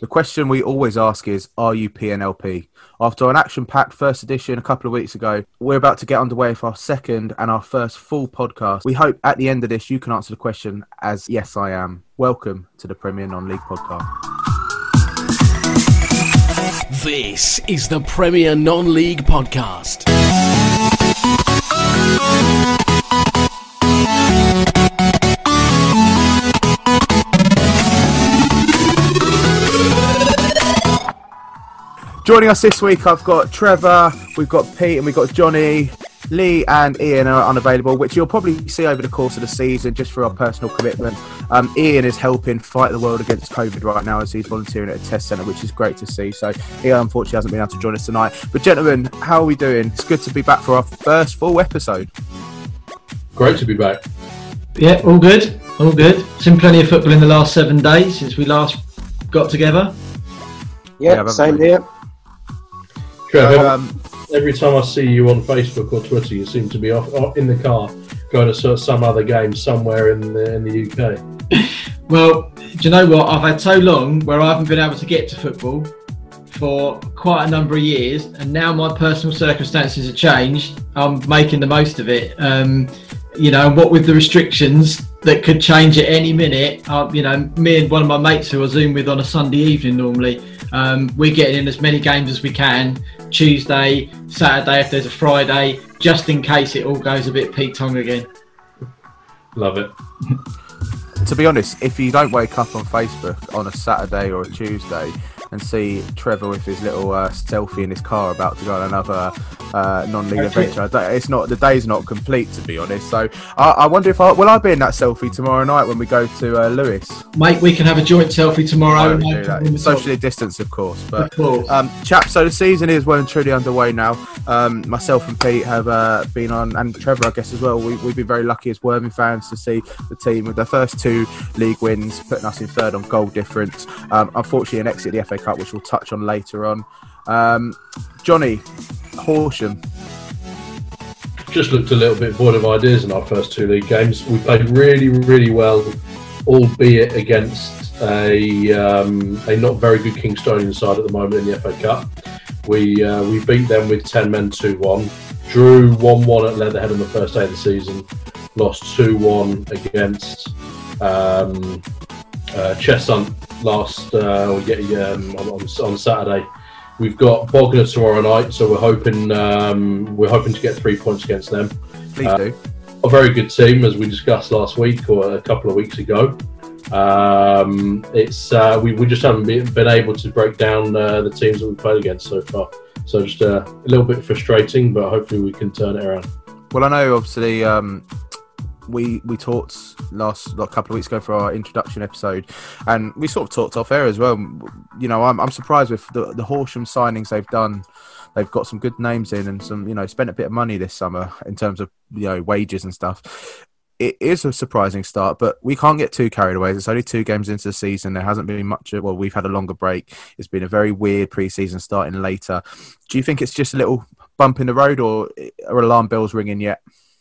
The question we always ask is Are you PNLP? After an action packed first edition a couple of weeks ago, we're about to get underway for our second and our first full podcast. We hope at the end of this you can answer the question as Yes, I am. Welcome to the Premier Non League Podcast. This is the Premier Non League Podcast. Joining us this week, I've got Trevor, we've got Pete, and we've got Johnny. Lee and Ian are unavailable, which you'll probably see over the course of the season just for our personal commitments. Um, Ian is helping fight the world against COVID right now as he's volunteering at a test centre, which is great to see. So he unfortunately hasn't been able to join us tonight. But gentlemen, how are we doing? It's good to be back for our first full episode. Great to be back. Yeah, all good, all good. Seen plenty of football in the last seven days since we last got together. Yeah, Yeah, but- same here. Trevor, Um, every time I see you on Facebook or Twitter, you seem to be off, off in the car going to some other game somewhere in the, in the UK. Well, do you know what? I've had so long where I haven't been able to get to football for quite a number of years, and now my personal circumstances have changed. I'm making the most of it. Um, you know, what with the restrictions that could change at any minute. Uh, you know, me and one of my mates who I zoom with on a Sunday evening normally, um, we're getting in as many games as we can. Tuesday, Saturday, if there's a Friday, just in case it all goes a bit Pete Tong again. Love it. to be honest, if you don't wake up on Facebook on a Saturday or a Tuesday and see Trevor with his little uh, selfie in his car about to go on another uh, non-league Okay. adventure, it's not the day's not complete to be honest. So I, I wonder if I will I be in that selfie tomorrow night when we go to uh, Lewes. Mate, we can have a joint selfie tomorrow. I would no do problem that. at all. Socially distanced, of course, but. Of course. Um, chap, so the season is well and truly underway now. Um, myself and Pete have uh, been on, and Trevor, I guess, as well. We, we've been very lucky as Worthing fans to see the team with their first two league wins, putting us in third on goal difference. Um, unfortunately, an exit the FA Cup, which we'll touch on later on. Um, Johnny Horsham, Just looked a little bit void of ideas in our first two league games. We played really, really well, albeit against a um, a not very good Kingstonian side at the moment in the FA Cup. We uh, we beat them with ten men, two one. Drew one one at Leatherhead on the first day of the season. Lost two one against um, uh, Cheshunt last uh, um, on, on, Saturday. We've got Bognor tomorrow night, so we're hoping um, we're hoping to get three points against them. please Uh, do. A very good team, as we discussed last week or a couple of weeks ago. Um, it's uh, we, we just haven't been, been able to break down uh, the teams that we've played against so far. So just uh, a little bit frustrating, but hopefully we can turn it around. Well, I know obviously um, we we talked last like, couple of weeks ago for our introduction episode, and we sort of talked off air as well. You know, I'm, I'm surprised with the the Horsham signings they've done. They've got some good names in and some you know spent a bit of money this summer in terms of you know wages and stuff. It is a surprising start, but we can't get too carried away. It's only two games into the season. There hasn't been much. Well, we've had a longer break. It's been a very weird preseason starting later. Do you think it's just a little bump in the road, or are alarm bells ringing yet?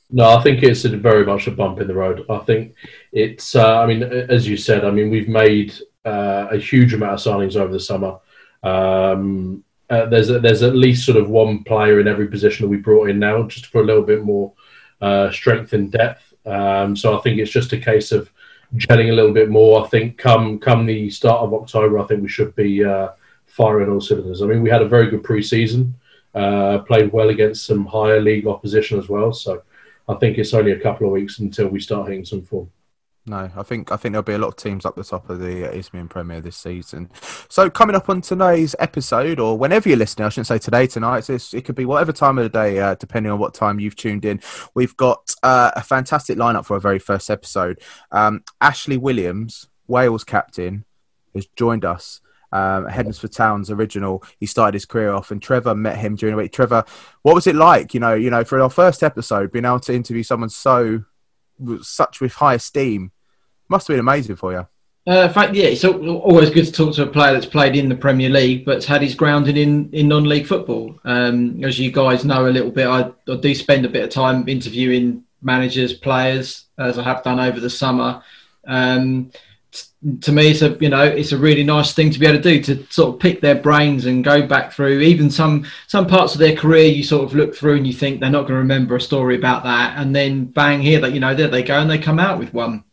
No, I think it's a very much a bump in the road. I think it's, uh, I mean, as you said, I mean, we've made uh, a huge amount of signings over the summer. Um, uh, there's there's at least sort of one player in every position that we brought in now, just for a little bit more uh, strength and depth. Um, so I think it's just a case of gelling a little bit more. I think come come the start of October, I think we should be uh, firing all cylinders. I mean, we had a very good pre-season, uh, played well against some higher league opposition as well. So I think it's only a couple of weeks until we start hitting some form. No, I think I think there'll be a lot of teams up the top of the Isthmian Premier this season. So coming up on today's episode, or whenever you're listening, I shouldn't say today, tonight. It's, it could be whatever time of the day, uh, depending on what time you've tuned in. We've got uh, a fantastic lineup for our very first episode. Um, Ashley Williams Wales captain, has joined us. Um, Hednesford Town's original. He started his career off, and Trevor met him during the week. Trevor, what was it like? You know, you know, for our first episode, being able to interview someone so such with high esteem must have been amazing for you. Uh, in fact, yeah, it's always good to talk to a player that's played in the Premier League but's had his grounding in, in non-league football. Um, as you guys know a little bit, I, I, do spend a bit of time interviewing managers, players, as I have done over the summer. Um, to me, it's a you know it's a really nice thing to be able to do to sort of pick their brains and go back through even some some parts of their career. You sort of look through and you think they're not going to remember a story about that, and then bang here that you know there they go and they come out with one.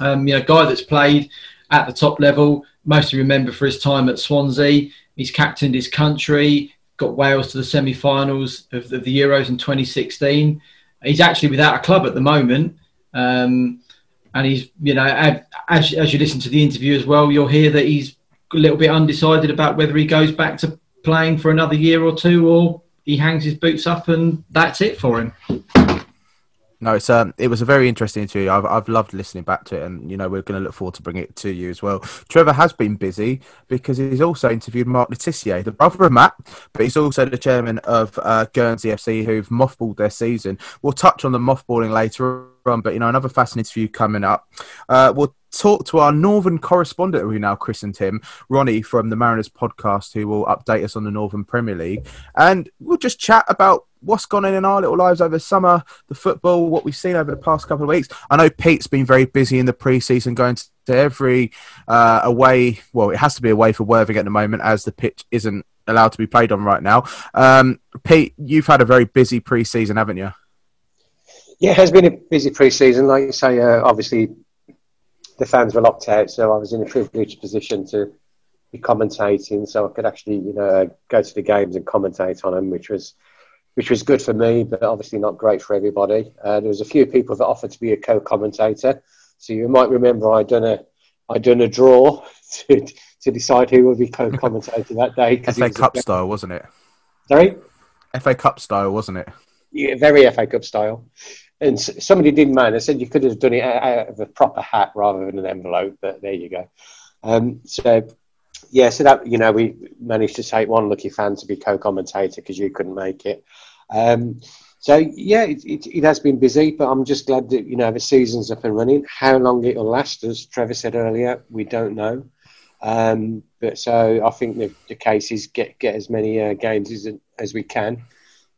Um, you know, guy that's played at the top level, mostly remember for his time at Swansea. He's captained his country, got Wales to the semi-finals of, of the Euros in 2016. He's actually without a club at the moment. Um, and he's you know as, as you listen to the interview as well you'll hear that he's a little bit undecided about whether he goes back to playing for another year or two or he hangs his boots up and that's it for him no, it's um, it was a very interesting interview. I've I've loved listening back to it, and you know we're going to look forward to bringing it to you as well. Trevor has been busy because he's also interviewed Mark Le Tissier, the brother of Matt, but he's also the chairman of uh, Guernsey FC, who've mothballed their season. We'll touch on the mothballing later on, but you know another fascinating interview coming up. Uh, we'll talk to our northern correspondent, who we now christened him, Ronnie from the Mariners podcast, who will update us on the Northern Premier League, and we'll just chat about what's gone in in our little lives over summer, the football, what we've seen over the past couple of weeks. I know Pete's been very busy in the pre-season, going to every uh, away. Well, it has to be away for Worthing at the moment, as the pitch isn't allowed to be played on right now. Um, Pete, you've had a very busy pre-season, haven't you? Yeah, it has been a busy pre-season. Like you say, uh, obviously the fans were locked out, so I was in a privileged position to be commentating, so I could actually, you know, go to the games and commentate on them, which was which was good for me, but obviously not great for everybody. Uh, there was a few people that offered to be a co-commentator, so you might remember I done a I done a draw to to decide who would be co-commentator that day. FA Cup style, wasn't it? Sorry. FA Cup style, wasn't it? Very FA Cup style. And somebody didn't mind. I said you could have done it out of a proper hat rather than an envelope, but there you go. Um, so yeah, so that you know we managed to take one lucky fan to be co-commentator because you couldn't make it. Um, so yeah, it, it, it, has been busy, but I'm just glad that you know the season's up and running. How long it'll last, as Trevor said earlier, we don't know. Um, but so I think the, the case is get get as many uh, games as, as we can.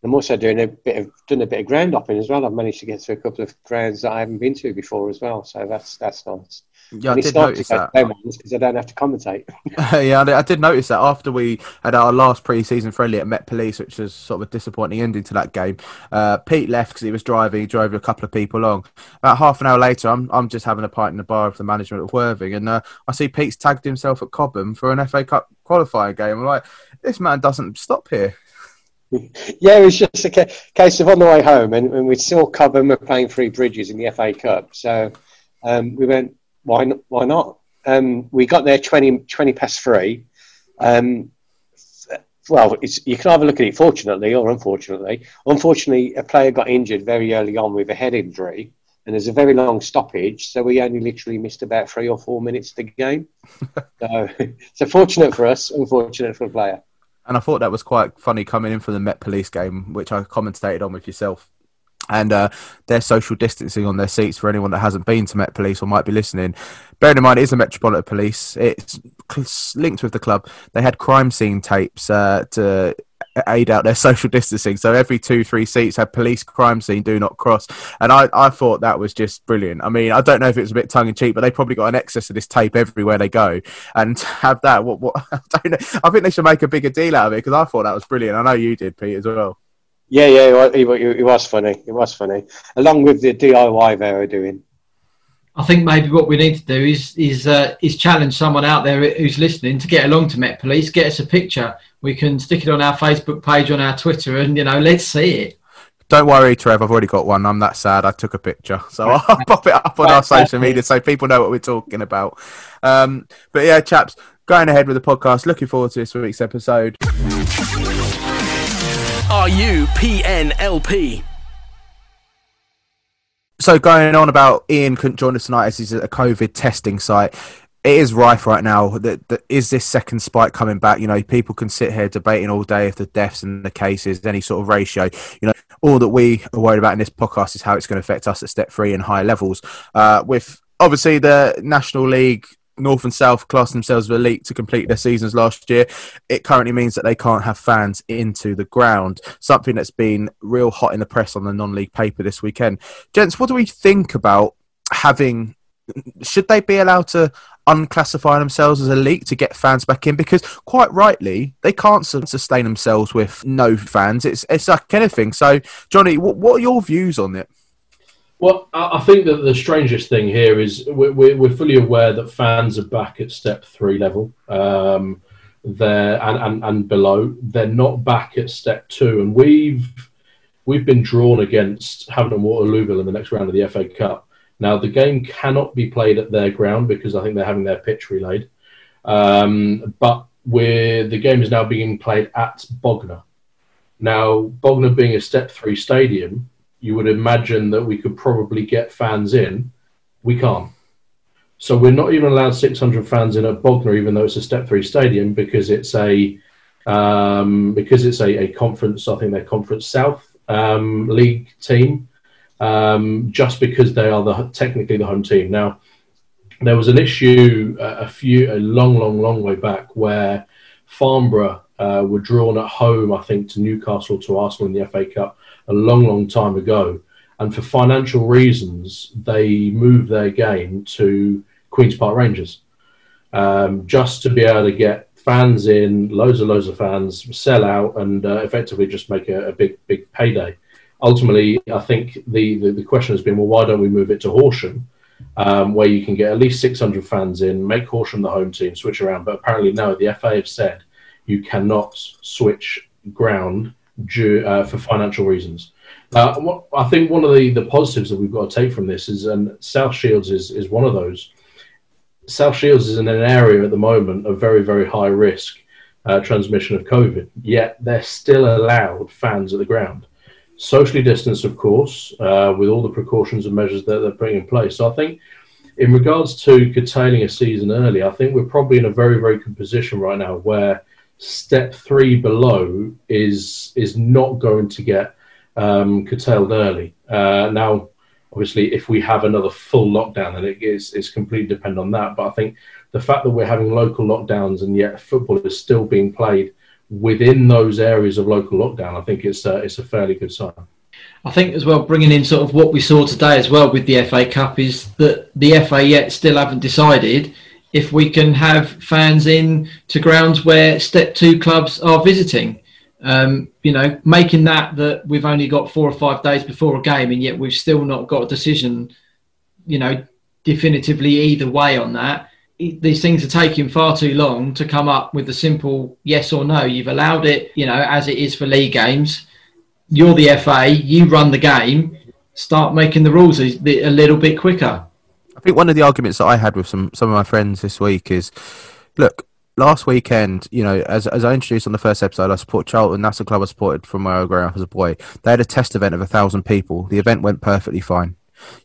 I'm also doing a bit of doing a bit of ground hopping as well. I've managed to get to a couple of grounds that I haven't been to before as well, so that's that's nice. Yeah, I did notice that because I don't have to commentate. yeah, I did notice that after we had our last pre-season friendly at Met Police, which was sort of a disappointing ending to that game. Uh, Pete left because he was driving. He drove a couple of people along. About half an hour later, I'm I'm just having a pint in the bar with the management of Worthing, and uh, I see Pete's tagged himself at Cobham for an FA Cup qualifier game. I'm like, this man doesn't stop here. yeah, it was just a ca- case of on the way home, and, and we saw Cobham were playing Three Bridges in the FA Cup, so um, we went why not? Why not? Um, we got there 20, 20 past three. Um, well, you can either look at it fortunately or unfortunately. Unfortunately, a player got injured very early on with a head injury, and there's a very long stoppage, so we only literally missed about three or four minutes of the game. so, so fortunate for us, unfortunate for the player. And I thought that was quite funny coming in for the Met Police game, which I commentated on with yourself and uh, their social distancing on their seats for anyone that hasn't been to Met Police or might be listening. Bearing in mind, it is a Metropolitan Police. It's linked with the club. They had crime scene tapes uh, to aid out their social distancing. So every two, three seats had police crime scene, do not cross. And I, I thought that was just brilliant. I mean, I don't know if it was a bit tongue in cheek, but they probably got an excess of this tape everywhere they go. And have that, what, what, I don't know. I think they should make a bigger deal out of it because I thought that was brilliant. I know you did, Pete, as well. Yeah, yeah, it, it, it was funny. It was funny, along with the DIY they were doing. I think maybe what we need to do is is uh, is challenge someone out there who's listening to get along to Met Police, get us a picture. We can stick it on our Facebook page, on our Twitter, and you know, let's see it. Don't worry, Trev. I've already got one. I'm that sad. I took a picture, so I'll pop it up on our social media so people know what we're talking about. Um, but yeah, chaps, going ahead with the podcast. Looking forward to this week's episode. Are you PNLP? So going on about Ian couldn't join us tonight as he's at a COVID testing site. It is rife right now. That, is this second spike coming back? You know, people can sit here debating all day if the deaths and the cases, any sort of ratio. You know, all that we are worried about in this podcast is how it's going to affect us at step three and higher levels. Uh, with obviously the National League North and South class themselves elite to complete their seasons last year, it currently means that they can't have fans into the ground. Something that's been real hot in the press on the non-league paper this weekend. Gents, what do we think about having? Should they be allowed to unclassify themselves as elite to get fans back in? Because quite rightly, they can't sustain themselves with no fans. It's it's like anything. So, Johnny, what, what are your views on it? Well, I think that the strangest thing here is we're, we're fully aware that fans are back at step three level um, there and, and, and below. They're not back at step two, and we've we've been drawn against Havant Waterlooville in the next round of the FA Cup. Now the game cannot be played at their ground because I think they're having their pitch relayed, um, but we're, the game is now being played at Bognor. Now Bognor being a step three stadium you would imagine that we could probably get fans in. We can't. So we're not even allowed 600 fans in at Bognor, even though it's a Step Three stadium, because it's a um, because it's a, a, conference. I think they're Conference South um, League team, um, just because they are the technically the home team. Now, there was an issue uh, a few a long, long, long way back where Farnborough uh, were drawn at home, I think, to Newcastle to Arsenal in the FA Cup a long, long time ago. And for financial reasons, they moved their game to Queen's Park Rangers um, just to be able to get fans in, loads and loads of fans, sell out, and uh, effectively just make a, a, big, big payday. Ultimately, I think the, the, the, question has been well, why don't we move it to Horsham, um, where you can get at least 600 fans in, make Horsham the home team, switch around? But apparently, no, the FA have said you cannot switch ground due, uh, for financial reasons. Uh, what, I think one of the, the positives that we've got to take from this is, and South Shields is, is one of those. South Shields is in an area at the moment of very, very high risk uh, transmission of COVID, yet they're still allowed fans at the ground. Socially distanced, of course, uh, with all the precautions and measures that they're putting in place. So I think, in regards to curtailing a season early, I think we're probably in a very, very good position right now where step three below is is not going to get um, curtailed early. Uh, now, obviously, if we have another full lockdown, then it is it's completely dependent on that. But I think the fact that we're having local lockdowns and yet football is still being played within those areas of local lockdown, I think it's a, it's a fairly good sign. I think as well, bringing in sort of what we saw today as well with the FA Cup is that the FA yet still haven't decided if we can have fans in to grounds where step two clubs are visiting. Um, you know, making that that we've only got four or five days before a game, and yet we've still not got a decision, you know, definitively either way on that. These things are taking far too long to come up with a simple yes or no. You've allowed it, you know, as it is for league games. You're the FA, you run the game. Start making the rules a, a little bit quicker I think one of the arguments that I had with some some of my friends this week is, look, last weekend, you know, as as I introduced on the first episode, I support Charlton. That's a club I supported from where I grew up as a boy. They had a test event of a thousand people. The event went perfectly fine.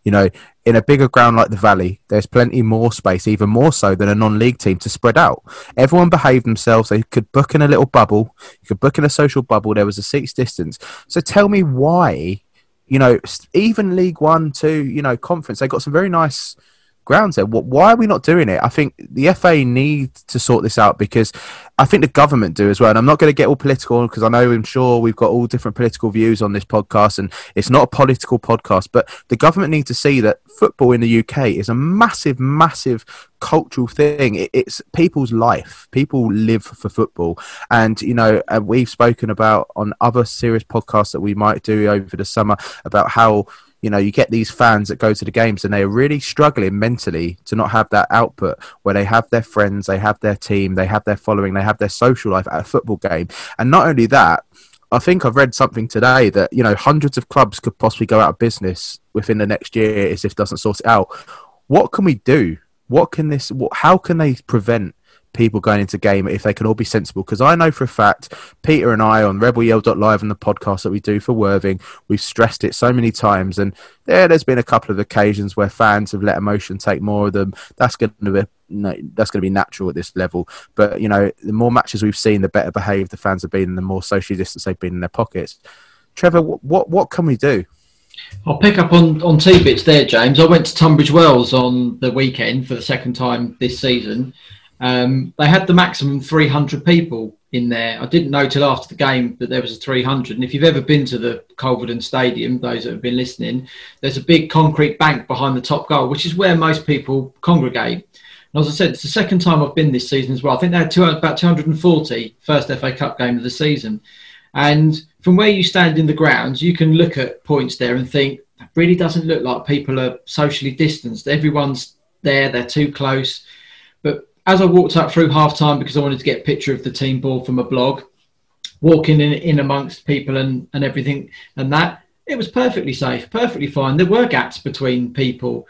You know, in a bigger ground like the Valley, there's plenty more space, even more so than a non-league team, to spread out. Everyone behaved themselves. They could book in a little bubble. You could book in a social bubble. There was a seats distance. So tell me why, you know, even League One, Two, you know, conference, they got some very nice grounds there. Why are we not doing it? I think the FA need to sort this out because I think the government do as well. And I'm not going to get all political because I know I'm sure we've got all different political views on this podcast, and it's not a political podcast. But the government need to see that football in the UK is a massive, massive cultural thing. It's people's life. People live for football, and you know uh, we've spoken about on other serious podcasts that we might do over the summer about how you know, you get these fans that go to the games and they are really struggling mentally to not have that output where they have their friends, they have their team, they have their following, they have their social life at a football game. And not only that, I think I've read something today that, you know, hundreds of clubs could possibly go out of business within the next year if it doesn't sort it out. What can we do? What can this, what, how can they prevent people going into game if they can all be sensible. Because I know for a fact, Peter and I on Rebel Yell Live and the podcast that we do for Worthing, we've stressed it so many times. And yeah, there's been a couple of occasions where fans have let emotion take more of them. That's going to no, that's going to be natural at this level. But you know, the more matches we've seen, the better behaved the fans have been, the more socially distanced they've been in their pockets. Trevor, what what can we do? I'll pick up on on two bits there, James. I went to Tunbridge Wells on the weekend for the second time this season. Um, they had the maximum 300 people in there. I didn't know till after the game that there was a 300. And if you've ever been to the Culverden Stadium, those that have been listening, there's a big concrete bank behind the top goal, which is where most people congregate. And as I said, it's the second time I've been this season as well. I think they had about 240 first FA Cup game of the season. And from where you stand in the grounds, you can look at points there and think, it really doesn't look like people are socially distanced. Everyone's there, they're too close. As I walked up through half time because I wanted to get a picture of the team ball from a blog, walking in, in amongst people and, and everything and that, it was perfectly safe, perfectly fine. There were gaps between people.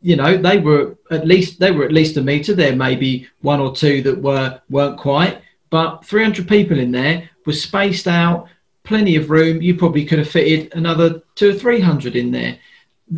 You know, they were at least they were at least a meter. There may be one or two that were weren't quite, but 300 people in there was spaced out, plenty of room. You probably could have fitted another two or 300 in there.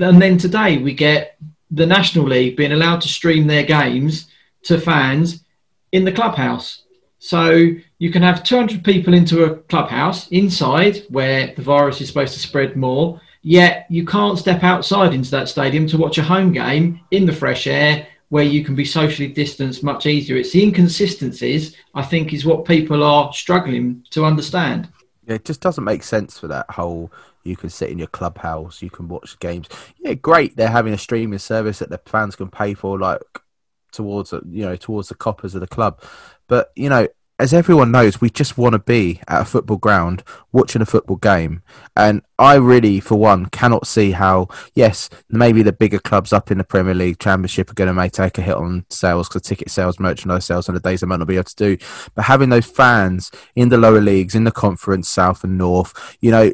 And then today we get the National League being allowed to stream their games to fans in the clubhouse. So you can have 200 people into a clubhouse inside where the virus is supposed to spread more, yet you can't step outside into that stadium to watch a home game in the fresh air where you can be socially distanced much easier. It's the inconsistencies, I think, is what people are struggling to understand. Yeah, it just doesn't make sense for that whole you can sit in your clubhouse, you can watch games. Yeah, great. They're having a streaming service that the fans can pay for, like towards uh, you know towards the coppers of the club. But you know, as everyone knows, we just want to be at a football ground watching a football game. And I really, for one, cannot see how, yes, maybe the bigger clubs up in the Premier League Championship are going to may take a hit on sales because ticket sales, merchandise sales on the days they might not be able to do. But having those fans in the lower leagues, in the conference, south and north, you know,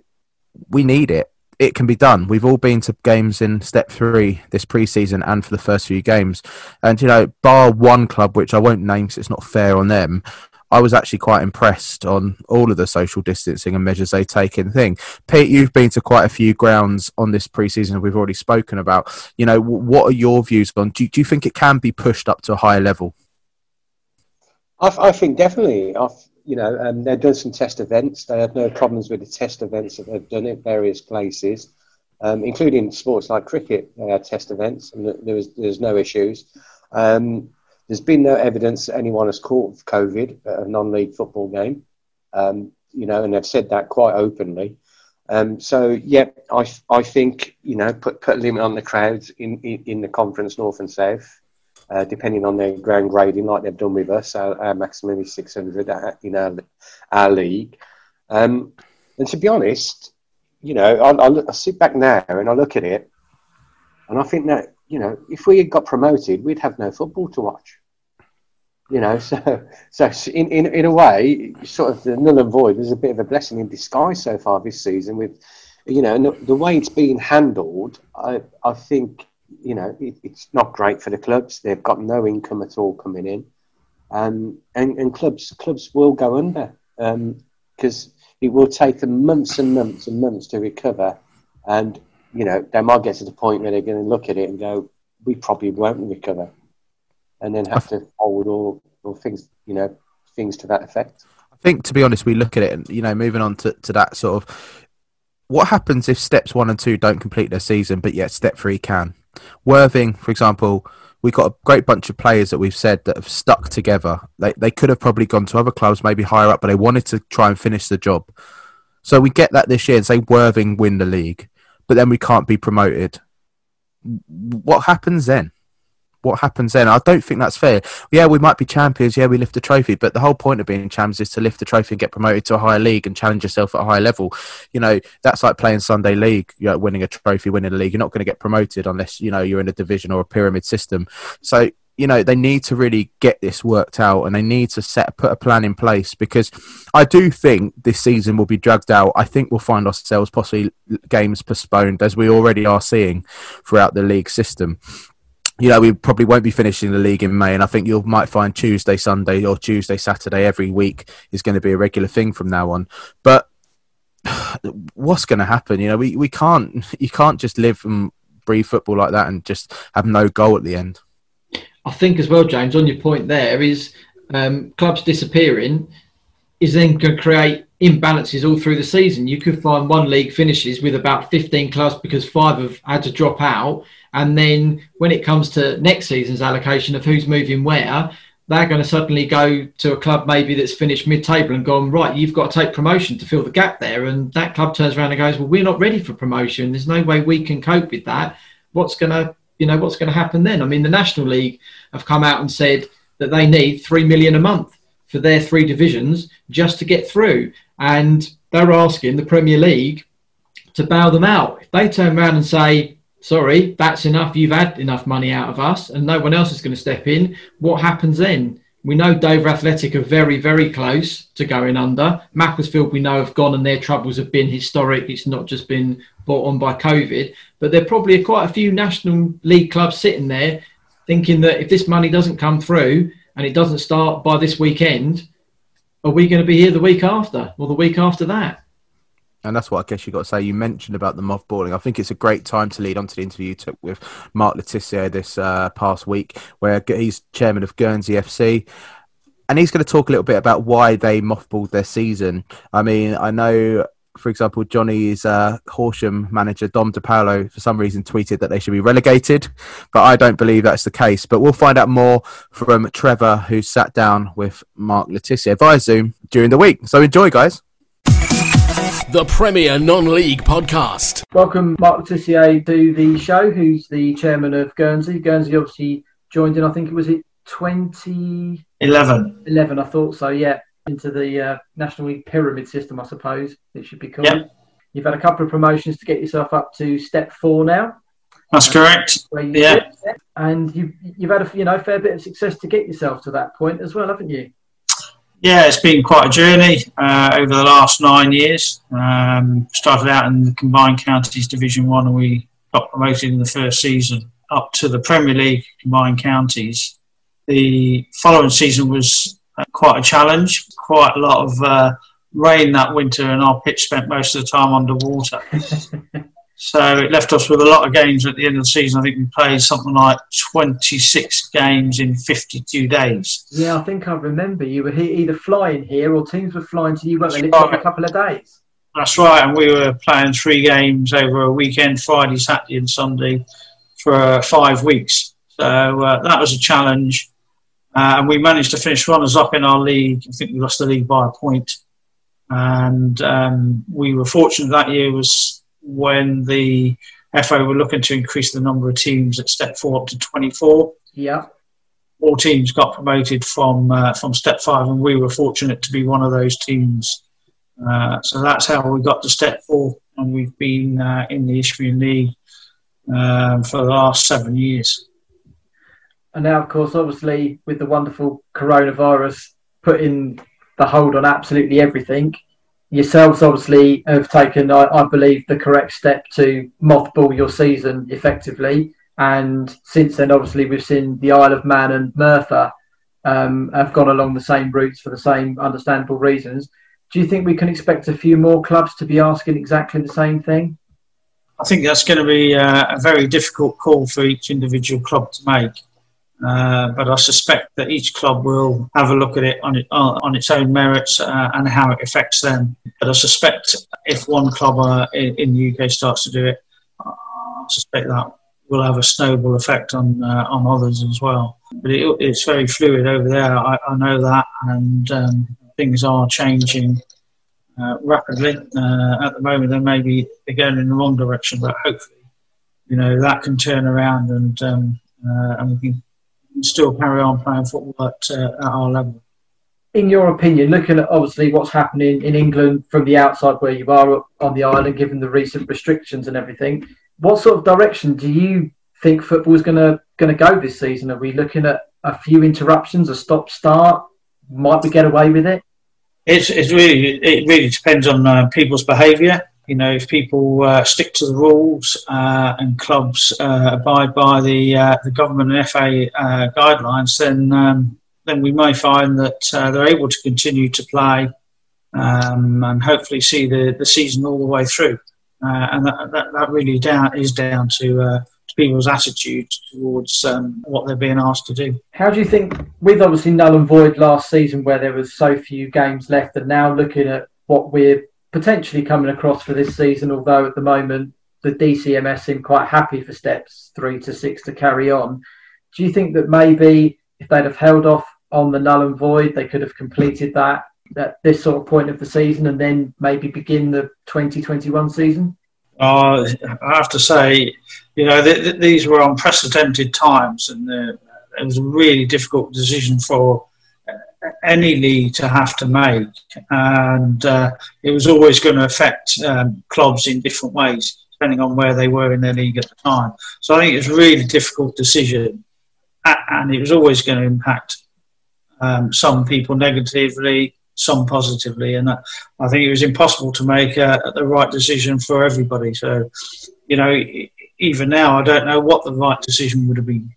we need it it can be done. We've all been to games in step three this preseason and for the first few games. And, you know, bar one club, which I won't name because it's not fair on them, I was actually quite impressed on all of the social distancing and measures they take in thing. Pete, you've been to quite a few grounds on this preseason we've already spoken about. You know, what are your views on? Do, do you think it can be pushed up to a higher level? I, I think definitely. I've, you know, um, they've done some test events. They have no problems with the test events that they've done at various places, um, including sports like cricket. They had test events, and there was there's no issues. Um, there's been no evidence that anyone has caught COVID at a non-league football game, um, you know, and they've said that quite openly. Um, so yeah, I, I think you know put put a limit on the crowds in, in, in the conference north and south, uh, depending on their ground grading, like they've done with us. Our, our maximum is 600 in our our league. Um, and to be honest, you know, I, I, I sit back now and I look at it, and I think that you know, if we had got promoted, we'd have no football to watch you know, so so in, in in a way, sort of the null and void was a bit of a blessing in disguise so far this season. With you know, the, the way it's being handled, I I think you know it, it's not great for the clubs. They've got no income at all coming in, um, and and clubs clubs will go under because um, it will take them months and months and months to recover, and you know they might get to the point where they're going to look at it and go, we probably won't recover and then have to hold or or things you know things to that effect. I think to be honest, we look at it and you know moving on to, to that sort of what happens if steps one and two don't complete their season, but yet step three can. Worthing, for example, we've got a great bunch of players that we've said that have stuck together. They they could have probably gone to other clubs, maybe higher up, but they wanted to try and finish the job. So we get that this year and say Worthing win the league, but then we can't be promoted. What happens then? What happens then? I don't think that's fair. Yeah, we might be champions. Yeah, we lift the trophy, but the whole point of being champions is to lift the trophy and get promoted to a higher league and challenge yourself at a higher level. You know, that's like playing Sunday league, you know, winning a trophy, winning a league. You're not going to get promoted unless you know you're in a division or a pyramid system. So you know they need to really get this worked out and they need to set put a plan in place because I do think this season will be dragged out. I think we'll find ourselves possibly games postponed as we already are seeing throughout the league system you know, we probably won't be finishing the league in May, and I think you might find Tuesday, Sunday, or Tuesday, Saturday every week is going to be a regular thing from now on. But what's going to happen? You know, we, we can't you can't just live and breathe football like that and just have no goal at the end. I think as well, James, on your point there is um, clubs disappearing is then going to create imbalances all through the season. You could find one league finishes with about 15 clubs because five have had to drop out. And then when it comes to next season's allocation of who's moving where, they're going to suddenly go to a club maybe that's finished mid-table and gone right. You've got to take promotion to fill the gap there, and that club turns around and goes, "Well, we're not ready for promotion. There's no way we can cope with that. What's going to, you know, what's going to happen then?" I mean, the National League have come out and said that they need three million a month for their three divisions just to get through, and they're asking the Premier League to bail them out. If they turn around and say, sorry, that's enough. You've had enough money out of us, and no one else is going to step in. What happens then? We know Dover Athletic are very, very close to going under. Macclesfield, we know, have gone and their troubles have been historic. It's not just been brought on by COVID. But there are probably quite a few National League clubs sitting there thinking that if this money doesn't come through and it doesn't start by this weekend, are we going to be here the week after or the week after that? And that's what I guess you got to say. You mentioned about the mothballing. I think it's a great time to lead on to the interview you took with Mark Le Tissier this uh, past week, where he's chairman of Guernsey FC. And he's going to talk a little bit about why they mothballed their season. I mean, I know, for example, Johnny's uh, Horsham manager, Dom Di Paola, for some reason tweeted that they should be relegated, but I don't believe that's the case. But we'll find out more from Trevor, who sat down with Mark Le Tissier via Zoom during the week. So enjoy, guys the Premier Non-League Podcast. Welcome, Mark Le Tissier, to the show. Who's the chairman of Guernsey? Guernsey obviously joined in. I think it was it 2011. 11, I thought so. Yeah, into the uh, National League pyramid system, I suppose it should be called. Yep. You've had a couple of promotions to get yourself up to step four now. That's uh, correct. yeah, and you've you've had a you know fair bit of success to get yourself to that point as well, haven't you? Yeah, it's been quite a journey uh, over the last nine years. Um, started out in the Combined Counties Division One, and we got promoted in the first season up to the Premier League Combined Counties. The following season was quite a challenge. Quite a lot of uh, rain that winter, and our pitch spent most of the time underwater. So it left us with a lot of games at the end of the season. I think we played something like 26 games in 52 days. Yeah, I think I remember you were either flying here or teams were flying to you, weren't they? Right. a couple of days. That's right, and we were playing three games over a weekend, Friday, Saturday, and Sunday, for uh, five weeks. So uh, that was a challenge, uh, and we managed to finish runners up in our league. I think we lost the league by a point. and um, we were fortunate that year was when the FA were looking to increase the number of teams at step four up to 24. Yeah. All teams got promoted from uh, from step five, and we were fortunate to be one of those teams. Uh, so that's how we got to step four, and we've been uh, in the Isthmian League um, for the last seven years. And now, of course, obviously, with the wonderful coronavirus putting the hold on absolutely everything, yourselves obviously have taken, I, I, believe, the correct step to mothball your season effectively. And since then, obviously, we've seen the Isle of Man and Merthyr um, have gone along the same routes for the same understandable reasons. Do you think we can expect a few more clubs to be asking exactly the same thing? I think that's going to be uh, a very difficult call for each individual club to make. Uh, but I suspect that each club will have a look at it on, it, uh, on its own merits uh, and how it affects them. But I suspect if one club uh, in, in, the UK starts to do it, I suspect that will have a snowball effect on uh, on others as well. But it, it's very fluid over there. I, I know that, and um, things are changing rapidly. at the moment, they may be going in the wrong direction, but hopefully, you know, that can turn around and um, and we can still carry on playing football at, uh, at our level. In your opinion, looking at obviously what's happening in England from the outside where you are on the island, given the recent restrictions and everything, what sort of direction do you think football is going to going to go this season? Are we looking at a few interruptions, a stop start? Might we get away with it? It's, it's really it really depends on uh, people's behaviour. You know, if people uh, stick to the rules uh, and clubs uh, abide by the uh, the government and FA uh, guidelines, then um, then we may find that uh, they're able to continue to play um, and hopefully see the, the season all the way through. and that, that, that, really down is down to people's attitude towards um, what they're being asked to do. How do you think, with obviously null and void last season, where there was so few games left, and now looking at what we're potentially coming across for this season, although at the moment the DCMS seem quite happy for steps three to six to carry on. Do you think that maybe if they'd have held off on the null and void, they could have completed that at this sort of point of the season and then maybe begin the 2021 season? Uh, I have to say, you know, th- th- these were unprecedented times, and uh, it was a really difficult decision for any league to have to make, and uh, it was always going to affect um, clubs in different ways depending on where they were in their league at the time. So I think it was a really difficult decision, and it was always going to impact um, some people negatively, some positively, and I think it was impossible to make uh, the right decision for everybody. So, you know, even now, I don't know what the right decision would have been.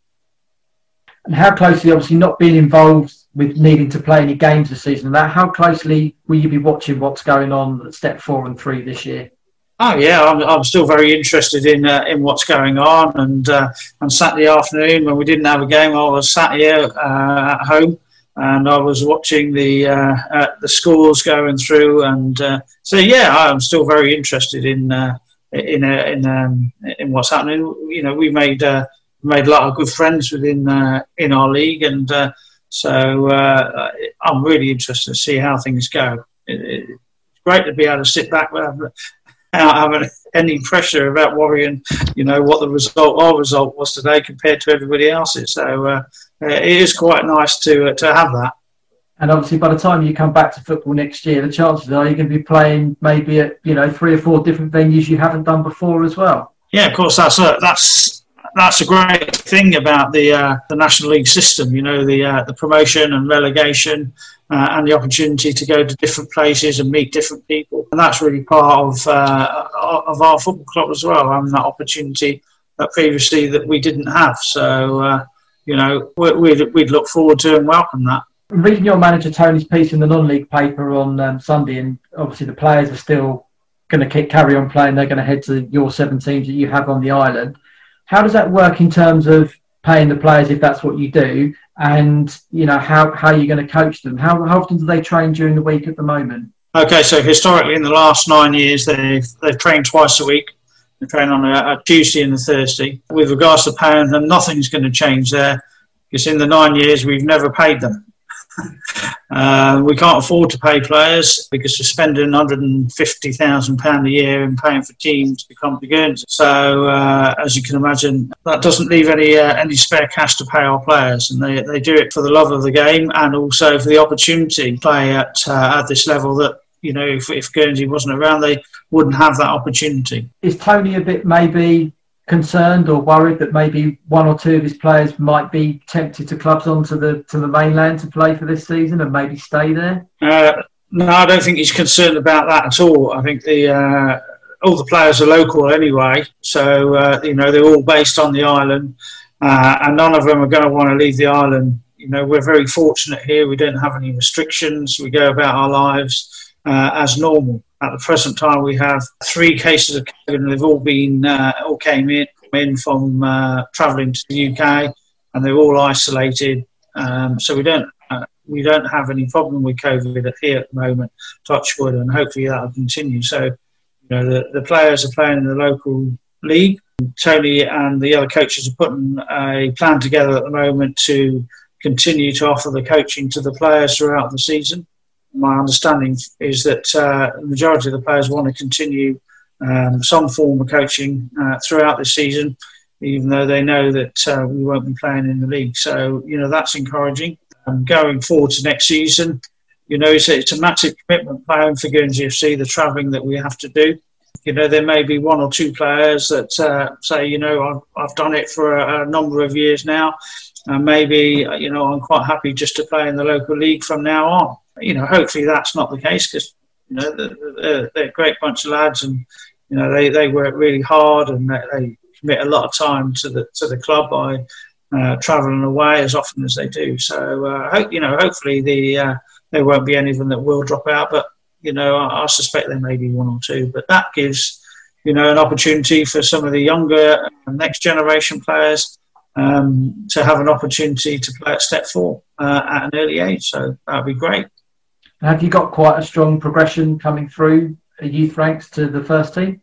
And how closely, obviously, not being involved with needing to play any games this season, that how closely will you be watching what's going on at step four and three this year? Oh yeah, I'm, I'm still very interested in uh, in what's going on. And uh, on Saturday afternoon, when we didn't have a game, I was sat here uh, at home and I was watching the uh, uh, the schools going through. And uh, so yeah, I'm still very interested in in in um, in what's happening. You know, we made made a lot of good friends within in our league, and so I'm really interested to see how things go. It, it's great to be able to sit back without having any pressure about worrying, you know, what the result, our result was today compared to everybody else's. So uh, it is quite nice to uh, to have that. And obviously, by the time you come back to football next year, the chances are you're going to be playing maybe at you know three or four different venues you haven't done before as well. Yeah, of course. That's a, that's that's a great thing about the uh, the National League system. You know, the uh, the promotion and relegation uh, and the opportunity to go to different places and meet different people. And that's really part of uh, of our football club as well, and that opportunity that previously that we didn't have. So, uh, you know, we'd, we'd look forward to and welcome that. Reading your manager Tony's piece in the non-league paper on um, Sunday, and obviously the players are still going to carry on playing. They're going to head to your seven teams that you have on the island. How does that work in terms of paying the players if that's what you do, and you know how how you're going to coach them. How, how often do they train during the week at the moment? Okay, so historically in the last nine years they've they've trained twice a week. They train on a, a Tuesday and a Thursday. With regards to paying them, nothing's going to change there because in the nine years we've never paid them. uh, we can't afford to pay players because we're spending £150,000 a year in paying for teams to come to Guernsey. So, uh, as you can imagine, that doesn't leave any uh, any spare cash to pay our players, and they, they do it for the love of the game and also for the opportunity to play at uh, at this level that you know if, if Guernsey wasn't around, they wouldn't have that opportunity. Is Tony a bit maybe concerned or worried that maybe one or two of his players might be tempted to clubs onto the to the mainland to play for this season and maybe stay there? Uh, no, I don't think he's concerned about that at all. I think the uh, all the players are local anyway, so uh, you know they're all based on the island, uh, and none of them are going to want to leave the island. You know, we're very fortunate here. We don't have any restrictions. We go about our lives uh, as normal. At the present time, we have three cases of COVID, and they've all been uh, all came in in from uh, travelling to the UK, and they're all isolated. Um, so we don't uh, we don't have any problem with COVID here at the moment. Touch wood, and hopefully that will continue. So you know the, the players are playing in the local league. Tony and the other coaches are putting a plan together at the moment to continue to offer the coaching to the players throughout the season my understanding is that uh, the majority of the players want to continue um, some form of coaching uh, throughout the season, even though they know that uh, we won't be playing in the league. So, you know, that's encouraging. Um, going forward to next season, you know, it's a, it's a massive commitment playing for Guernsey FC, the travelling that we have to do. You know, there may be one or two players that uh, say, you know, I've, I've done it for a, a number of years now, and maybe, you know, I'm quite happy just to play in the local league from now on you know, hopefully that's not the case because you know they're, they're, a great bunch of lads, and you know they, they work really hard and they, they commit a lot of time to the to the club by uh, travelling away as often as they do. So uh, hope you know, hopefully the uh, there won't be any of them that will drop out, but you know I, I, suspect there may be one or two. But that gives you know, an opportunity for some of the younger next generation players um, to have an opportunity to play at step four uh, at an early age. So that'd be great. Have you got quite a strong progression coming through youth ranks to the first team?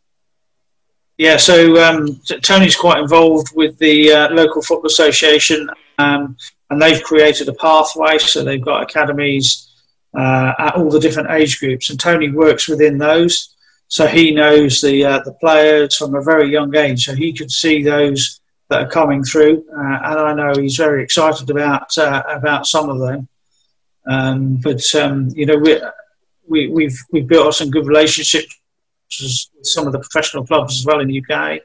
Yeah, so um, Tony's quite involved with the uh, local football association, um, and they've created a pathway. So they've got academies uh, at all the different age groups, and Tony works within those. So he knows the uh, the players from a very young age, so he could see those that are coming through, uh, and I know he's very excited about uh, about some of them. Um, but um, you know, we, we, we've we've built up some good relationships with some of the professional clubs as well in the UK.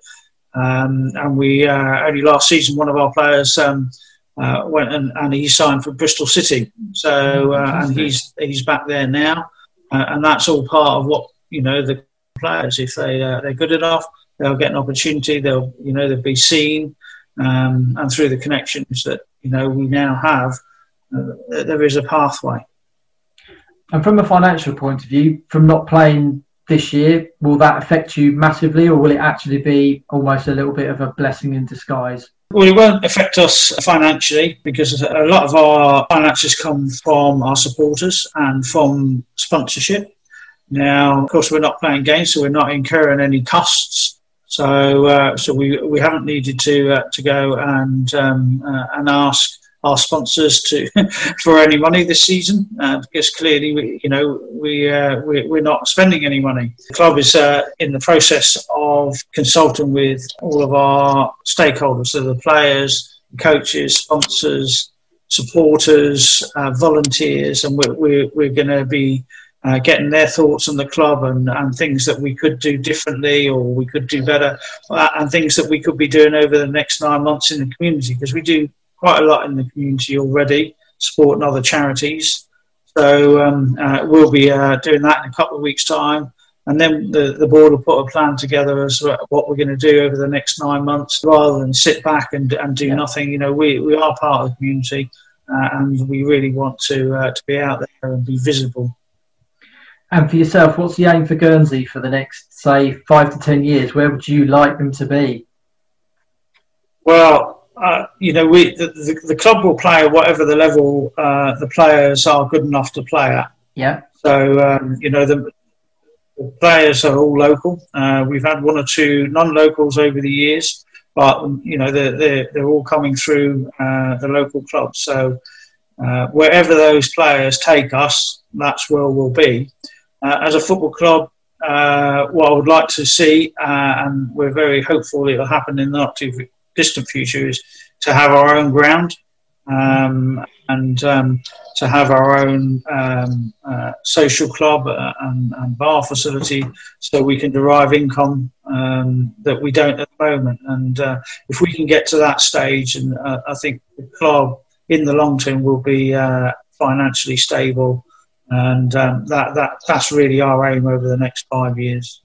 Um, and we uh, only last season one of our players um, uh, went and, and, he signed for Bristol City. So uh, and he's he's back there now, uh, and that's all part of what you know the players if they uh, they're good enough they'll get an opportunity they'll you know they'll be seen um, and through the connections that you know we now have uh, there is a pathway. And from a financial point of view, from not playing this year, will that affect you massively, or will it actually be almost a little bit of a blessing in disguise? Well, it won't affect us financially because a lot of our finances come from our supporters and from sponsorship. Now, of course, we're not playing games, so we're not incurring any costs. So, uh, so we we haven't needed to uh, to go and um, uh, and ask our sponsors to for any money this season uh, because clearly we, you know we, uh, we we're not spending any money. The club is uh, in the process of consulting with all of our stakeholders, so the players, coaches, sponsors, supporters, uh, volunteers, and we're we're, we're going to be. Uh, getting their thoughts on the club and, and things that we could do differently or we could do better, uh, and things that we could be doing over the next nine months in the community because we do quite a lot in the community already, supporting other charities. So um, uh, we'll be uh, doing that in a couple of weeks' time. And then the, the board will put a plan together as to what we're going to do over the next nine months rather than sit back and, and do nothing. You know, we, we are part of the community uh, and we really want to, uh, to be out there and be visible. And for yourself, what's the aim for Guernsey for the next, say, five to ten years? Where would you like them to be? Well, uh, you know, we the, the, the, club will play whatever the level uh, the players are good enough to play at. Yeah. So um, you know the, the, players are all local. Uh, we've had one or two non-locals over the years, but you know they're they're, they're all coming through uh, the local clubs. So uh, wherever those players take us, that's where we'll be. as a football club, what I would like to see, and we're very hopeful it will happen in the not too distant future is to have our own ground um, and um, to have our own um, uh, social club uh, and, and, bar facility so we can derive income um, that we don't at the moment. And uh, if we can get to that stage, and uh, I think the club in the long term will be uh, financially stable. And um, that, that, that's really our aim over the next five years.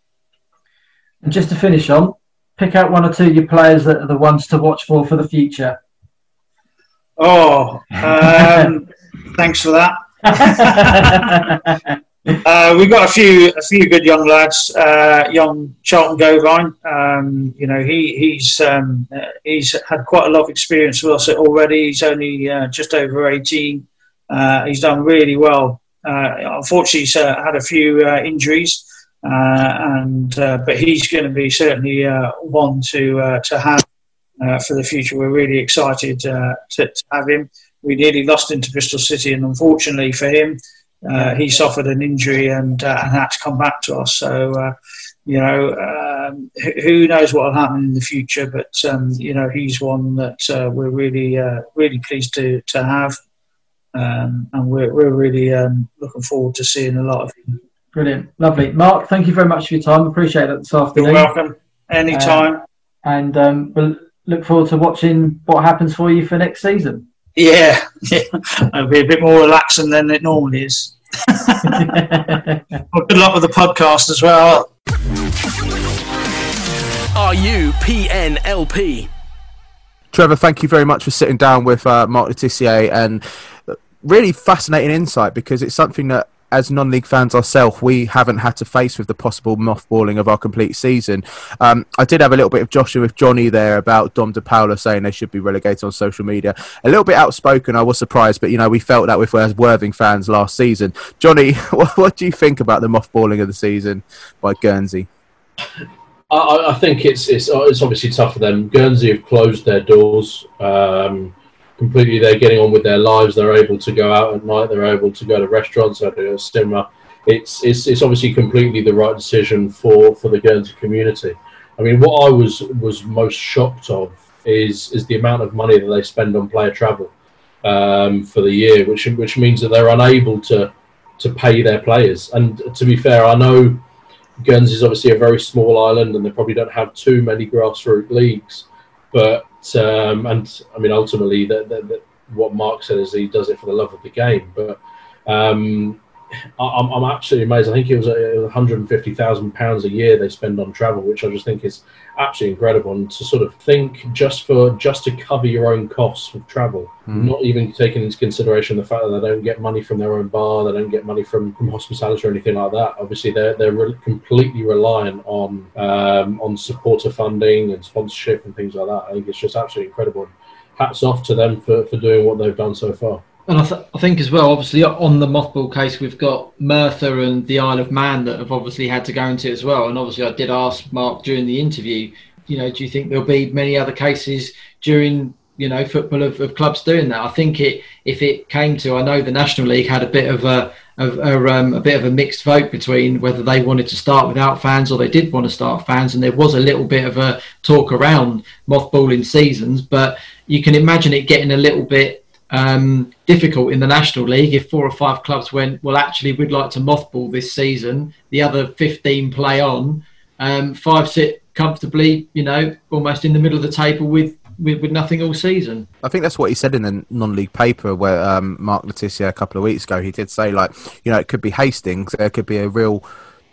And just to finish on, pick out one or two of your players that are the ones to watch for for the future? Oh, um, thanks for that. uh, we've got a few a few good young lads. Uh, young Charlton Govine, um, you know, he he's um, uh, he's had quite a lot of experience with us already. He's only uh, just over eighteen. Uh, he's done really well. Uh, unfortunately, he's had a few injuries. Uh, and uh, but he's going to be certainly uh, one to to have for the future. We're really excited to, to, have him. We nearly lost him to Bristol City, and unfortunately for him, he suffered an injury and and had to come back to us. So you know, um, who knows what will happen in the future? But um, you know, he's one that uh, we're really, uh, really pleased to to have, um, and we're we're really um, looking forward to seeing a lot of him. Brilliant. Lovely. Mark, thank you very much for your time. Appreciate it this afternoon. You're welcome. Anytime. Uh, and um, we'll look forward to watching what happens for you for next season. Yeah. It'll be a bit more relaxing than it normally is. well, good luck with the podcast as well. Are you PNLP? Trevor, thank you very much for sitting down with uh, Mark Le Tissier and really fascinating insight because it's something that as non-league fans ourselves, we haven't had to face with the possible mothballing of our complete season. Um, I did have a little bit of Joshua with Johnny there about Dom Di Paola saying they should be relegated on social media. A little bit outspoken. I was surprised, but you know we felt that with as Worthing fans last season. Johnny, what, what do you think about the mothballing of the season by Guernsey? I, I think it's, it's it's obviously tough for them. Guernsey have closed their doors. Um, completely they're getting on with their lives. They're able to go out at night. They're able to go to restaurants, go to a cinema. It's, it's, it's obviously completely the right decision for, for the Guernsey community. I mean, what I was was most shocked of is is the amount of money that they spend on player travel um, for the year, which which means that they're unable to to pay their players. And to be fair, I know Guernsey is obviously a very small island, and they probably don't have too many grassroots leagues. But um, and I mean, ultimately, that, what Mark said is he does it for the love of the game. But um, I'm, I'm absolutely amazed. I think it was, it was 150,000 pounds a year they spend on travel, which I just think is absolutely incredible. And to sort of think just for just to cover your own costs of travel, mm. not even taking into consideration the fact that they don't get money from their own bar, they don't get money from, from hospitality or anything like that. Obviously, they're they're re- completely reliant on um, on supporter funding and sponsorship and things like that. I think it's just absolutely incredible. Hats off to them for, for doing what they've done so far. And I, th- I, think as well, obviously on the mothball case, we've got Merthyr and the Isle of Man that have obviously had to go into as well. And obviously, I did ask Mark during the interview, you know, do you think there'll be many other cases during you know football of, of clubs doing that? I think it if it came to, I know the National League had a bit of a of a, um, a bit of a mixed vote between whether they wanted to start without fans or they did want to start fans, and there was a little bit of a talk around mothballing seasons. But you can imagine it getting a little bit um, difficult in the National League if four or five clubs went, well, actually, we'd like to mothball this season. The other 15 play on. Um, five sit comfortably, you know, almost in the middle of the table with, with, with nothing all season. I think that's what he said in the non-league paper where um, Mark Le Tissier a couple of weeks ago. He did say, like, you know, it could be Hastings. There could be a real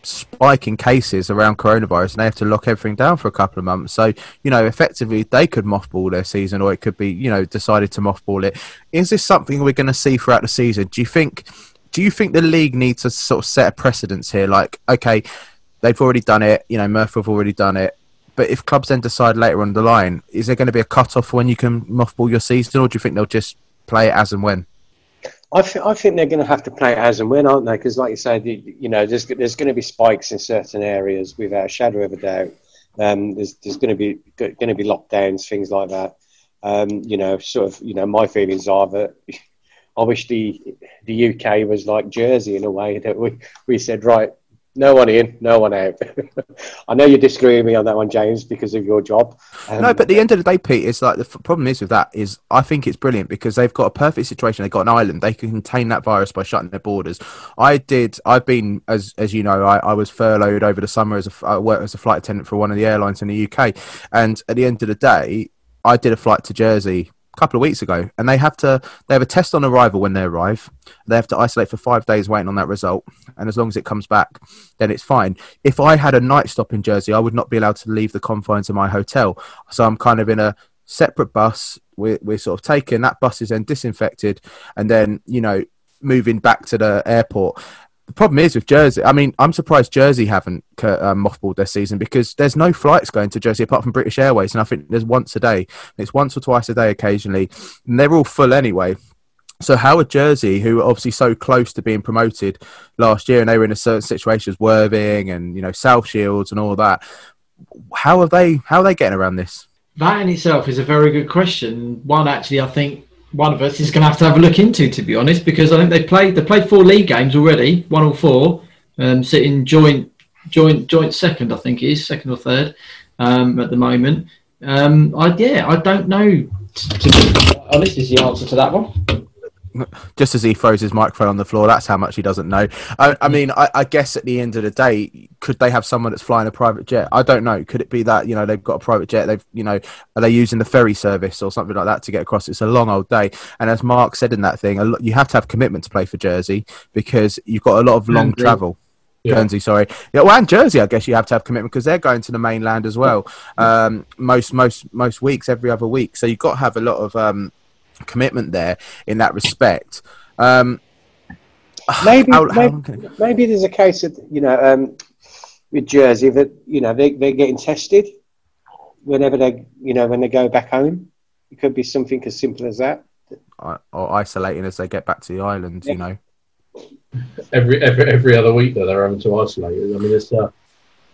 spike in cases around coronavirus and they have to lock everything down for a couple of months. So, you know, effectively they could mothball their season or it could be, you know, decided to mothball it. Is this something we're going to see throughout the season? Do you think do you think the league needs to sort of set a precedence here like okay, they've already done it, you know, Merthyr have already done it. But if clubs then decide later on the line, is there going to be a cut off when you can mothball your season or do you think they'll just play it as and when? I, th- I think they're going to have to play it as and when, aren't they? Because, like you said, you, you, know, there's there's going to be spikes in certain areas without a shadow of a doubt. Um, there's there's going to be going to be lockdowns, things like that. Um, you know, sort of, you know, my feelings are that I wish the the UK was like Jersey in a way that we we said right, no one in, no one out. I know you disagree with me on that one, James, because of your job. Um, no, but at the end of the day, Pete, it's like the f- problem is with that is I think it's brilliant because they've got a perfect situation. They've got an island. They can contain that virus by shutting their borders. I did. I've been, as as you know, I, I was furloughed over the summer as a I worked as a flight attendant for one of the airlines in the UK, and at the end of the day, I did a flight to Jersey couple of weeks ago, and they have to they have a test on arrival when they arrive. They have to isolate for five days waiting on that result, and as long as it comes back, then it's fine. If I had a night stop in Jersey, I would not be allowed to leave the confines of my hotel. So I'm kind of in a separate bus. We're, we're sort of taken. That bus is then disinfected, and then you know moving back to the airport. The problem is with Jersey. I mean, I'm surprised Jersey haven't um, mothballed their season because there's no flights going to Jersey apart from British Airways, and I think there's once a day. It's once or twice a day occasionally, and they're all full anyway. So Howard Jersey, who were obviously so close to being promoted last year, and they were in a certain situation as Worthing and you know South Shields and all that. How are they? How are they getting around this? That in itself is a very good question. One, actually, I think one of us is going to have to have a look into, to be honest, because I think they played they played four league games already, one or four, um, sitting joint joint joint second, I think it is second or third um, at the moment. Um, I yeah, I don't know. To be honest, is the answer to that one just as he throws his microphone on the floor, that's how much he doesn't know. I, I mean, I, I, guess at the end of the day, could they have someone that's flying a private jet? I don't know. Could it be that you know they've got a private jet? They've you know are they using the ferry service or something like that to get across? It's a long old day, and as Mark said in that thing, you have to have commitment to play for Jersey because you've got a lot of long travel. Yeah. Guernsey, sorry. Yeah, well, and Jersey, I guess you have to have commitment because they're going to the mainland as well. Um, most most most weeks, every other week. So you've got to have a lot of um, commitment there in that respect. Um, maybe How- how maybe, long can it- maybe there's a case of you know um, with Jersey that you know they they're getting tested whenever they you know when they go back home. It could be something as simple as that. Or isolating as they get back to the island, you know. Every every every other week that they're having to isolate. I mean, it's a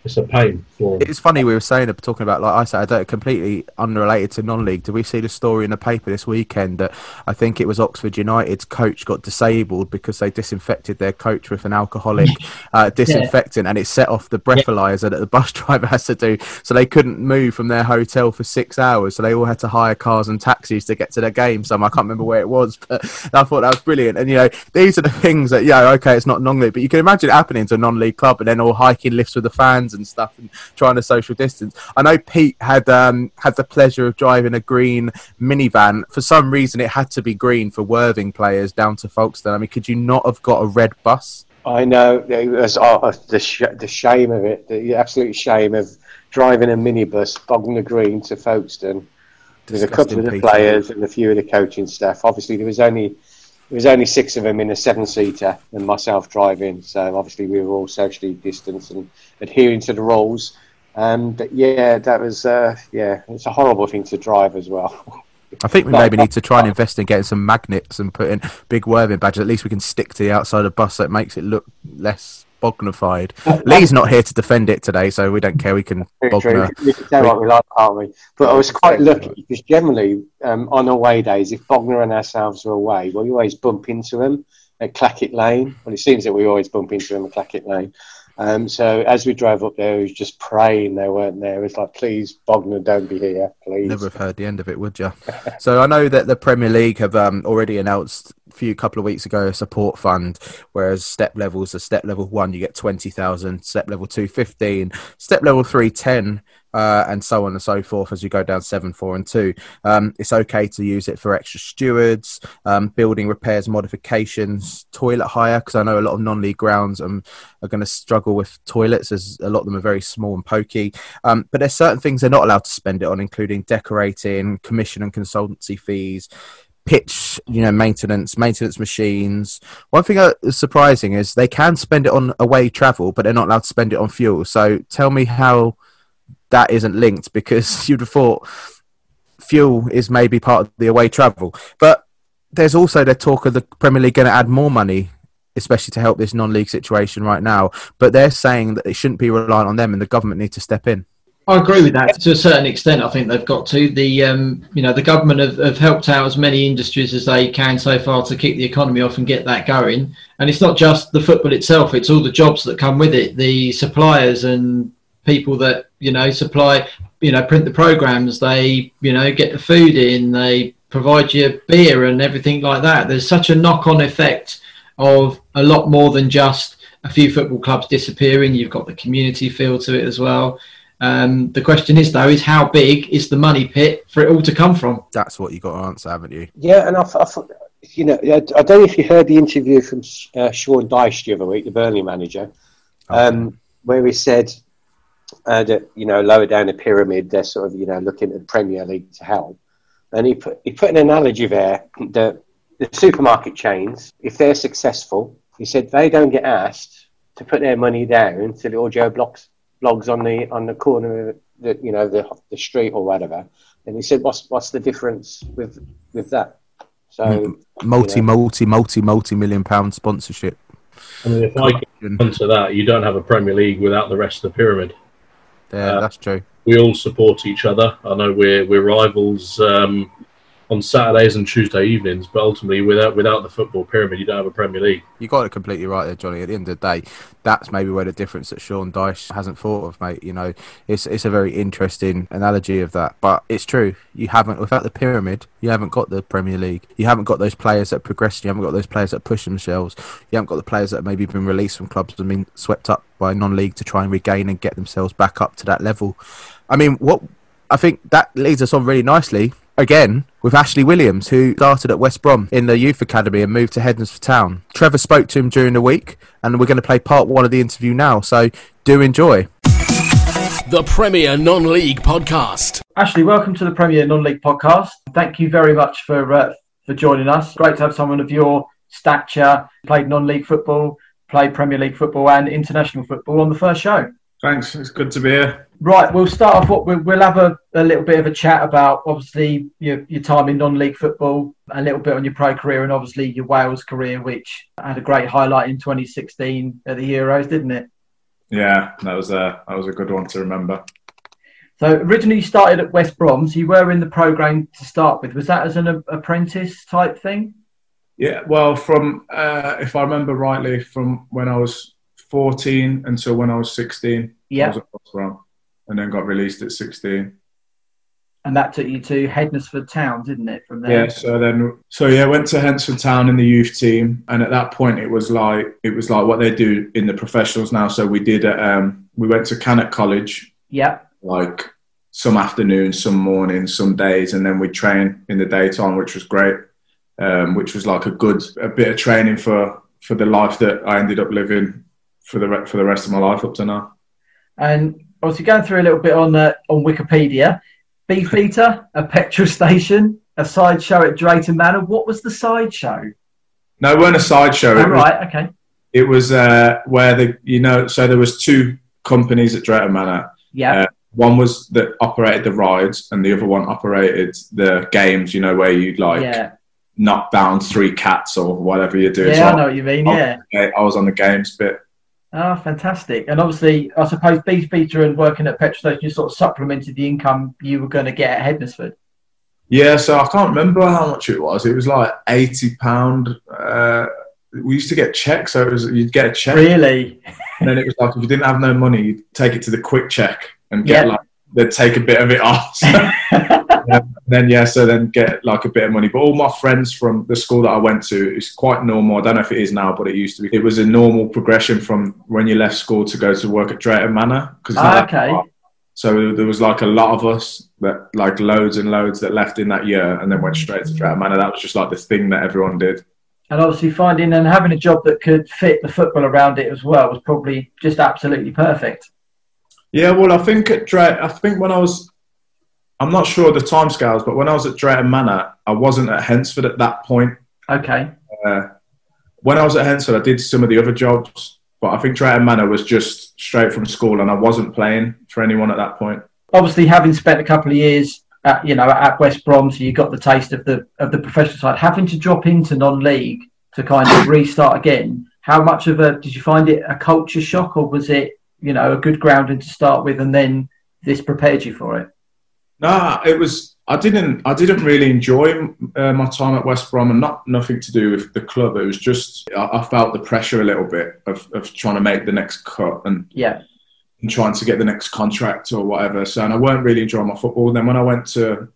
it's a pain for. It's funny we were saying talking about like I said, I don't completely unrelated to non-league. Did we see the story in the paper this weekend that I think it was Oxford United's coach got disabled because they disinfected their coach with an alcoholic uh, disinfectant and it set off the breathalyzer that the bus driver has to do. So they couldn't move from their hotel for six hours. So they all had to hire cars and taxis to get to their game. Some I can't remember where it was, but I thought that was brilliant. And you know, these are the things that yeah, okay, it's not non-league, but you can imagine it happening to a non-league club and then all hiking lifts with the fans and stuff and trying to social distance. I know Pete had um, had the pleasure of driving a green minivan. For some reason, it had to be green for Worthing players down to Folkestone. I mean, could you not have got a red bus? I know it was oh, the sh- the shame of it, the absolute shame of driving a minibus Bognor Green to Folkestone with a couple of the Peter. players and a few of the coaching staff. Obviously, there was only there was only six of them in a seven seater and myself driving. So obviously, we were all socially distanced and adhering to the rules. Um, but yeah, that was uh, yeah, it's a horrible thing to drive as well. I think we maybe need to try and invest in getting some magnets and put in big Worthing badges. At least we can stick to the outside of the bus so it makes it look less Bognorified. Lee's not here to defend it today, so we don't care. We can. Bognor. We can say what we like, can't we? But I was quite lucky because generally um, on away days, if Bognor and ourselves are away, we always bump into them at Clackett Lane. Well, it seems that we always bump into them at Clackett Lane. Um, so as we drove up there, we was just praying they weren't there. It was like, please, Bognor, don't be here, please. Never have heard the end of it, would you? so I know that the Premier League have um, already announced a few couple of weeks ago a support fund, whereas step levels are step level one, you get 20,000, step level two, 15, step level three, 10, uh, and so on and so forth as you go down seven, four, and two. Um, it's okay to use it for extra stewards, um, building repairs, modifications, toilet hire, because I know a lot of non league grounds um, are going to struggle with toilets as a lot of them are very small and pokey. Um, but there's certain things they're not allowed to spend it on, including decorating, commission and consultancy fees, pitch, you know, maintenance, maintenance machines. One thing that is surprising is they can spend it on away travel, but they're not allowed to spend it on fuel. So tell me how that isn't linked because you'd have thought fuel is maybe part of the away travel. But there's also the talk of the Premier League going to add more money, especially to help this non-league situation right now. But they're saying that it shouldn't be reliant on them, and the government need to step in. I agree with that to a certain extent. I think they've got to. The um, you know the government have, have helped out as many industries as they can so far to keep the economy off and get that going. And it's not just the football itself; it's all the jobs that come with it, the suppliers and people that you know supply, you know, print the programs. They you know get the food in. They provide you beer and everything like that. There's such a knock-on effect of a lot more than just a few football clubs disappearing. You've got the community feel to it as well. Um, the question is, though, is how big is the money pit for it all to come from? That's what you got to answer, haven't you? Yeah, and I, I thought, you know, I, I don't know if you heard the interview from uh, Sean Dyche the other week, the Burnley manager, um, where he said uh, that you know lower down the pyramid they're sort of you know looking at the Premier League to help, and he put he put an analogy there that the supermarket chains, if they're successful, he said they don't get asked to put their money down until little Joe blocks blogs on the on the corner of the you know the the street or whatever. And he said, "What's what's the difference with with that?" So Multi, you know, multi, multi, multi million pound sponsorship. I mean, if I can answer that, you don't have a Premier League without the rest of the pyramid. Yeah, Uh, that's true. We all support each other. I know we're we're rivals um, on Saturdays and Tuesday evenings, but ultimately, without without the football pyramid, you don't have a Premier League. You got it completely right there, Johnny. At the end of the day, that's maybe where the difference that Sean Dyche hasn't thought of, mate. You know, it's it's a very interesting analogy of that, but it's true. You haven't without the pyramid, you haven't got the Premier League. You haven't got those players that progress. You haven't got those players that push themselves. You haven't got the players that have maybe been released from clubs and been swept up by non-league to try and regain and get themselves back up to that level. I mean, what I think that leads us on really nicely again with Ashley Williams, who started at West Brom in the youth academy and moved to Hednesford Town. Trevor spoke to him during the week, and we're going to play part one of the interview now. So do enjoy. The Premier Non League Podcast. Ashley, welcome to the Premier Non-League podcast. Thank you very much for uh, for joining us. Great to have someone of your stature, played non-league football, played Premier League football and international football on the first show. Thanks. It's good to be here. Right, we'll start off. What we'll, have a, a little bit of a chat about obviously your, your time in non-league football, a little bit on your pro career, and obviously your Wales career, which had a great highlight in 2016 at the Euros, didn't it? Yeah, that was a that was a good one to remember. So originally you started at West Brom, so you were in the program to start with. Was that as an apprentice type thing? Yeah, well, from uh, if I remember rightly, from when I was 14 until when I was 16, Yeah. I was at West Brom, and then got released at 16. And that took you to Hednesford Town, didn't it? From there. Yeah, so then, so yeah, went to Hednesford Town in the youth team, and at that point, it was like it was like what they do in the professionals now. So we did, um, we went to Cannock College, Yeah. like some afternoons, some mornings, some days, and then we train in the daytime, which was great. Um, which was like a good a bit of training for for the life that I ended up living for the re- for the rest of my life up to now. And obviously going through a little bit on uh, on Wikipedia, Beefeater, a petrol station, a sideshow at Drayton Manor. What was the sideshow? No, it weren't a sideshow. Oh, right, okay. it was uh, where the you know so there was two companies at Drayton Manor. Yeah, Uh, one was that operated the rides, and the other one operated the games. You know where you'd like yeah, knock down three cats or whatever you do. yeah. So I know what you mean. Yeah. I, I was on the games bit. Oh, fantastic! And obviously, I suppose Beefeater and working at petrol station, you sort of supplemented the income you were going to get at Hednesford. Yeah, so I can't remember how much it was. It was like eighty pound. Uh, we used to get checks, so it was you'd get a check, Really? and then it was like if you didn't have no money, you'd take it to the quick check and get Yeah. like they'd take a bit of it off. Yeah, then yeah, so then get like a bit of money. But all my friends from the school that I went to, it's quite normal. I don't know if it is now, but it used to be. It was a normal progression from when you left school to go to work at Drayton Manor because Ah, okay. So there was like a lot of us that like loads and loads that left in that year and then went straight to Drayton Manor. That was just like the thing that everyone did. and obviously, finding and having a job that could fit the football around it as well was probably just absolutely perfect. Yeah, well, I think at Dray, I think when I was, I'm not sure the timescales, but when I was at Drayton Manor, I wasn't at Hednesford at that point. Okay. Uh, when I was at Hednesford, I did some of the other jobs, but I think Drayton Manor was just straight from school, and I wasn't playing for anyone at that point. obviously having spent a couple of years at, you know at West Brom, so you got the taste of the of the professional side. Having to drop into non-league to kind of restart again. How much of a did you find it a culture shock, or was it you know a good grounding to start with, and then this prepared you for it? Nah, it was. I didn't. I didn't really enjoy uh, my time at West Brom, and not nothing to do with the club. It was just I, I felt the pressure a little bit of, of trying to make the next cut and, Yeah, and trying to get the next contract or whatever. So, and I weren't really enjoying my football. Then when I went to,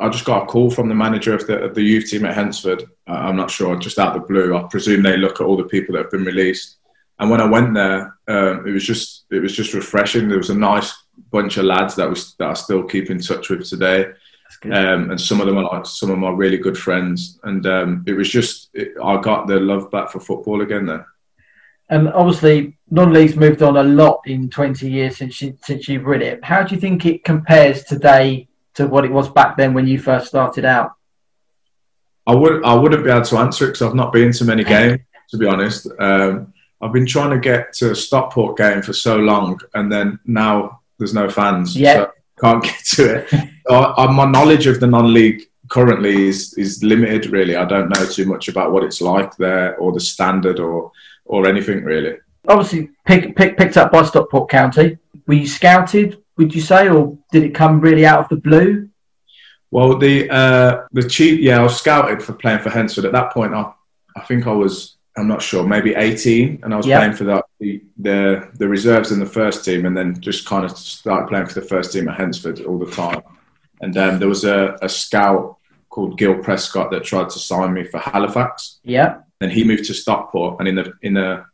I just got a call from the manager of the of the youth team at Hednesford. Uh, I'm not sure, just out of the blue. I presume they look at all the people that have been released. And when I went there, um, it was just it was just refreshing. There was a nice bunch of lads that was that I still keep in touch with today, um, and some of them are like some of my really good friends. And um, it was just it, I got the love back for football again there. And obviously, non-league's moved on a lot in 20 years since you, since you've read it. How do you think it compares today to what it was back then when you first started out? I would I wouldn't be able to answer it because I've not been to many games to be honest. Um, I've been trying to get to Stockport game for so long, and then now there's no fans, Yeah. so can't get to it. uh, uh, my knowledge of the non-league currently is is limited. Really, I don't know too much about what it's like there, or the standard, or or anything really. obviously pick, pick, picked up by Stockport County. Were you scouted, would you say, or did it come really out of the blue? Well, the uh, the chief, yeah, I was scouted for playing for Hednesford. At that point, I, I think I was, I'm not sure, maybe 18, and I was Yeah. playing for the, the the reserves in the first team, and then just kind of started playing for the first team at Hednesford all the time. And then there was a, a scout called Gil Prescott that tried to sign me for Halifax. Yeah, Then he moved to Stockport, and in the in the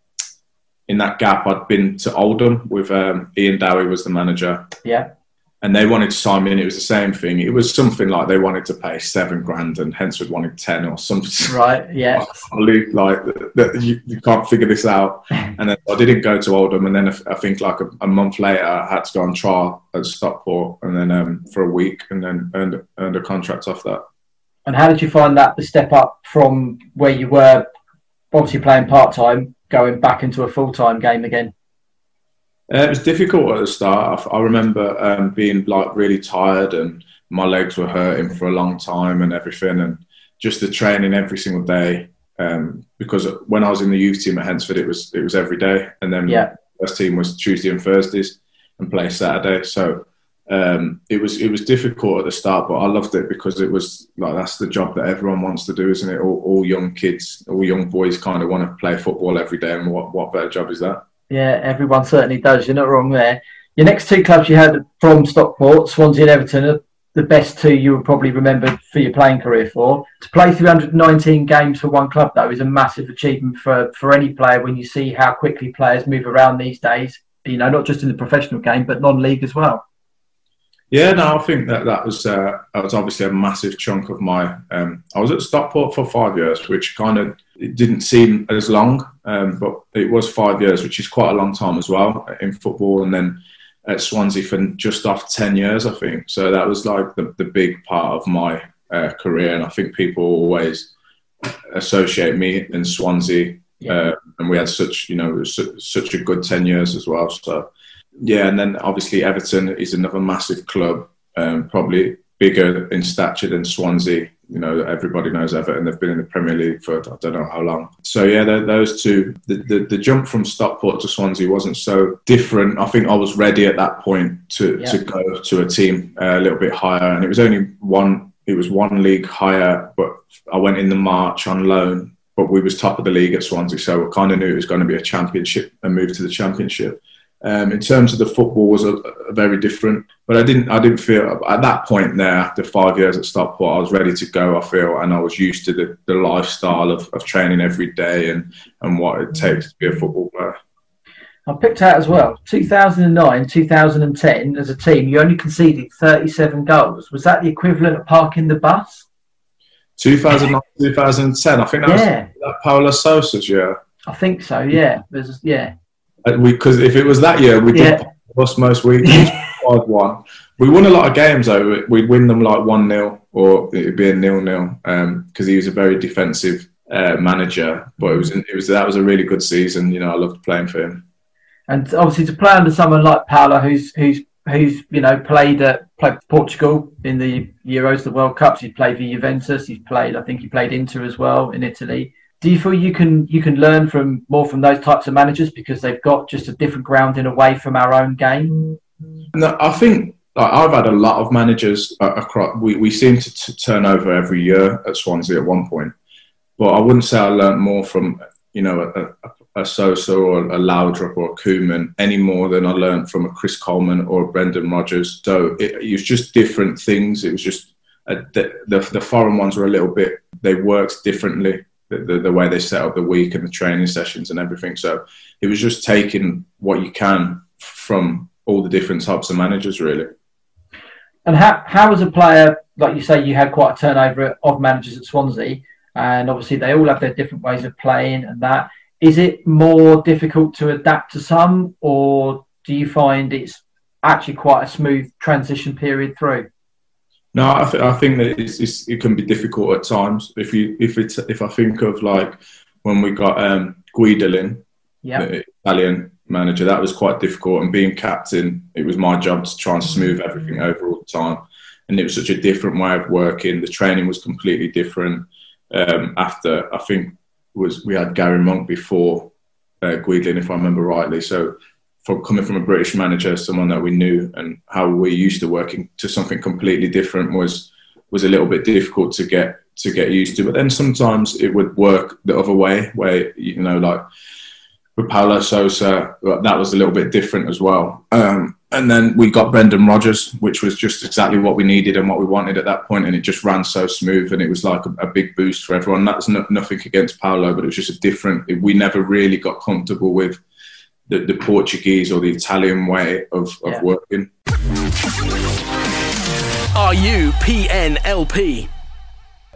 in that gap, I'd been to Oldham with um, Ian Dowie was the manager, yeah, and they wanted to sign me, and it was the same thing. It was something like they wanted to pay seven grand, and Hednesford wanted ten or something. right, yeah, like that, you, you can't figure this out. And then I didn't go to Oldham, and then I think like a, a month later, I had to go on trial at Stockport, and then um, for a week, and then earned earned a contract off that. And how did you find that the step up from where you were obviously playing part time, going back into a full time game again? Uh, it was difficult at the start. I, I remember um, being like really tired and my legs were hurting for a long time and everything, and just the training every single day. Um, because when I was in the youth team at Hednesford, it was it was every day, and then Yeah. the first team was Tuesday and Thursdays, and play Saturday. So um, it was it was difficult at the start, but I loved it because it was like that's the job that everyone wants to do, isn't it? All, all young kids, all young boys, kind of want to play football every day, and what what better job is that? Yeah, everyone certainly does. You're not wrong there. Your next two clubs you had from Stockport, Swansea and Everton, are the best two you will probably remember for your playing career for. To play 319 games for one club, though, is a massive achievement for, for any player when you see how quickly players move around these days, you know, not just in the professional game, but non league as well. Yeah, no, I think that that was uh, that was obviously a massive chunk of my. Um, I was at Stockport for five years, which kind of it didn't seem as long, um, but it was five years, which is quite a long time as well in football. And then at Swansea for just off ten years, I think. So that was like the, the big part of my uh, career, and I think people always associate me in Swansea, uh, and we had such you know su- such a good ten years as well. So yeah, and then obviously Everton is another massive club, um, probably bigger in stature than Swansea. You know, everybody knows Everton. They've been in the Premier League for I don't know how long. So yeah, tho- those two. The, the the jump from Stockport to Swansea wasn't so different. I think I was ready at that point to Yeah. to go to a team uh, a little bit higher, and it was only one. It was one league higher, but I went in the March on loan. But we was top of the league at Swansea, so we kind of knew it was going to be a championship, a move to the championship. Um, in terms of the football was a, a very different, but I didn't I didn't feel at that point there after five years at Stockport I was ready to go. I feel and I was used to the, the lifestyle of, of training every day and, and what it takes to be a football player. I picked out as well 2009, 2010 as a team, you only conceded 37 goals. Was that the equivalent of parking the bus? 2009, 2010, I think that Yeah. was that Paulo Sousa's year. I think so, yeah. There's, yeah. Because if it was that year, we Yeah. did us most weeks. Five one. We won a lot of games though. We'd win them like one 0 or it'd be a nil nil because he was a very defensive uh, manager. But it was it was that was a really good season. You know, I loved playing for him. And obviously, to play under someone like Paulo, who's who's who's you know played at played Portugal in the Euros, the World Cups. He's played for Juventus. He's played, I think, he played Inter as well in Italy. Do you feel you can you can learn from more from those types of managers because they've got just a different grounding away from our own game? No, I think like, I've had a lot of managers uh, across. We, we seem to t- turn over every year at Swansea at one point, but I wouldn't say I learned more from you know a, a, a Sousa or a Laudrup or a Koeman any more than I learned from a Chris Coleman or a Brendan Rodgers. So it, it was just different things. It was just uh, the, the the foreign ones were a little bit. They worked differently. The, the, the way they set up the week and the training sessions and everything. So it was just taking what you can from all the different types of managers, really. And how how as a player, like you say, you had quite a turnover of managers at Swansea, and obviously they all have their different ways of playing and that. Is it more difficult to adapt to some, or do you find it's actually quite a smooth transition period through? No, I, th- I think that it's, it's, it can be difficult at times. If you if it's if I think of like when we got um, Guidolin, Yeah. the Italian manager, that was quite difficult. And being captain, it was my job to try and smooth everything over all the time. And it was such a different way of working. The training was completely different. Um, after I think was we had Gary Monk before uh, Guidolin, if I remember rightly. So from coming from a British manager, someone that we knew and how we used to working to something completely different was was a little bit difficult to get to get used to. But then sometimes it would work the other way, where you know, like with Paulo Sousa, that was a little bit different as well. Um, and then we got Brendan Rodgers, which was just exactly what we needed and what we wanted at that point, and it just ran so smooth, and it was like a, a big boost for everyone. That's no, nothing against Paulo, but it was just a different. We never really got comfortable with the, the Portuguese or the Italian way of, of Yeah. working. Are you PNLP?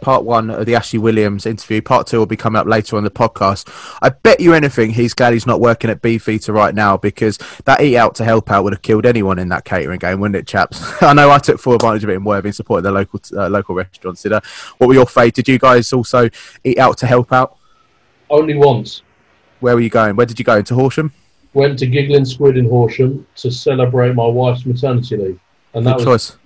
part one of the Ashley Williams interview. Part two will be coming up later on the podcast. I bet you anything he's glad he's not working at Beefeater right now because that eat out to help out would have killed anyone in that catering game, wouldn't it, chaps? I know I took full advantage of it in Worthing, supported the local uh, local restaurants. Did I? What were your fate? Did you guys also eat out to help out? Only once. Where were you going? Where did you go? To Horsham? Went to Giggling Squid in Horsham to celebrate my wife's maternity leave, and that Good was. choice.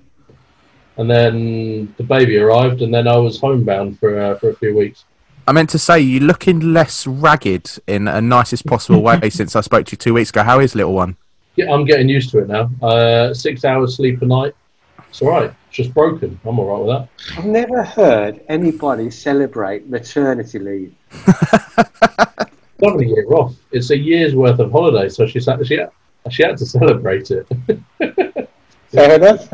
And then the baby arrived, and then I was homebound for uh, for a few weeks. I meant to say you're looking less ragged in a nicest possible way since I spoke to you two weeks ago. How is little one? Yeah, I'm getting used to it now. Uh, six hours sleep a night. It's all right. It's just broken. I'm all right with that. I've never heard anybody celebrate maternity leave. Not a year off. It's a year's worth of holiday, so she sat, she had, she had to celebrate it. Fair enough.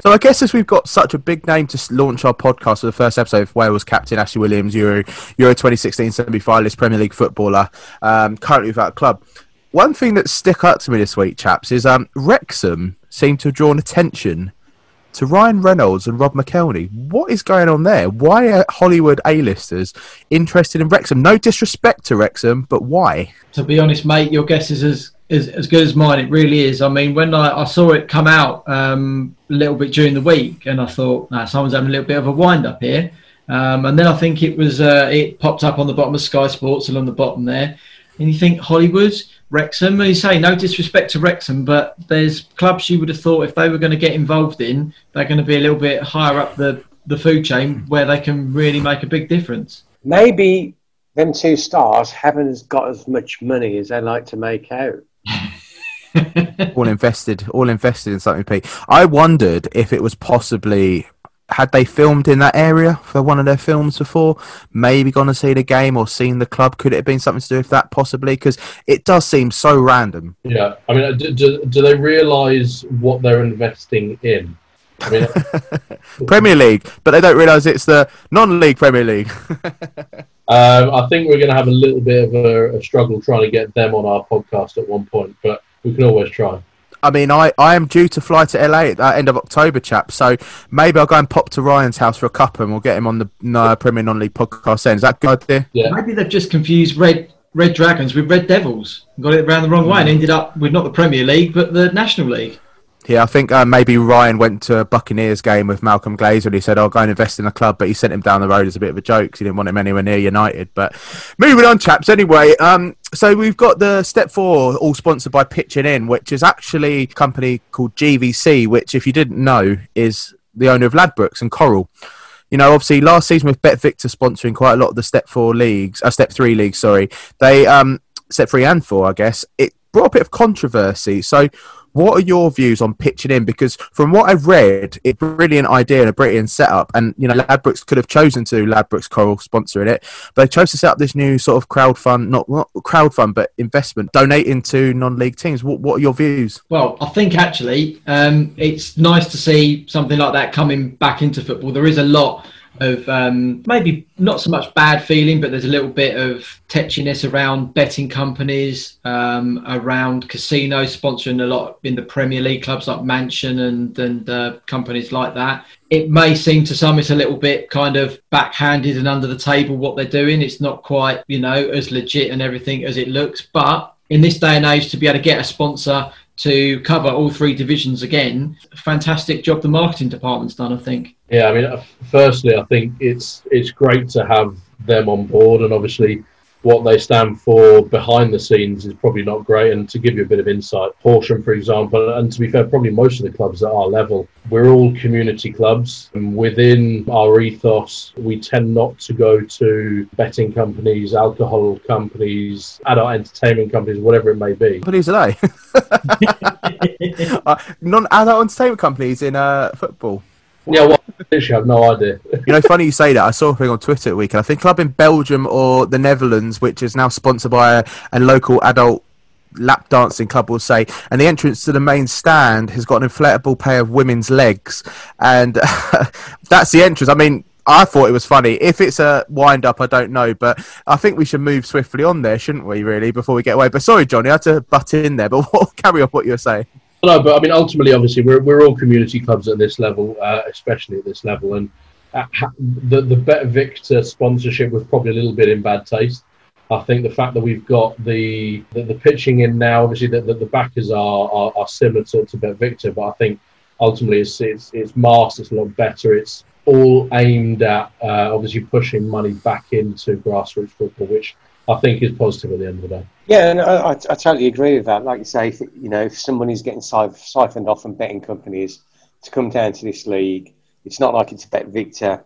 So I guess as we've got such a big name to launch our podcast for the first episode of Wales captain Ashley Williams, Euro Euro 2016 semi-finalist Premier League footballer, um, currently without a club. One thing that stuck out to me this week, chaps, is um, Wrexham seem to have drawn attention to Ryan Reynolds and Rob McElhenney. What is going on there? Why are Hollywood A-listers interested in Wrexham? No disrespect to Wrexham, but why? To be honest, mate, your guess is as as, as good as mine. It really is. I mean, when I, I saw it come out um, a little bit during the week, and I thought, nah, someone's having a little bit of a wind up here. Um, and then I think it was uh, it popped up on the bottom of Sky Sports along the bottom there, and you think Hollywood, Wrexham, and you say no disrespect to Wrexham, but there's clubs you would have thought if they were going to get involved in, they're going to be a little bit higher up the the food chain where they can really make a big difference. Maybe them two stars haven't got as much money as they like to make out. all invested, all invested in something. Pete, I wondered if it was possibly had they filmed in that area for one of their films before, maybe gone to see the game or seen the club. Could it have been something to do with that possibly? Because it does seem so random. Yeah, I mean, do, do, do they realise what they're investing in? I mean, Premier League, but they don't realise it's the non-league Premier League. um, I think we're going to have a little bit of a, a struggle trying to get them on our podcast at one point, but we can always try. I mean, I, I am due to fly to LA at the end of October, chap. So maybe I'll go and pop to Ryan's house for a cup and we'll get him on the uh, Premier Non-League podcast then. Is that a good idea? Yeah. Maybe they've just confused Red Red Dragons with Red Devils, got it around the wrong way, and ended up with not the Premier League but the National League. Yeah, I think uh, maybe Ryan went to a Buccaneers game with Malcolm Glazer and he said, I'll go and invest in the club, but he sent him down the road as a bit of a joke because he didn't want him anywhere near United. But moving on, chaps, anyway, um, so we've got the Step 4 all sponsored by Pitching In, which is actually a company called GVC, which, if you didn't know, is the owner of Ladbrokes and Coral. You know, obviously, last season with Bet Victor sponsoring quite a lot of the Step 4 leagues, uh, Step 3 leagues, sorry, they, um, Step 3 and 4, I guess, it brought a bit of controversy. So, what are your views on pitching in? Because from what I've read, it's a brilliant idea and a brilliant setup. And, you know, Ladbrokes could have chosen to, Ladbrokes Coral sponsoring it, but they chose to set up this new sort of crowd fund, not, not crowd fund, but investment, donating to non league teams. What, what are your views? Well, I think actually um, it's nice to see something like that coming back into football. There is a lot of um, maybe not so much bad feeling, but there's a little bit of tetchiness around betting companies, um, around casinos sponsoring a lot in the Premier League clubs like Mansion and and uh, companies like that. It may seem to some it's a little bit kind of backhanded and under the table what they're doing. It's not quite you know as legit and everything as it looks, but in this day and age to be able to get a sponsor to cover all three divisions again, fantastic job the marketing department's done, I think. Yeah, I mean, uh, firstly, I think it's it's great to have them on board, and obviously, what they stand for behind the scenes is probably not great. And to give you a bit of insight, Horsham, for example, and to be fair, probably most of the clubs at our level, we're all community clubs. And within our ethos, we tend not to go to betting companies, alcohol companies, adult entertainment companies, whatever it may be. Companies are they? uh, non adult entertainment companies in uh, football. Yeah, well, literally have no idea. You know, funny you say that. I saw a thing on Twitter a week, and I think club in Belgium or the Netherlands, which is now sponsored by a, a local adult lap dancing club, will say, and the entrance to the main stand has got an inflatable pair of women's legs, and that's the entrance. I mean. I thought it was funny. If it's a wind up, I don't know, but I think we should move swiftly on there, shouldn't we? Really, before we get away. But sorry, Johnny, I had to butt in there. But what, carry on what you were saying. No, but I mean, ultimately, obviously, we're, we're all community clubs at this level, uh, especially at this level. And uh, the the Bet Victor sponsorship was probably a little bit in bad taste. I think the fact that we've got the the, the pitching in now, obviously, that the, the backers are, are, are similar to, to Bet Victor, but I think ultimately it's it's, it's masked, it's a lot better. It's all aimed at uh, obviously pushing money back into grassroots football, which I think is positive at the end of the day. Yeah, and I, I, I totally agree with that. Like you say, if, you know, if someone is getting siphoned off from betting companies to come down to this league, it's not like it's Bet Victor.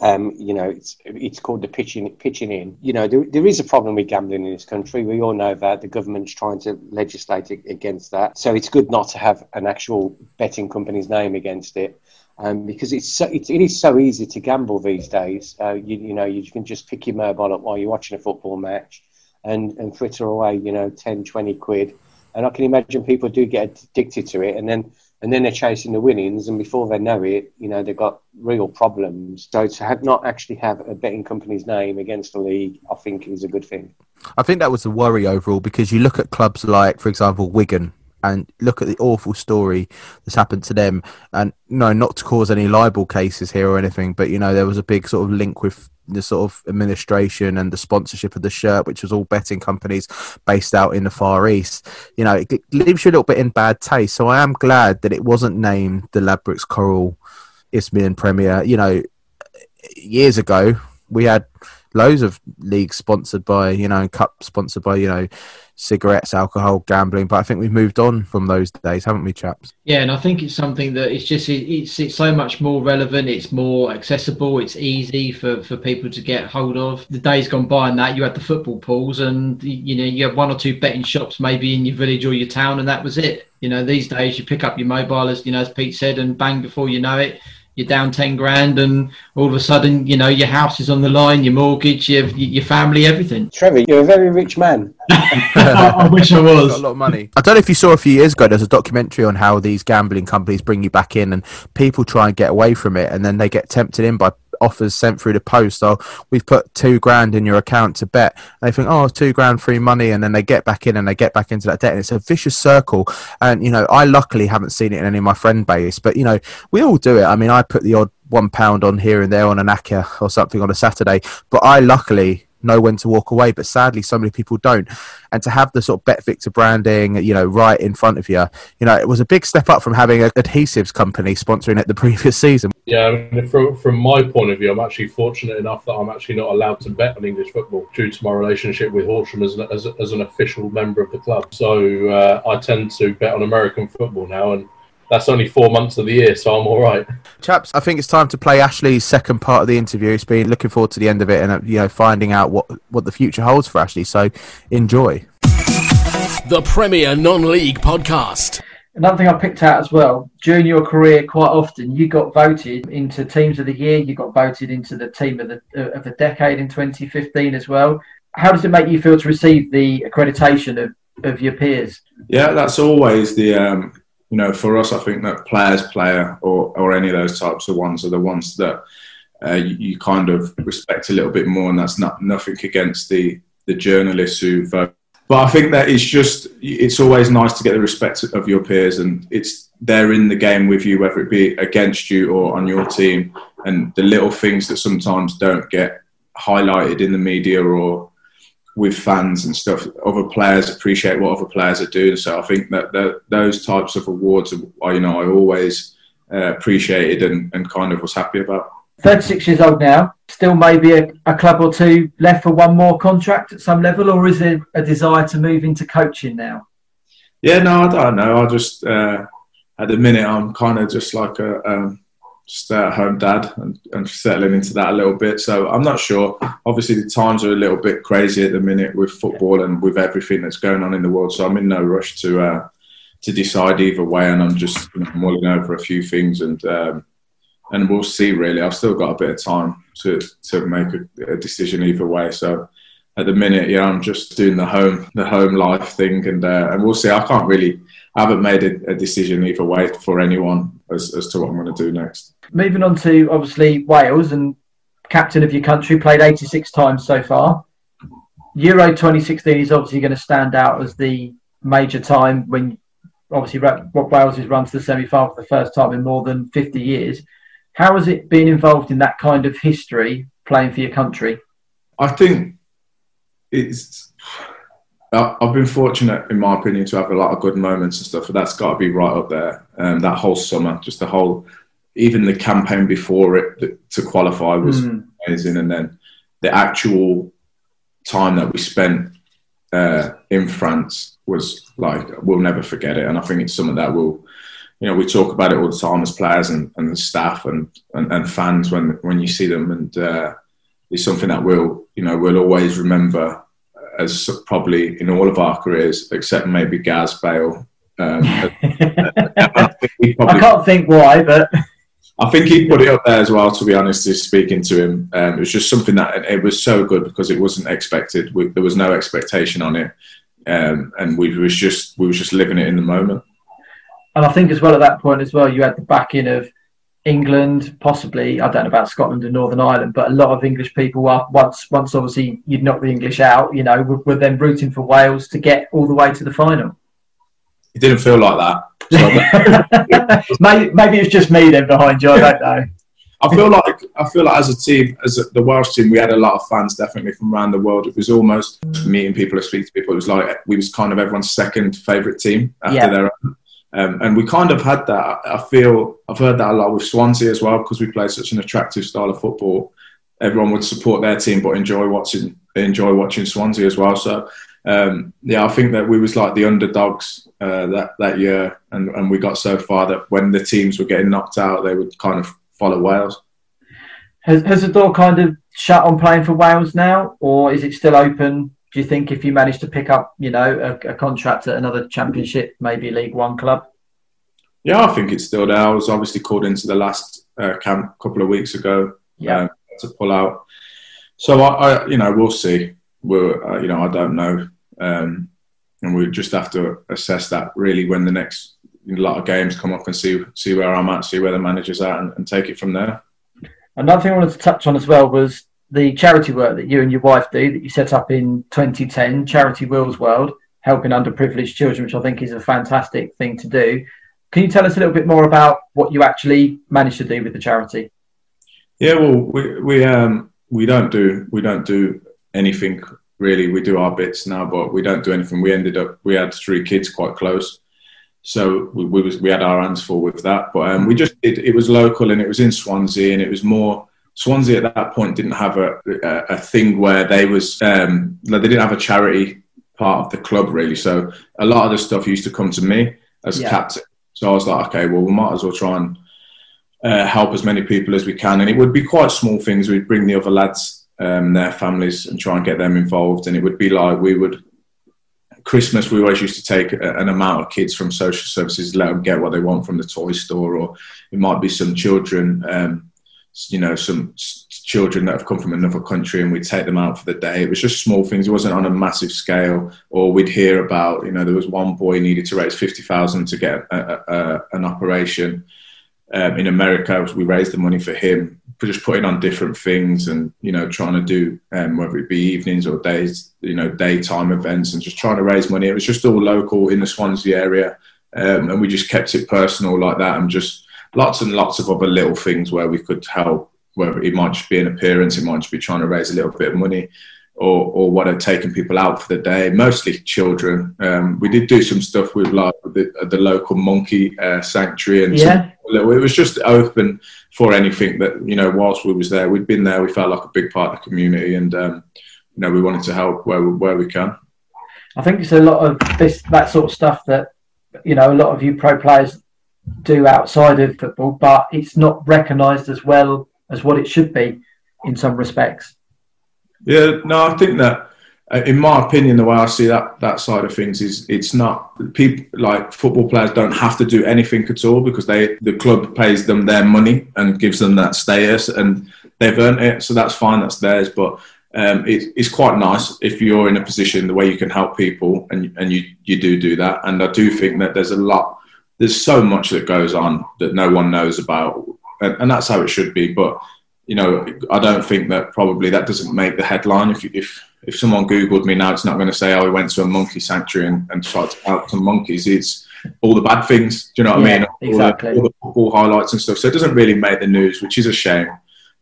Um, you know, it's it's called the pitching pitching in. You know, there, there is a problem with gambling in this country. We all know that the government's trying to legislate against that. So it's good not to have an actual betting company's name against it. Um, because it's, so, it's it is so easy to gamble these days. Uh, you, you know, you can just pick your mobile up while you're watching a football match and, and fritter away, you know, 10, 20 quid. And I can imagine people do get addicted to it. And then and then they're chasing the winnings, and before they know it, you know they've got real problems. So to have not actually have a betting company's name against the league, I think is a good thing. I think that was the worry overall because you look at clubs like, for example, Wigan, and look at the awful story that's happened to them. And no, not to cause any libel cases here or anything, but you know there was a big sort of link with the sort of administration and the sponsorship of the shirt, which was all betting companies based out in the Far East. You know, it leaves you a little bit in bad taste. So I am glad that it wasn't named the Ladbrokes Coral Isthmian Premier. You know, years ago we had loads of leagues sponsored by you know cup sponsored by you know cigarettes, alcohol, gambling. But I think we've moved on from those days, haven't we, chaps? Yeah, and I think it's something that it's just it's it's so much more relevant. It's more accessible. It's easy for for people to get hold of. The days gone by, and that you had the football pools, and you know you had one or two betting shops maybe in your village or your town, and that was it. You know, these days you pick up your mobile, as you know, as Pete said, and bang, before you know it, you're down 10 grand and all of a sudden you know your house is on the line your mortgage your, your family everything. Trevor you're a very rich man. I wish i was. A lot of money. I don't know if you saw a few years ago there's a documentary on how these gambling companies bring you back in and people try and get away from it and then they get tempted in by offers sent through the post. Oh, we've put two grand in your account to bet. And they think, oh, two grand free money, and then they get back in and they get back into that debt, and it's a vicious circle. And you know, I luckily haven't seen it in any of my friend base, but you know, we all do it. I mean, I put the odd one pound on here and there on an acca or something on a Saturday, but I luckily know when to walk away. But sadly, so many people don't. And to have the sort of Bet Victor branding, you know, right in front of you, you know, it was a big step up from having an adhesives company sponsoring it the previous season. Yeah, I mean, from, from my point of view, I'm actually fortunate enough that I'm actually not allowed to bet on English football due to my relationship with Horsham as an, as, as an official member of the club. So uh, I tend to bet on American football now. And that's only four months of the year, so I'm all right. Chaps, I think it's time to play Ashley's second part of the interview. It's been looking forward to the end of it and uh, you know finding out what what the future holds for Ashley. So enjoy. The Premier Non-League Podcast. Another thing I picked out as well during your career, quite often you got voted into teams of the year. You got voted into the team of the uh, of the decade in 2015 as well. How does it make you feel to receive the accreditation of, of your peers? Yeah, that's always the um, you know, for us, I think that players, player, or or any of those types of ones are the ones that uh, you, you, kind of respect a little bit more, and that's not nothing against the the journalists who vote. But I think that it's just it's always nice to get the respect of your peers, and it's they're in the game with you, whether it be against you or on your team, and the little things that sometimes don't get highlighted in the media or with fans and stuff, other players appreciate what other players are doing. So I think that, that those types of awards are, you know, I always uh, appreciated and, and kind of was happy about. 36 years old now, still maybe a, a, club or two left for one more contract at some level, or is there a desire to move into coaching now? Yeah, no, I don't know. I just, uh, at the minute, I'm kind of just like a, um, stay at home dad and, and settling into that a little bit. So I'm not sure. Obviously, the times are a little bit crazy at the minute with football and with everything that's going on in the world. So I'm in no rush to uh, to decide either way, and I'm just mulling over a few things and um, and we'll see. Really, I've still got a bit of time to to make a, a decision either way. So at the minute, yeah, I'm just doing the home the home life thing, and uh, and we'll see. I can't really. I haven't made a, a decision either way for anyone as, as to what I'm going to do next. Moving on to obviously Wales and captain of your country, played 86 times so far. Euro 2016 is obviously going to stand out as the major time when obviously Wales has run to the semi final for the first time in more than 50 years. How has it been involved in that kind of history playing for your country? I think it's. I've been fortunate, in my opinion, to have a lot of good moments and stuff, but that's got to be right up there. Um, that whole summer, just the whole even the campaign before it to qualify was mm. amazing, and then the actual time that we spent uh, in France was like we'll never forget it, and I think it's something that will. You know, we talk about it all the time as players and, and staff and, and, and fans when when you see them, and uh, it's something that we'll you know we'll always remember as probably in all of our careers, except maybe Gaz Bale. Um, I, I can't think why, but I think he put it up there as well. To be honest, is speaking to him, um, it was just something that it was so good because it wasn't expected. We, there was no expectation on it, um, and we was just we was just living it in the moment. And I think as well at that point as well, you had the backing of England, possibly I don't know about Scotland and Northern Ireland, but a lot of English people are once once obviously you'd knock the English out, you know, were, were then rooting for Wales to get all the way to the final. It didn't feel like that. So maybe, maybe it's just me then behind you. I don't know. I feel like I feel like as a team, as a, the Welsh team, we had a lot of fans definitely from around the world. It was almost meeting people or speaking to people. It was like we was kind of everyone's second favourite team after yeah. their own. Um, and we kind of had that. I feel I've heard that a lot with Swansea as well because we play such an attractive style of football. Everyone would support their team, but enjoy watching enjoy watching Swansea as well. So um, yeah, I think that we was like the underdogs uh, that that year, and, and we got so far that when the teams were getting knocked out, they would kind of follow Wales. Has, has the door kind of shut on playing for Wales now, or is it still open do you think if you manage to pick up, you know, a, a, contract at another championship, maybe League One club? Yeah, I think it's still there. I was obviously called into the last uh, camp a couple of weeks ago yeah. Um, to pull out. So I, I, you know, we'll see. We'll, uh, you know, I don't know, um, and we just have to assess that really when the next lot of games come up and see see where I'm at, see where the manager's at, and, and take it from there. Another thing I wanted to touch on as well was the charity work that you and your wife do that you set up in 2010, Charity Will's World, helping underprivileged children, which I think is a fantastic thing to do. Can you tell us a little bit more about what you actually managed to do with the charity? Yeah, well, we we um we don't do we don't do anything really. We do our bits now, but we don't do anything. We ended up we had three kids quite close, so we we, was, we had our hands full with that. But um, we just did. It was local and it was in Swansea and it was more Swansea at that point didn't have a, a, a thing where they was um, they didn't have a charity part of the club really. So a lot of the stuff used to come to me as yeah. captain. So I was like, okay, well we might as well try and uh, help as many people as we can, and it would be quite small things. We'd bring the other lads, um, their families, and try and get them involved. And it would be like we would Christmas, we always used to take an amount of kids from social services, let them get what they want from the toy store, or it might be some children um, you know, some children that have come from another country and we'd take them out for the day. It was just small things. It wasn't on a massive scale. Or we'd hear about, you know, there was one boy needed to raise 50,000 to get a, a, an operation um, in America. We raised the money for him, just putting on different things and, you know, trying to do, um, whether it be evenings or days, you know, daytime events and just trying to raise money. It was just all local in the Swansea area. Um, and we just kept it personal like that and just, lots and lots of other little things where we could help. Whether it might just be an appearance, it might just be trying to raise a little bit of money, or or what are taking people out for the day. Mostly children. Um, we did do some stuff with like the, the local monkey uh, sanctuary, and yeah. Some, it was just open for anything that you know. Whilst we was there, we'd been there. We felt like a big part of the community, and um, you know we wanted to help where where we can. I think it's a lot of this that sort of stuff that you know a lot of you pro players do outside of football, but it's not recognised as well as what it should be in some respects. Yeah, no, I think that, uh, in my opinion, the way I see that that side of things is it's not people like football players don't have to do anything at all because they the club pays them their money and gives them that status and they've earned it, so that's fine, that's theirs. But um, it, it's quite nice if you're in a position the way you can help people and and you you do do that. And I do think that there's a lot there's so much that goes on that no one knows about, and, and, that's how it should be. But you know, I don't think that probably that doesn't make the headline. If if if someone googled me now, it's not going to say, "Oh, we went to a monkey sanctuary and, and tried to help some monkeys." It's all the bad things. Do you know what yeah, I mean? All exactly. The, all the football highlights and stuff. So it doesn't really make the news, which is a shame.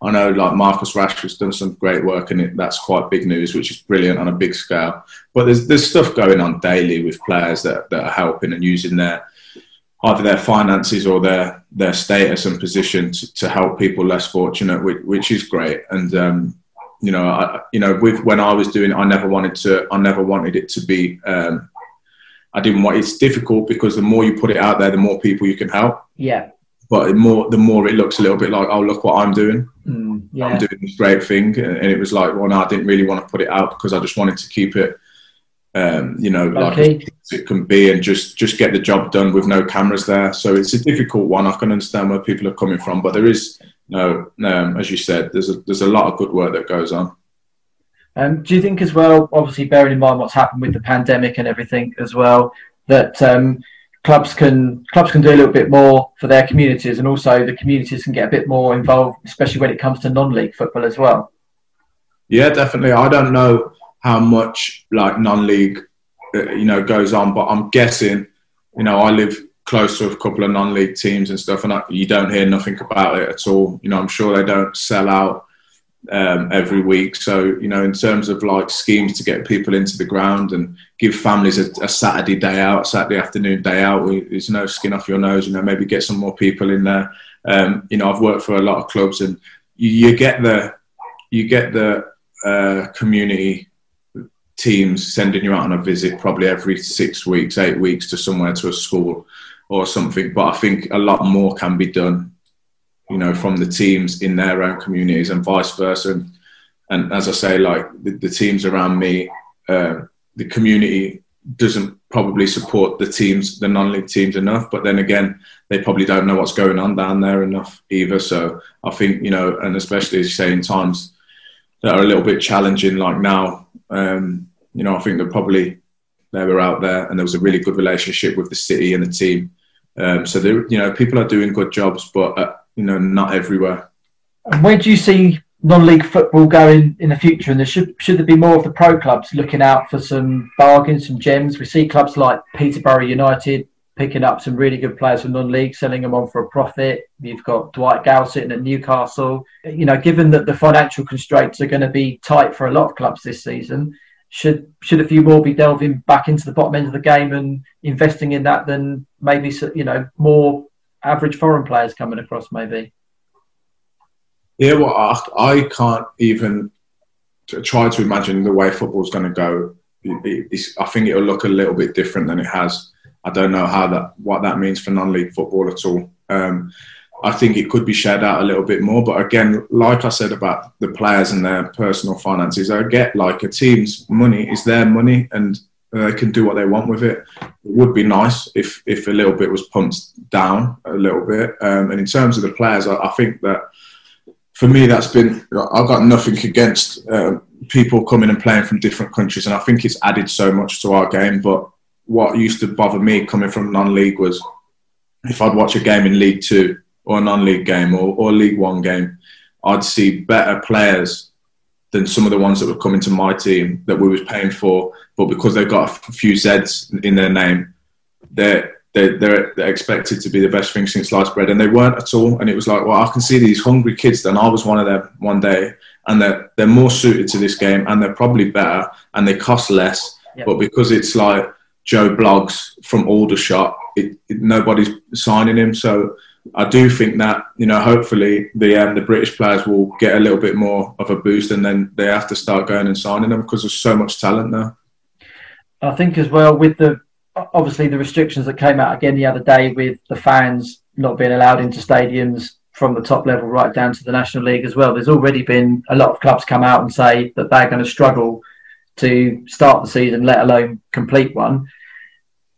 I know like Marcus Rashford's done some great work and it, that's quite big news, which is brilliant on a big scale. But there's there's stuff going on daily with players that, that are helping and using their either their finances or their their status and position to, to help people less fortunate, which, which is great. And um, you know, I, you know, with when I was doing, it, I never wanted to. I never wanted it to be. Um, I didn't want. It's difficult because the more you put it out there, the more people you can help. Yeah. But the more, the more it looks a little bit like, oh, look what I'm doing. Mm, yeah. I'm doing this great thing, and it was like, well, no, I didn't really want to put it out because I just wanted to keep it, um, you know, like Okay. it can be, and just just get the job done with no cameras there. So it's a difficult one. I can understand where people are coming from, but there is no, um, as you said, there's a there's a lot of good work that goes on. Um, do you think as well, obviously bearing in mind what's happened with the pandemic and everything as well, that um, clubs can clubs can do a little bit more for their communities, and also the communities can get a bit more involved, especially when it comes to non-league football as well. Yeah, definitely. I don't know how much like non-league, uh, you know, goes on, but I'm guessing, you know, I live close to a couple of non-league teams and stuff, and I, you don't hear nothing about it at all. You know, I'm sure they don't sell out um, every week. So, you know, in terms of like schemes to get people into the ground and give families a, a Saturday day out, Saturday afternoon day out, there's no skin off your nose. You know, maybe get some more people in there. Um, you know, I've worked for a lot of clubs, and you, you get the you get the uh, community teams sending you out on a visit probably every six weeks, eight weeks to somewhere to a school or something. But I think a lot more can be done, you know, from the teams in their own communities and vice versa. And, and as I say, like the, the teams around me, uh, the community doesn't probably support the teams, the non-league teams enough. But then again, they probably don't know what's going on down there enough either. So I think you know, and especially as you say, in times that are a little bit challenging, like now, um, you know, I think that probably they were out there and there was a really good relationship with the city and the team. Um, so you know, people are doing good jobs, but uh, you know, not everywhere. And where do you see non-league football going in the future? And there should should there be more of the pro clubs looking out for some bargains, some gems? We see clubs like Peterborough United picking up some really good players from non-league, selling them on for a profit. You've got Dwight Gayle sitting at Newcastle. You know, given that the financial constraints are going to be tight for a lot of clubs this season, should should a few more be delving back into the bottom end of the game and investing in that than maybe you know more average foreign players coming across maybe? Yeah, well, I, can't even try to imagine the way football's going to go. I think it'll look a little bit different than it has. I don't know how that what that means for non-league football at all. Um, I think it could be shared out a little bit more, but again, like I said about the players and their personal finances, I get like a team's money is their money and they can do what they want with it. It would be nice if if a little bit was pumped down a little bit. Um, and in terms of the players, I, I think that for me, that's been I've got nothing against uh, people coming and playing from different countries, and I think it's added so much to our game. But what used to bother me coming from non-league was if I'd watch a game in League Two or a non-league game or, or League One game, I'd see better players than some of the ones that were coming to my team that we was paying for. But because they've got a few Zs in their name, they're they're, they're, they're expected to be the best thing since sliced bread, and they weren't at all. And it was like, well, I can see these hungry kids. Then I was one of them one day, and they're they're more suited to this game, and they're probably better, and they cost less. Yep. But because it's like Joe Bloggs from Aldershot, it, it, nobody's signing him. So I do think that you know, hopefully the um, the British players will get a little bit more of a boost, and then they have to start going and signing them because there's so much talent there. I think as well with the obviously the restrictions that came out again the other day with the fans not being allowed into stadiums from the top level right down to the National League as well. There's already been a lot of clubs come out and say that they're going to struggle to start the season, let alone complete one.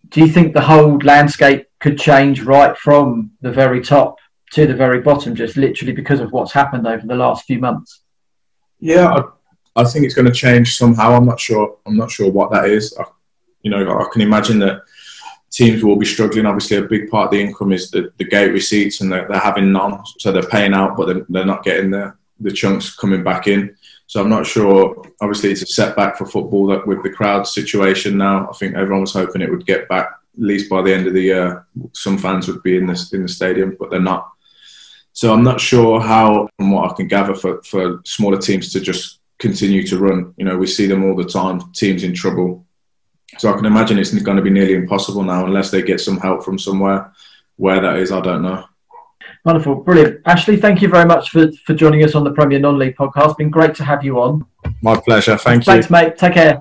Do you think the whole landscape could change right from the very top to the very bottom, just literally because of what's happened over the last few months? Yeah, I, I think it's going to change somehow. I'm not sure. I'm not sure what that is. I, you know, I can imagine that teams will be struggling. Obviously, a big part of the income is the, the gate receipts, and they're, they're having none, so they're paying out, but they're, they're not getting the the chunks coming back in. So I'm not sure. Obviously, it's a setback for football that with the crowd situation now. I think everyone was hoping it would get back at least by the end of the year. Some fans would be in this in the stadium, but they're not. So I'm not sure how, and what I can gather, for, for smaller teams to just continue to run. You know, we see them all the time. Teams in trouble. So I can imagine it's going to be nearly impossible now unless they get some help from somewhere. Where that is, I don't know. Wonderful, brilliant. Ashley, thank you very much for, for joining us on the Premier Non-League podcast. Been great to have you on. My pleasure. Thank Thanks, you. mate. Take care.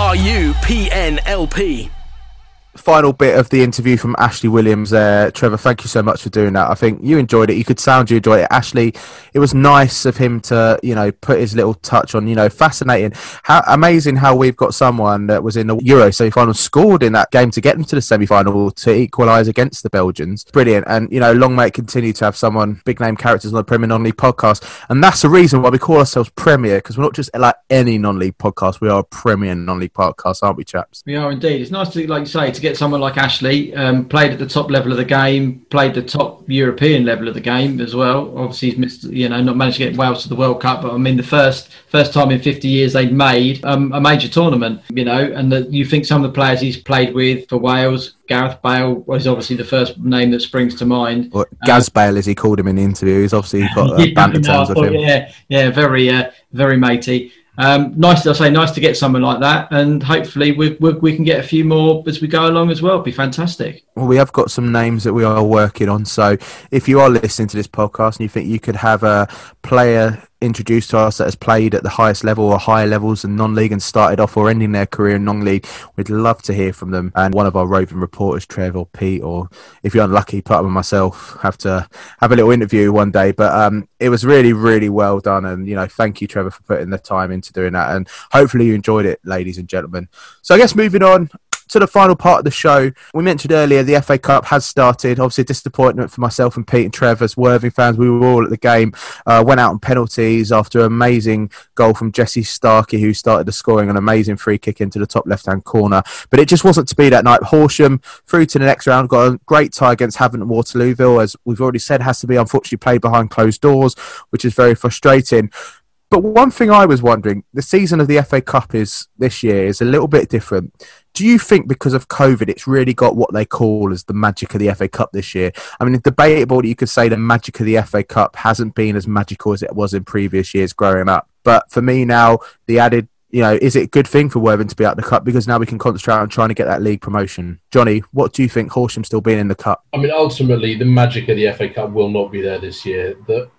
Are you PNLP? Final bit of the interview from Ashley Williams there. Trevor, thank you so much for doing that. I think you enjoyed it. You could sound you enjoyed it. Ashley, it was nice of him to, you know, put his little touch on, you know, fascinating. How amazing how we've got someone that was in the Euro semi final, scored in that game to get them to the semi final to equalise against the Belgians. Brilliant. And, you know, long may it continue to have someone, big name characters on the Premier Non League podcast. And that's the reason why we call ourselves Premier, because we're not just like any non league podcast, we are a Premier non league podcast, aren't we, chaps? We are indeed. It's nice to, like you say, to get someone like Ashley, um, played at the top level of the game, played the top European level of the game as well. Obviously, he's missed, you know, not managed to get Wales to the World Cup, but I mean, the first first time in 50 years they'd made um, a major tournament, you know, and that you think some of the players he's played with for Wales, Gareth Bale was obviously the first name that springs to mind. Or Gaz Bale, as he called him in the interview, he's obviously got uh, banter terms with him. Yeah, yeah, very, uh, very matey. Um, nice, I say, nice to get someone like that, and hopefully we, we, we can get a few more as we go along as well. It'd be fantastic. Well, we have got some names that we are working on. So if you are listening to this podcast and you think you could have a player introduced to us that has played at the highest level or higher levels in non-league and started off or ending their career in non-league, we'd love to hear from them. And one of our roving reporters, Trev or Pete, or if you're unlucky, put up with myself, have to have a little interview one day. But um, it was really, really well done. And, you know, thank you, Trevor, for putting the time into doing that. And hopefully you enjoyed it, ladies and gentlemen. So I guess moving on, to the final part of the show, we mentioned earlier the FA Cup has started. Obviously, disappointment for myself and Pete and Trev as Worthing fans. We were all at the game. Uh, went out on penalties after an amazing goal from Jesse Starkey, who started the scoring an amazing free kick into the top left hand corner. But it just wasn't to be that night. Horsham through to the next round, got a great tie against Havant and Waterlooville, as we've already said, has to be unfortunately played behind closed doors, which is very frustrating. But one thing I was wondering, the season of the FA Cup is this year is a little bit different. Do you think because of COVID, it's really got what they call as the magic of the FA Cup this year? I mean, it's debatable that you could say the magic of the FA Cup hasn't been as magical as it was in previous years growing up. But for me now, the added, you know, is it a good thing for Worthing to be out the cup because now we can concentrate on trying to get that league promotion? Johnny, what do you think? Horsham still being in the cup? I mean, ultimately, the magic of the FA Cup will not be there this year. The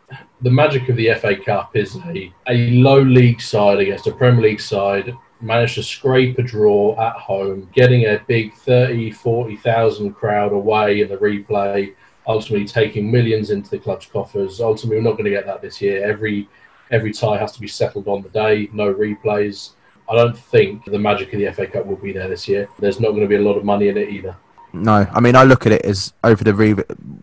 the magic of the FA Cup is a, a low league side against a Premier League side managed to scrape a draw at home, getting a big 30, 40,000 crowd away in the replay, ultimately taking millions into the club's coffers. Ultimately, we're not going to get that this year. Every every tie has to be settled on the day, no replays. I don't think the magic of the FA Cup will be there this year. There's not going to be a lot of money in it either. No, I mean I look at it as over the re-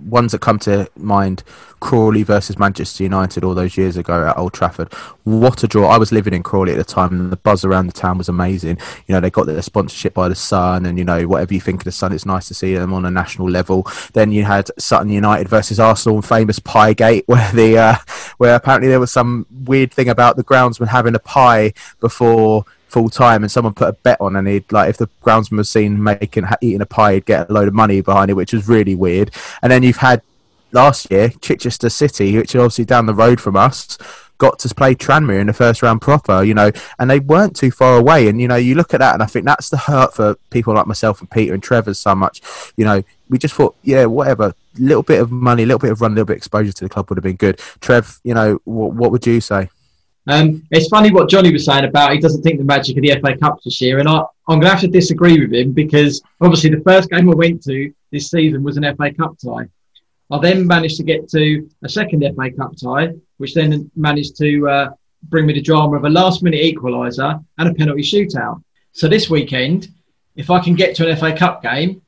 ones that come to mind: Crawley versus Manchester United all those years ago at Old Trafford. What a draw! I was living in Crawley at the time, and the buzz around the town was amazing. You know, they got their sponsorship by the Sun, and you know whatever you think of the Sun, it's nice to see them on a national level. Then you had Sutton United versus Arsenal, and famous Pie Gate, where the uh, where apparently there was some weird thing about the groundsman having a pie before full time and someone put a bet on and he'd like if the groundsman was seen making eating a pie he'd get a load of money behind it which was really weird. And then you've had last year chichester city which are obviously down the road from us got to play tranmere in the first round proper you know and they weren't too far away. And you know you look at that and i think that's the hurt for people like myself and peter and trevor so much. You know we just thought yeah whatever. A little bit of money a little bit of run a little bit of exposure to the club would have been good. Trev you know what would you say um, it's funny what Johnny was saying about he doesn't think the magic of the FA Cup this year, and I, I'm going to have to disagree with him because obviously the first game I went to this season was an FA Cup tie. I then managed to get to a second FA Cup tie, which then managed to uh, bring me the drama of a last minute equaliser and a penalty shootout. So this weekend, if I can get to an FA Cup game,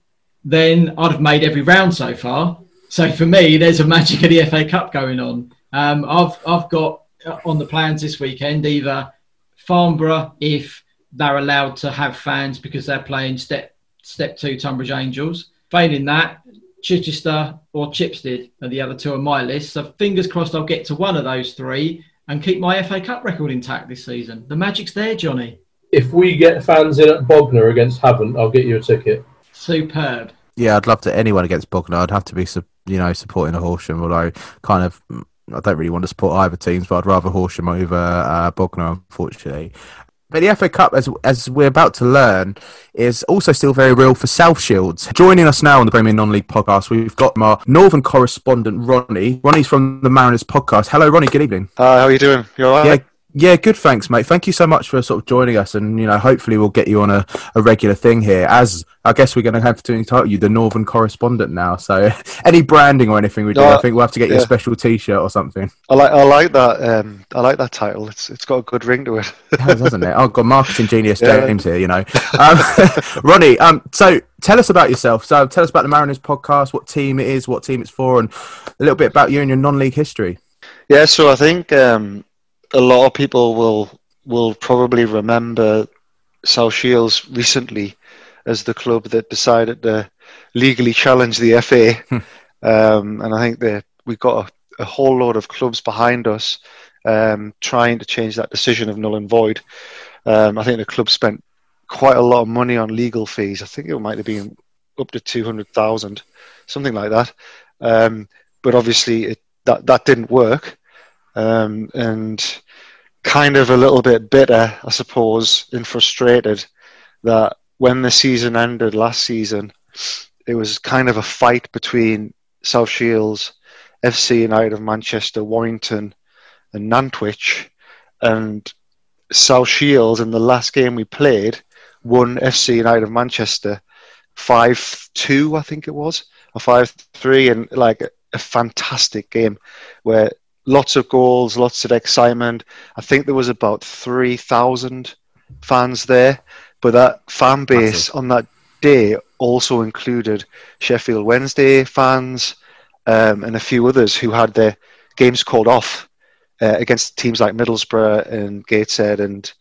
then I'd have made every round so far. So for me, there's a magic of the FA Cup going on. Um, I've I've got on the plans this weekend either Farnborough if they're allowed to have fans because they're playing step step two Tonbridge Angels. Failing that, Chichester or Chipstead are the other two on my list. So fingers crossed I'll get to one of those three and keep my FA Cup record intact this season. The magic's there, Johnny. If we get fans in at Bognor against Havant, I'll get you a ticket. Superb. Yeah, I'd love to. Anyone against Bognor, I'd have to be, you know, supporting a Horsham. Although, kind of, I don't really want to support either teams, but I'd rather Horsham over uh, Bognor, unfortunately. But the FA Cup, as as we're about to learn, is also still very real for South Shields. Joining us now on the Premier Non-League podcast, we've got our Northern correspondent Ronnie. Ronnie's from the Mariners podcast. Hello, Ronnie. Good evening. Hi, how are you doing? You all right? Yeah, yeah, good. Thanks, mate. Thank you so much for sort of joining us, and you know, hopefully, we'll get you on a, a regular thing here. As I guess we're going to have to entitle you the Northern correspondent now. So, any branding or anything we do, No, I think we'll have to get you a special T-shirt or something. I like I like that um, I like that title. It's it's got a good ring to it. Has, hasn't it? Oh, God, marketing genius Yeah. James here. You know, um, Ronnie. Um, so tell us about yourself. So tell us about the Mariners podcast, what team it is, what team it's for, and a little bit about you and your non-league history. Yeah, so I think um, a lot of people will will probably remember South Shields recently as the club that decided to legally challenge the FA, um, and I think that we got a, a whole load of clubs behind us um, trying to change that decision of null and void. Um, I think the club spent quite a lot of money on legal fees. I think it might have been up to two hundred thousand, something like that. Um, but obviously, it, that that didn't work um, and kind of a little bit bitter, I suppose, and frustrated that when the season ended last season, it was kind of a fight between South Shields, FC United of Manchester, Warrington, and Nantwich, and South Shields in the last game we played won FC United of Manchester five two, I think it was, or five three, and like a, a fantastic game where lots of goals, lots of excitement. I think there was about three thousand fans there, but that fan base Massive. on that day also included Sheffield Wednesday fans um, and a few others who had their games called off uh, against teams like Middlesbrough and Gateshead and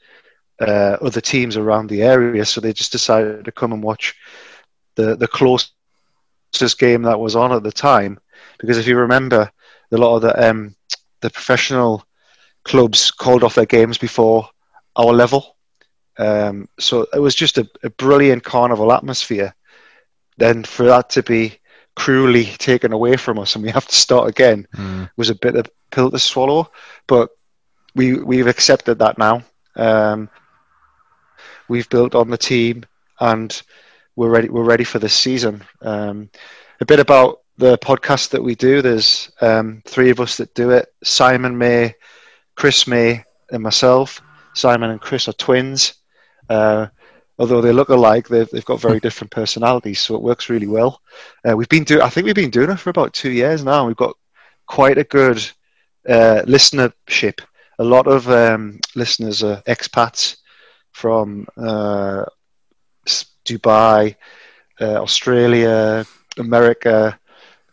uh, other teams around the area. So they just decided to come and watch the the closest game that was on at the time. Because if you remember, a lot of the um, the professional clubs called off their games before our level. Um, so it was just a, a brilliant carnival atmosphere. Then for that to be cruelly taken away from us and we have to start again was a bit of pill to swallow. But we we've accepted that now. Um, we've built on the team and we're ready. We're ready for this season. Um, a bit about the podcast that we do. There's um, three of us that do it: Simon May, Chris May, and myself. Simon and Chris are twins. Uh, although they look alike, they've, they've got very different personalities, so it works really well. Uh, we've been doing. I think we've been doing it for about two years now. We've got quite a good uh, listenership. A lot of um, listeners are expats from uh, Dubai, uh, Australia, America,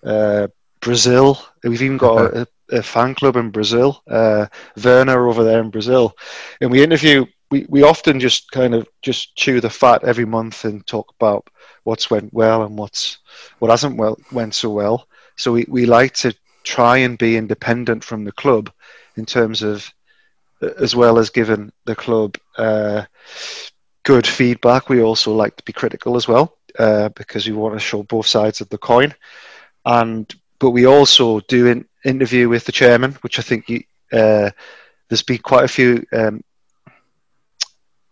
uh, Brazil. We've even got a, a fan club in Brazil, uh, Werner over there in Brazil. And we interview, we, we often just kind of just chew the fat every month and talk about what's went well and what's what hasn't well went so well. So we, we like to try and be independent from the club in terms of as well as giving the club uh, good feedback, we also like to be critical as well uh, because we want to show both sides of the coin. And but we also do an interview with the chairman, which I think you, uh, there's been quite a few um,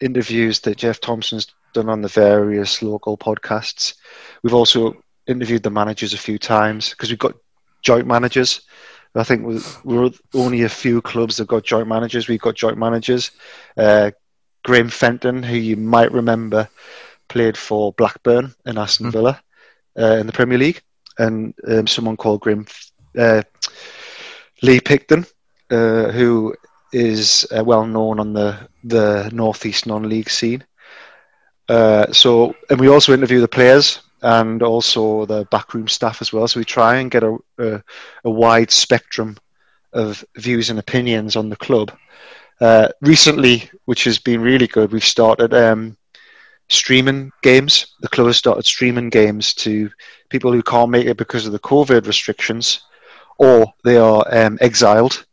interviews that Geoff Thompson's done on the various local podcasts. We've also interviewed the managers a few times because we've got joint managers. I think we're, we're only a few clubs that got joint managers. We've got joint managers. Uh, Graham Fenton, who you might remember, played for Blackburn and Aston Villa uh, in the Premier League, and um, someone called Graham uh, Lee Picton, uh, who is uh, well known on the the northeast non-league scene. Uh, so, and we also interview the players and also the backroom staff as well. So we try and get a, a, a wide spectrum of views and opinions on the club. Uh, recently, which has been really good, we've started um, streaming games. The club has started streaming games to people who can't make it because of the COVID restrictions, or they are um, exiled.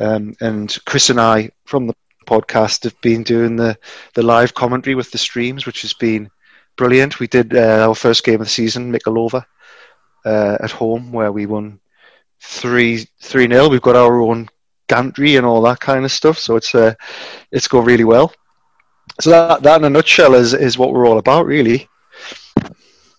Um, and Chris and I from the podcast have been doing the, the live commentary with the streams, which has been brilliant. We did uh, our first game of the season, Mickleover, uh, at home, where we won three three nil. We've got our own gantry and all that kind of stuff, so it's uh, it's going really well. So that, that in a nutshell is, is what we're all about, really.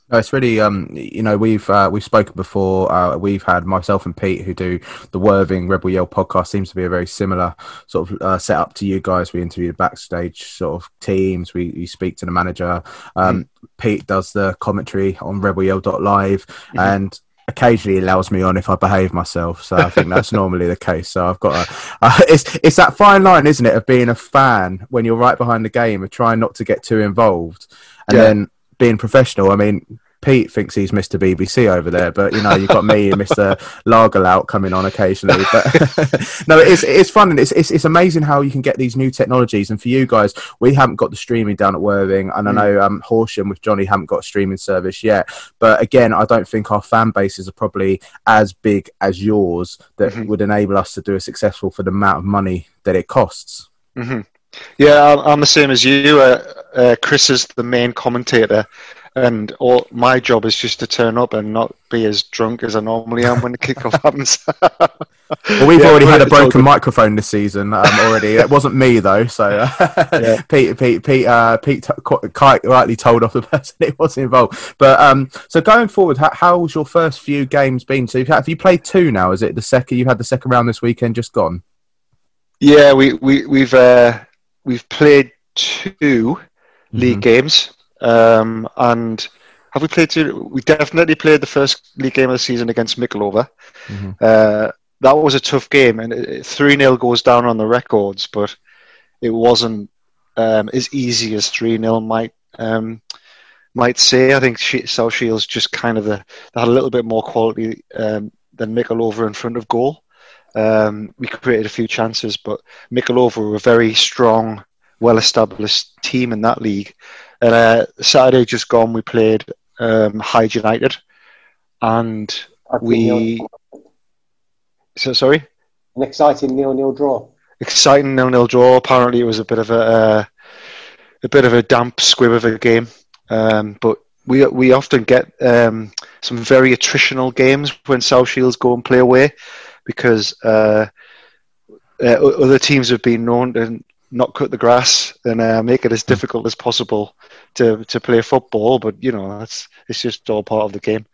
No, it's really um you know we've uh, we've spoken before. Uh, we've had myself and Pete who do the Worthing Rebel Yell podcast. Seems to be a very similar sort of uh, setup to you guys. We interview the backstage sort of teams. We, we speak to the manager. Um, mm. Pete does the commentary on Rebel Yell Live, mm-hmm. and occasionally allows me on if I behave myself. So I think that's normally the case. So I've got a, uh, it's it's that fine line, isn't it, of being a fan when you're right behind the game and trying not to get too involved, and yeah. then being professional. I mean, Pete thinks he's Mr. BBC over there, but you know you've got me and Mr. Lagerlout coming on occasionally. But no, it's it's fun and it's, it's it's amazing how you can get these new technologies. And for you guys, we haven't got the streaming down at Worthing, and I mm. know um, Horsham with Johnny haven't got a streaming service yet. But again, I don't think our fan bases are probably as big as yours that mm-hmm. would enable us to do a successful for the amount of money that it costs. Mm-hmm. Yeah, I'm the same as you. Uh, uh, Chris is the main commentator and all my job is just to turn up and not be as drunk as I normally am when the kickoff happens. well, we've yeah, already had a broken microphone this season um, already. it wasn't me though, so uh, yeah. Pete, Pete, Pete, uh, Pete t- quite rightly told off the person it was involved. But um, so going forward, how, how's your first few games been? So you've had, have you played two now? Is it the second? You had the second round this weekend, just gone. Yeah, we we we've uh, we've played 2 mm-hmm. league games. Um, and have we played two? We definitely played the first league game of the season against Mickleover. Mm-hmm. Uh, that was a tough game, and 3 0 goes down on the records, but it wasn't um, as easy as 3 0 might. Um, might say I think South Shields just kind of the, they had a little bit more quality um, than Mickleover in front of goal. Um, we created a few chances, but Mickleover were a very strong, well-established team in that league, and uh, Saturday just gone, we played um, Hyde United, and we. So sorry. An exciting nil-nil draw. Exciting nil-nil draw. Apparently, it was a bit of a uh, a bit of a damp squib of a game, um, but we we often get um, some very attritional games when South Shields go and play away because uh, uh, other teams have been known to not cut the grass and uh, make it as difficult as possible to to play football. But you know, that's it's just all part of the game.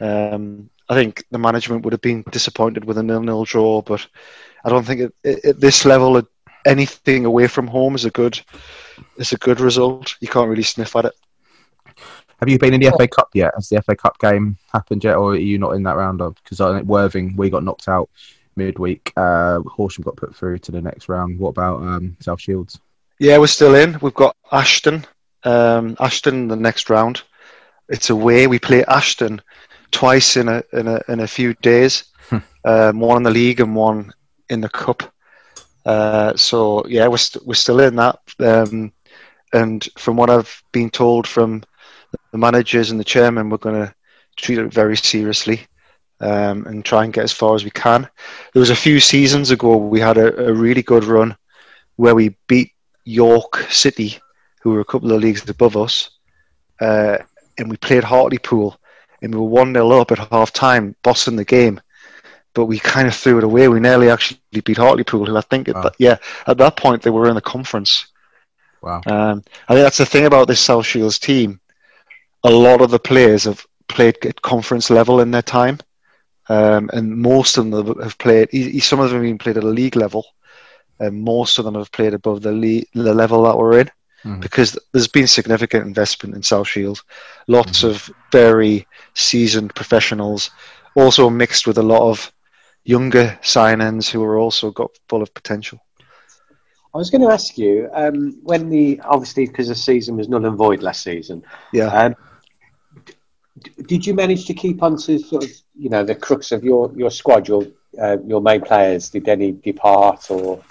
Um, I think the management would have been disappointed with a nil-nil draw, but I don't think at this level anything away from home is a good is a good result. You can't really sniff at it. Have you been in the FA Cup yet? Has the FA Cup game happened yet, or are you not in that round? Because I think Worthing we got knocked out midweek. Uh, Horsham got put through to the next round. What about um, South Shields? Yeah, we're still in. We've got Ashton. Um, Ashton the next round. It's away. We play Ashton twice in a in a in a few days. Hmm. um, one in the league and one in the cup. Uh, so yeah, we're st- we're still in that. Um, and from what I've been told from the managers and the chairman, we're going to treat it very seriously um, and try and get as far as we can. There was a few seasons ago we had a, a really good run where we beat York City, who were a couple of leagues above us, uh, and we played Hartlepool, and we were one 0 up at half time, bossing the game. But we kind of threw it away. We nearly actually beat Hartlepool, who I think, wow. at yeah, at that point they were in the conference. Wow. Um, I think that's the thing about this South Shields team. A lot of the players have played at conference level in their time. Um, and most of them have played. Some of them have even played at a league level, and most of them have played above the, league, the level that we're in, mm. because there's been significant investment in South Shield. Lots mm. of very seasoned professionals, also mixed with a lot of younger signings who are also got full of potential. I was going to ask you um, when the obviously because the season was null and void last season. Yeah. Um, did you manage to keep on to sort of you know the crux of your your squad, your uh, your main players? Did any depart or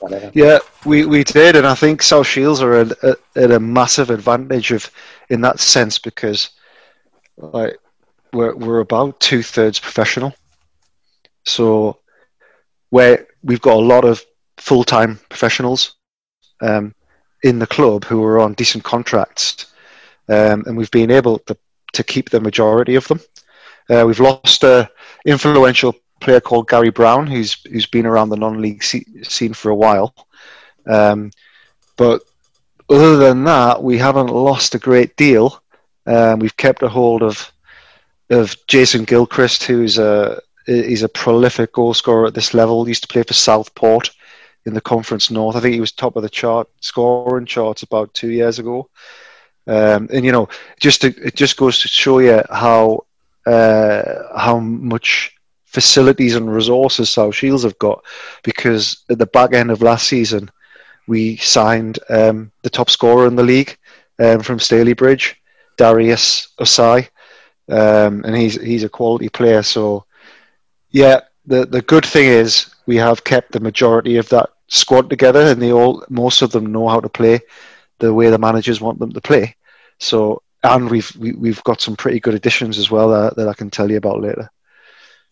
whatever? Yeah, we, we did, and I think South Shields are at a, a, massive advantage of in that sense because like we're we're about two thirds professional, so where we've got a lot of full time professionals um, in the club who are on decent contracts. Um, and we've been able to to keep the majority of them. Uh, we've lost a influential player called Gary Brown, who's who's been around the non-league scene for a while. Um, but other than that, we haven't lost a great deal. Um, we've kept a hold of of Jason Gilchrist, who's a he's a prolific goal scorer at this level. He used to play for Southport in the Conference North. I think he was top of the chart scoring charts about two years ago. Um, and you know, just to, it just goes to show you how uh, how much facilities and resources South Shields have got. Because at the back end of last season, we signed um, the top scorer in the league um, from Stalybridge, Darius Osei, um, and he's he's a quality player. So, yeah, the the good thing is we have kept the majority of that squad together, and they all most of them know how to play the way the managers want them to play. So, and we've we, have we have got some pretty good additions as well that, that I can tell you about later.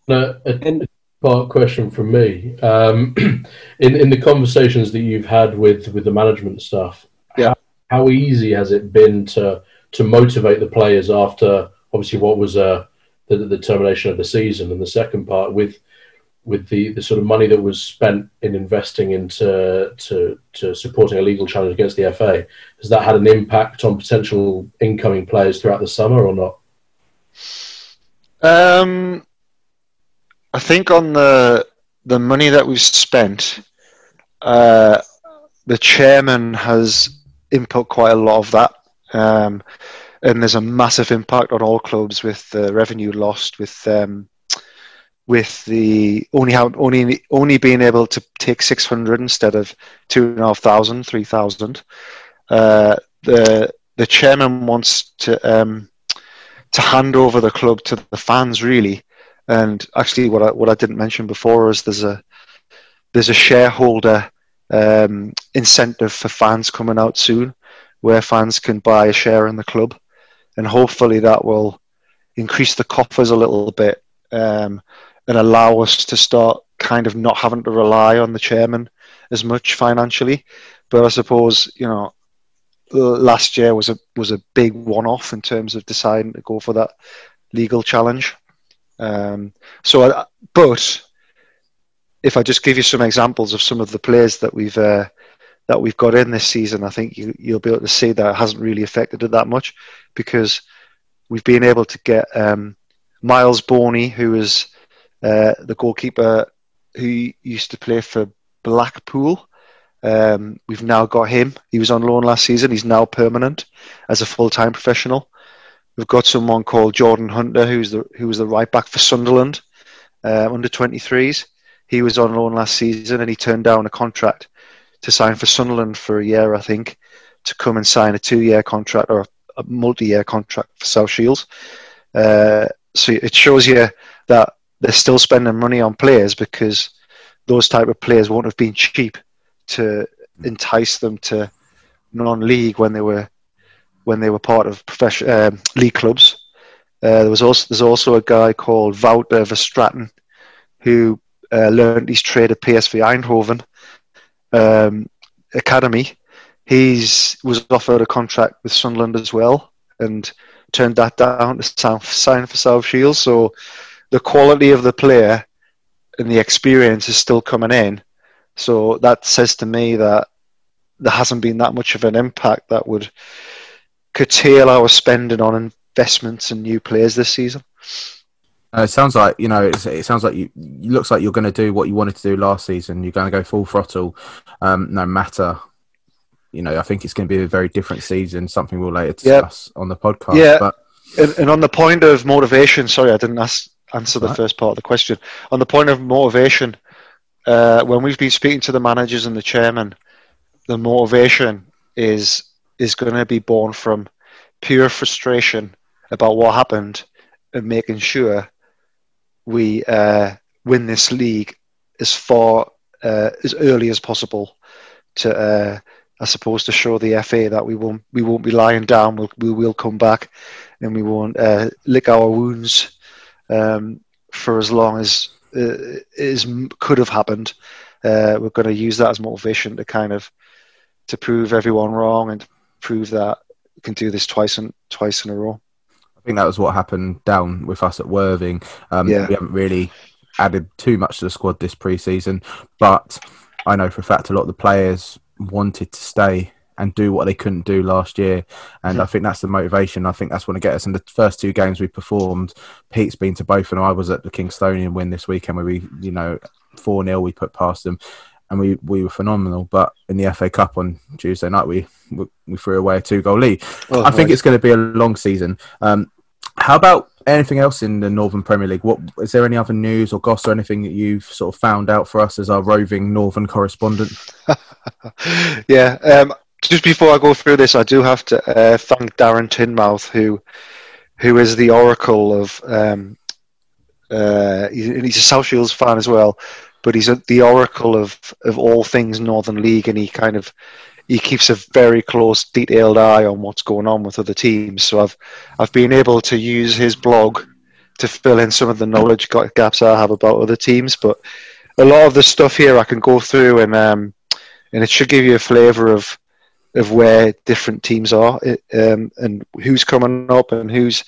Now, a part question from me. Um, in in the conversations that you've had with with the management staff, yeah, how, how easy has it been to to motivate the players after obviously what was uh, the, the termination of the season, and the second part with with the, the sort of money that was spent in investing into to, to supporting a legal challenge against the FA, has that had an impact on potential incoming players throughout the summer or not? Um, I think on the the money that we've spent, uh, the chairman has input quite a lot of that. Um, and there's a massive impact on all clubs with the revenue lost, with um, with the only only only being able to take 600 instead of two and a half thousand, three thousand. Uh, the the chairman wants to um, to hand over the club to the fans really, and actually what I what I didn't mention before is there's a there's a shareholder um, incentive for fans coming out soon, where fans can buy a share in the club and hopefully that will increase the coffers a little bit um, and allow us to start kind of not having to rely on the chairman as much financially. But I suppose you know last year was a was a big one off in terms of deciding to go for that legal challenge. Um, so, but if I just give you some examples of some of the players that we've uh, that we've got in this season, I think you, will be able to see that it hasn't really affected it that much because we've been able to get um, Myles Boney, who is uh, the goalkeeper who used to play for Blackpool. Um, we've now got him. He was on loan last season. He's now permanent as a full-time professional. We've got someone called Jordan Hunter, who's the who was the right back for Sunderland uh, under 23s. He was on loan last season and he turned down a contract to sign for Sunderland for a year, I think, to come and sign a two-year contract or a multi-year contract for South Shields. Uh, so it shows you that they're still spending money on players because those type of players won't have been cheap to entice them to non-league when they were when they were part of profession um, league clubs. Uh, there was also there's also a guy called Wouter Verstraeten who uh, learned his trade at PSV Eindhoven um, academy He's was offered a contract with Sunderland as well, and turned that down to sign for South Shields. So the quality of the player and the experience is still coming in. So that says to me that there hasn't been that much of an impact that would curtail our spending on investments and new players this season. Uh, it sounds like you know. it sounds like you. It looks like you're going to do what you wanted to do last season. You're going to go full throttle, um, no matter you know, I think it's going to be a very different season. Something we'll later discuss on the podcast. Yeah. But and, and, on the point of motivation, sorry, I didn't ask, answer the first part of the question. On the point of motivation, uh, when we've been speaking to the managers and the chairman, the motivation is is going to be born from pure frustration about what happened and making sure we uh, win this league as far uh, as early as possible to uh, I suppose, to show the FA that we won't we won't be lying down. We'll we will come back, and we won't uh, lick our wounds um, for as long as uh, is could have happened. Uh, we're going to use that as motivation to kind of to prove everyone wrong and prove that we can do this twice and twice in a row. I think that was what happened down with us at Worthing. Um, yeah. We haven't really added too much to the squad this pre-season, but I know for a fact a lot of the players wanted to stay and do what they couldn't do last year. And. I think that's the motivation. I think that's going to get us. In the first two games we performed, Pete's been to both, and I was at the Kingstonian win this weekend where we, you know, four 0 we put past them, and we we were phenomenal. But in the FA Cup on Tuesday night, we we, we threw away a two goal lead. Oh, I think right. it's going to be a long season. Um, how about anything else in the Northern Premier League? What is there any other news or gossip or anything that you've sort of found out for us as our roving Northern correspondent? yeah. Um, just before I go through this, I do have to uh, thank Darren Tinmouth, who who is the oracle of. Um, uh, he's, a South Shields fan as well, but he's a, the oracle of of all things Northern League, and he kind of he keeps a very close, detailed eye on what's going on with other teams. So I've I've been able to use his blog to fill in some of the knowledge gaps I have about other teams, but a lot of the stuff here I can go through and um, and it should give you a flavour of of where different teams are um, and who's coming up and who's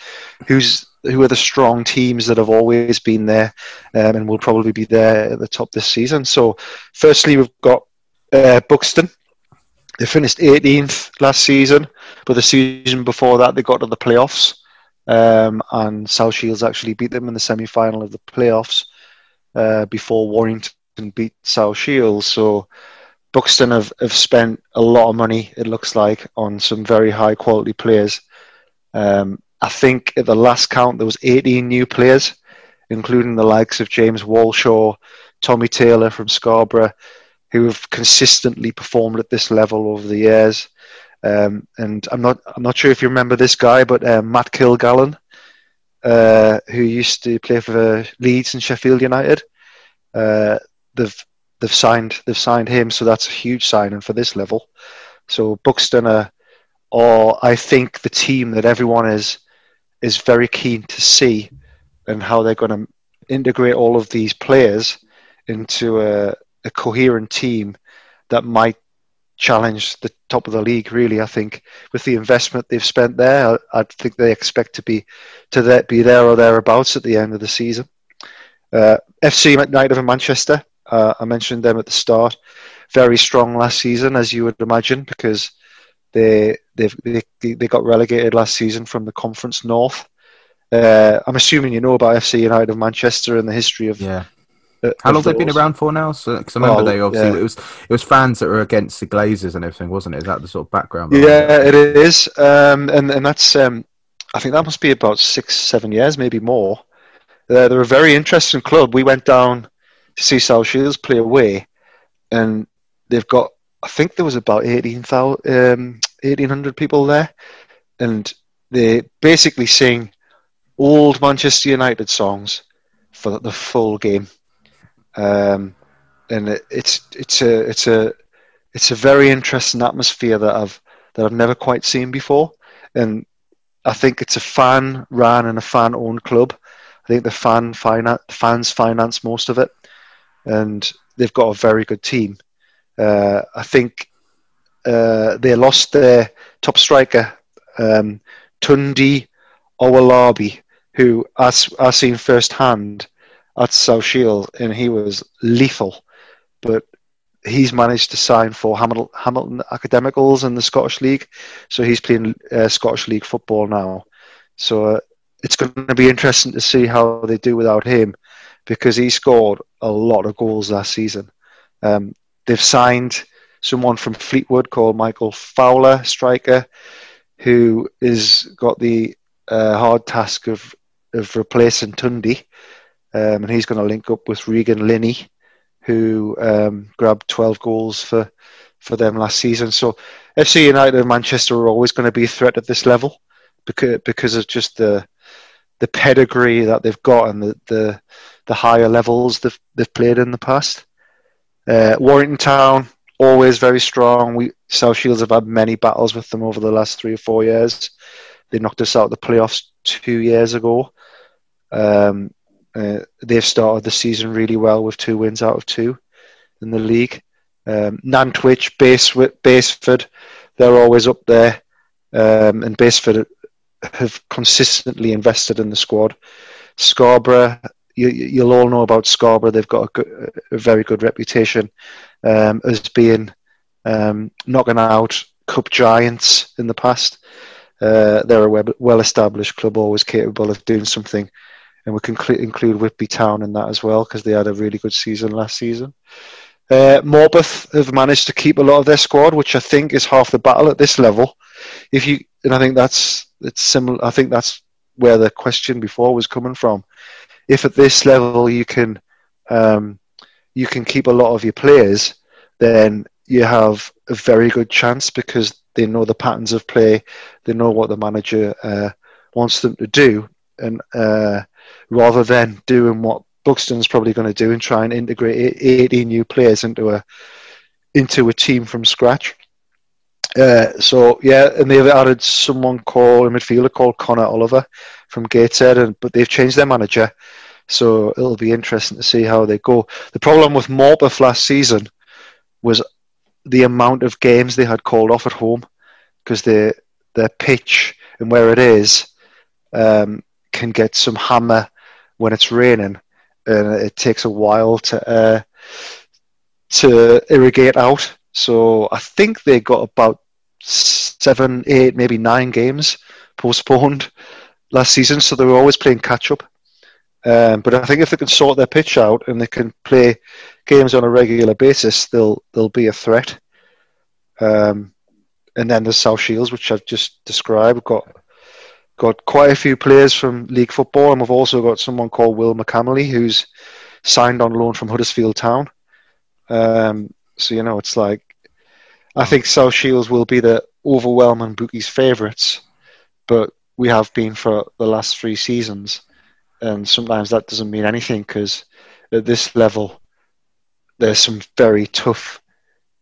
who's who are the strong teams that have always been there um, and will probably be there at the top this season. So, firstly, we've got uh, Buxton. They finished 18th last season, but the season before that they got to the playoffs, um, and South Shields actually beat them in the semi-final of the playoffs uh, before Warrington beat South Shields. So Buxton have, have spent a lot of money, it looks like, on some very high quality players. Um, I think at the last count there was 18 new players, including the likes of James Walshaw, Tommy Taylor from Scarborough, who have consistently performed at this level over the years. Um, and I'm not I'm not sure if you remember this guy, but uh, Matt Kilgallen, uh, who used to play for Leeds and Sheffield United. Uh, they've they've signed they've signed him, so that's a huge signing for this level. So Buxton are, or I think the team that everyone is is very keen to see, and how they're going to integrate all of these players into a, a coherent team that might challenge the top of the league. Really, I think with the investment they've spent there, I, I think they expect to be to that be there or thereabouts at the end of the season. Uh, FC United of Manchester, uh, I mentioned them at the start. Very strong last season, as you would imagine, because they they've, they they got relegated last season from the Conference North. Uh, I'm assuming you know about FC United of Manchester and the history of Yeah. uh, How long have they been around for now? Because I remember Oh, they obviously yeah. it was it was fans that were against the Glazers and everything, wasn't it? Is that the sort of background? Yeah, it is, um, and and that's um, I think that must be about six, seven years, maybe more. Uh, they're a very interesting club. We went down to see South Shields play away, and they've got I think there was about 18,000, um, 1,800 people there, and they basically sing old Manchester United songs for the full game. Um, and it, it's it's a it's a it's a very interesting atmosphere that I've that I've never quite seen before, and I think it's a fan run and a fan owned club. I think the fan finan- fans finance most of it, and they've got a very good team. Uh, I think uh, they lost their top striker, um, Tunde Owolabi, who I, I seen firsthand at South Shield, and he was lethal. But he's managed to sign for Hamilton, Hamilton Academicals in the Scottish League, so he's playing uh, Scottish League football now. So uh, it's going to be interesting to see how they do without him, because he scored a lot of goals last season. Um, they've signed someone from Fleetwood called Michael Fowler, striker, who has got the uh, hard task of of replacing Tunde, um, and he's going to link up with Regan Linney, who um, grabbed 12 goals for for them last season. So FC United and Manchester are always going to be a threat at this level because because of just the the pedigree that they've got and the the, the higher levels they've they've played in the past. Uh, Warrington Town always very strong. We South Shields have had many battles with them over the last three or four years. They knocked us out of the playoffs two years ago. Um, uh, they've started the season really well with two wins out of two in the league. Um, Nantwich, Base, Basford, they're always up there, um, and Basford have consistently invested in the squad. Scarborough, you, you'll all know about Scarborough. They've got a, good, a very good reputation um, as being um, knocking out cup giants in the past. Uh, they're a well-established club, always capable of doing something, and we can cl- include Whitby Town in that as well because they had a really good season last season. Uh, Morpeth have managed to keep a lot of their squad, which I think is half the battle at this level. If you and I think that's it's similar. I think that's where the question before was coming from. If at this level you can um, you can keep a lot of your players, then you have a very good chance because they know the patterns of play, they know what the manager uh, wants them to do, and uh, rather than doing what Buxton's probably going to do and try and integrate 80 new players into a into a team from scratch. Uh, so yeah, and they've added someone called a midfielder called Connor Oliver from Gateshead, and but they've changed their manager, so it'll be interesting to see how they go. The problem with Morpeth last season was the amount of games they had called off at home because their their pitch and where it is um, can get some hammer when it's raining, and it takes a while to uh, to irrigate out. So I think they got about seven, eight, maybe nine games postponed last season. So they were always playing catch up. Um, but I think if they can sort their pitch out and they can play games on a regular basis, they'll they'll be a threat. Um, and then there's South Shields, which I've just described. got got quite a few players from league football, and we've also got someone called Will McCamley who's signed on loan from Huddersfield Town. Um, so you know, it's like I think South Shields will be the overwhelming bookies' favourites, but we have been for the last three seasons, and sometimes that doesn't mean anything because at this level, there's some very tough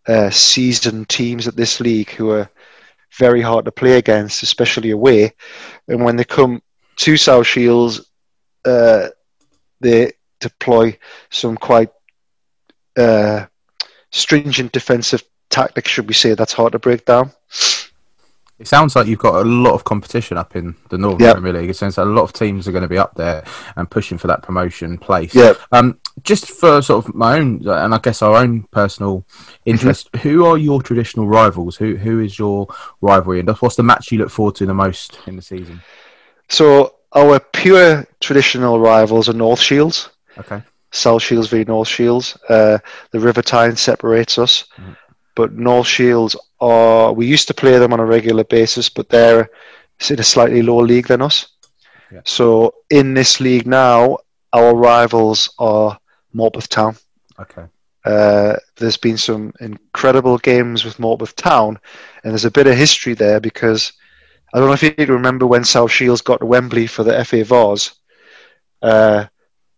uh, seasoned teams at this league who are very hard to play against, especially away. And when they come to South Shields, uh, they deploy some quite uh, stringent defensive tactics, should we say, that's hard to break down. It sounds like you've got a lot of competition up in the Northern yep. Premier League. It sounds like a lot of teams are going to be up there and pushing for that promotion place. Yeah. Um, just for sort of my own, and I guess our own personal interest, mm-hmm. who are your traditional rivals? Who who is your rivalry, and what's the match you look forward to the most in the season? So our pure traditional rivals are North Shields. Okay. South Shields v North Shields. Uh, the River Tyne separates us. Mm-hmm but North Shields are we used to play them on a regular basis, but they're in a slightly lower league than us. Yeah. So in this league now, our rivals are Morpeth Town. Okay. Uh, there's been some incredible games with Morpeth Town, and there's a bit of history there because I don't know if you remember when South Shields got to Wembley for the FA Vase, uh,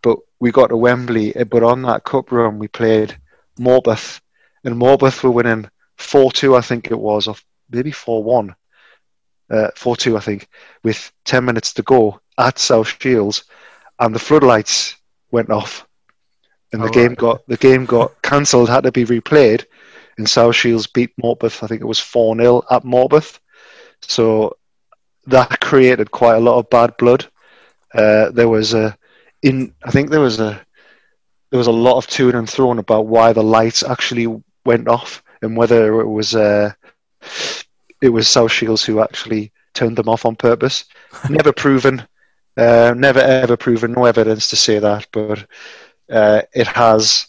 but we got to Wembley, but on that cup run we played Morpeth and Morpeth were winning 4 2, I think it was, or maybe 4 1. Uh, 4 2, I think, with 10 minutes to go at South Shields, and the floodlights went off. And the oh, game right. got the game got cancelled, had to be replayed, and South Shields beat Morpeth. I think it was 4 0 at Morpeth. So that created quite a lot of bad blood. Uh, there was a in I think there was a there was a lot of to and thrown about why the lights actually went off and whether it was uh, it was South Shields who actually turned them off on purpose. never proven, uh, never ever proven. No evidence to say that, but uh, it has.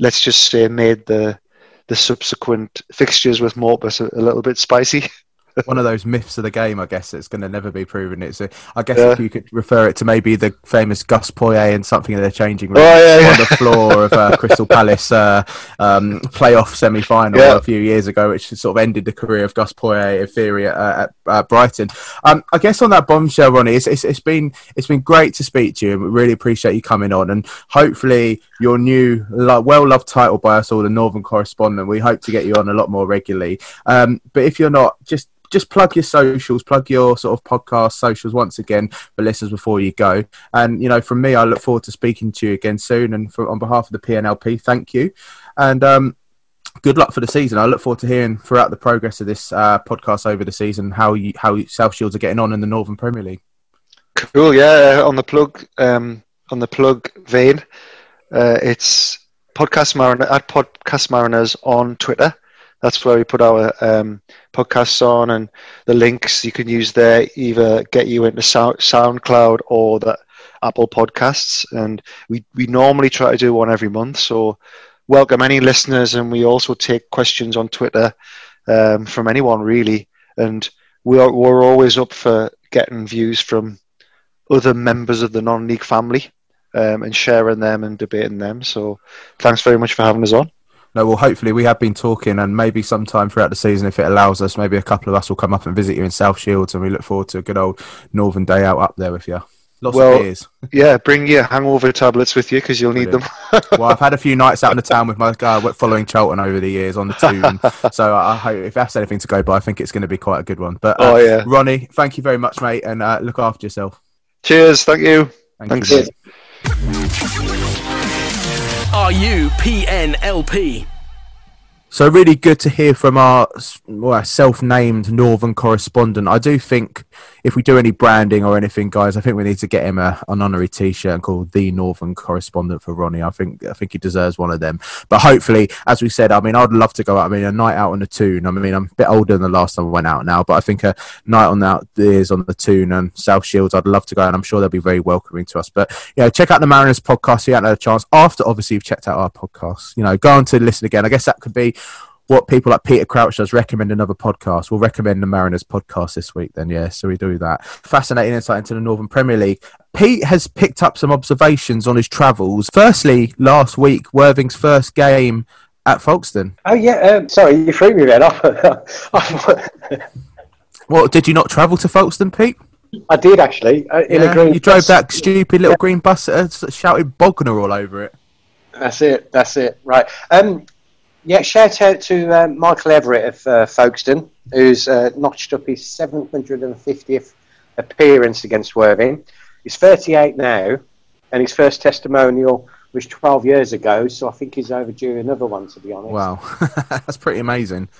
Let's just say made the the subsequent fixtures with Morpeth a, a little bit spicy. one of those myths of the game, I guess. It's going to never be proven. It's, a, I guess, yeah. if you could refer it to maybe the famous Gus Poyet and something in their changing room oh, yeah, on the floor of uh, Crystal Palace uh, um, playoff semi final a few years ago, which sort of ended the career of Gus Poyet in theory at, at, at Brighton. Um, I guess on that bombshell, Ronnie, it's, it's, it's been it's been great to speak to you, and we really appreciate you coming on. And hopefully, your new well loved title by us all, the Northern Correspondent. We hope to get you on a lot more regularly. Um, but if you're not, just just plug your socials, plug your sort of podcast socials once again for listeners before you go. And you know, from me, I look forward to speaking to you again soon. And for, on behalf of the PNLP, thank you. And um, good luck for the season. I look forward to hearing throughout the progress of this uh, podcast over the season how you how South Shields are getting on in the Northern Premier League. Cool, yeah. On the plug, um, on the plug vein, uh, it's podcast at podcast mariners on Twitter That's where we put our um, podcasts on, and the links you can use there either get you into Sound, SoundCloud or the Apple Podcasts. And we, we normally try to do one every month. So welcome any listeners, and we also take questions on Twitter um, from anyone really. And we are, we're always up for getting views from other members of the non-league family um, and sharing them and debating them. So thanks very much for having us on. No, well, hopefully we have been talking, and maybe sometime throughout the season, if it allows us, maybe a couple of us will come up and visit you in South Shields, and we look forward to a good old Northern day out up there with you. Lots well, of beers. yeah, bring your hangover tablets with you because you'll need them. well, I've had a few nights out in the town with my guy following Charlton over the years on the Toon. so I hope if that's anything to go by, I think it's going to be quite a good one. But uh, oh yeah, Ronnie, thank you very much, mate, and uh, look after yourself. Cheers. Thank you. Thank Thanks. You. Are you PNLP? So really good to hear from our well, self-named Northern correspondent. I do think if we do any branding or anything, guys, I think we need to get him a, an honorary T-shirt called the Northern correspondent for Ronnie. I think I think he deserves one of them. But hopefully, as we said, I mean, I'd love to go out. I mean, a night out on the Toon. I mean, I'm a bit older than the last time I went out now, but I think a night on out is on the Toon and South Shields. I'd love to go, and I'm sure they'll be very welcoming to us. But you know, check out the Mariners podcast. If you haven't had a chance after, obviously, you've checked out our podcast. You know, go on to listen again. I guess that could be what people like Peter Crouch does recommend another podcast. We'll recommend the Mariners podcast this week, then, yeah. So we do that. Fascinating insight into the Northern Premier League. Pete has picked up some observations on his travels. Firstly, last week, Worthing's first game at Folkestone. Oh, yeah. Um, sorry, you threw me then. what, did you not travel to Folkestone, Pete? I did actually. Uh, in yeah, a green you drove bus. that stupid little green bus that shouted Bognor all over it. That's it. That's it. Right. Um, yeah, shout out to uh, Michael Everitt of uh, Folkestone, who's uh, notched up his 750th appearance against Worthing. He's 38 now, and his first testimonial was 12 years ago, so I think he's overdue another one, to be honest. Wow, that's pretty amazing.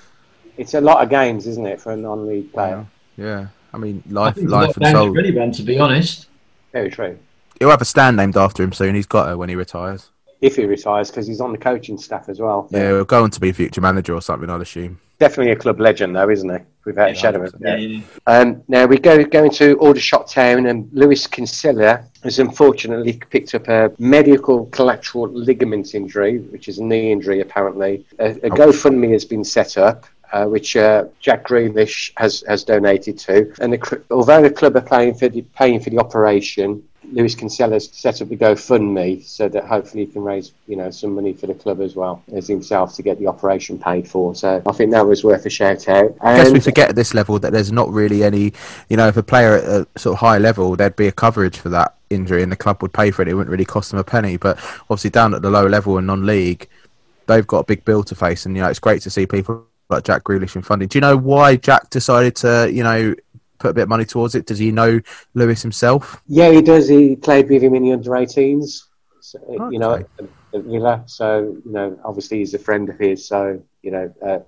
It's a lot of games, isn't it, for a non-league player? Yeah, yeah. I mean, life, I life and soul. Really, anyone, to be honest. Very true. He'll have a stand named after him soon. He's got it when he retires. If he retires, because he's on the coaching staff as well. Yeah, he'll go on to be a future manager or something, I'd assume. Definitely a club legend, though, isn't he? Without a shadow of a doubt. yeah. Um, now we go going to Aldershot Town, and Lewis Kinsella has unfortunately picked up a medial collateral ligament injury, which is a knee injury apparently. A, a GoFundMe has been set up. Uh, which uh, Jack Grealish has, has donated to, and the, although the club are paying for the, paying for the operation, Lewis Kinsella's set up the GoFundMe so that hopefully he can raise you know some money for the club as well as himself to get the operation paid for. So I think that was worth a shout out. I guess we forget at this level that there's not really any, you know, if a player at a sort of high level, there'd be a coverage for that injury and the club would pay for it. It wouldn't really cost them a penny. But obviously, down at the low level and non league, they've got a big bill to face. And, you know, it's great to see people like Jack Grealish in funding. Do you know why Jack decided to, you know, put a bit of money towards it? Does he know Lewis himself? Yeah, he does. He played with him in the under 18s, so, you know, Okay. at, at Villa. So, you know, obviously he's a friend of his. So, you know, uh,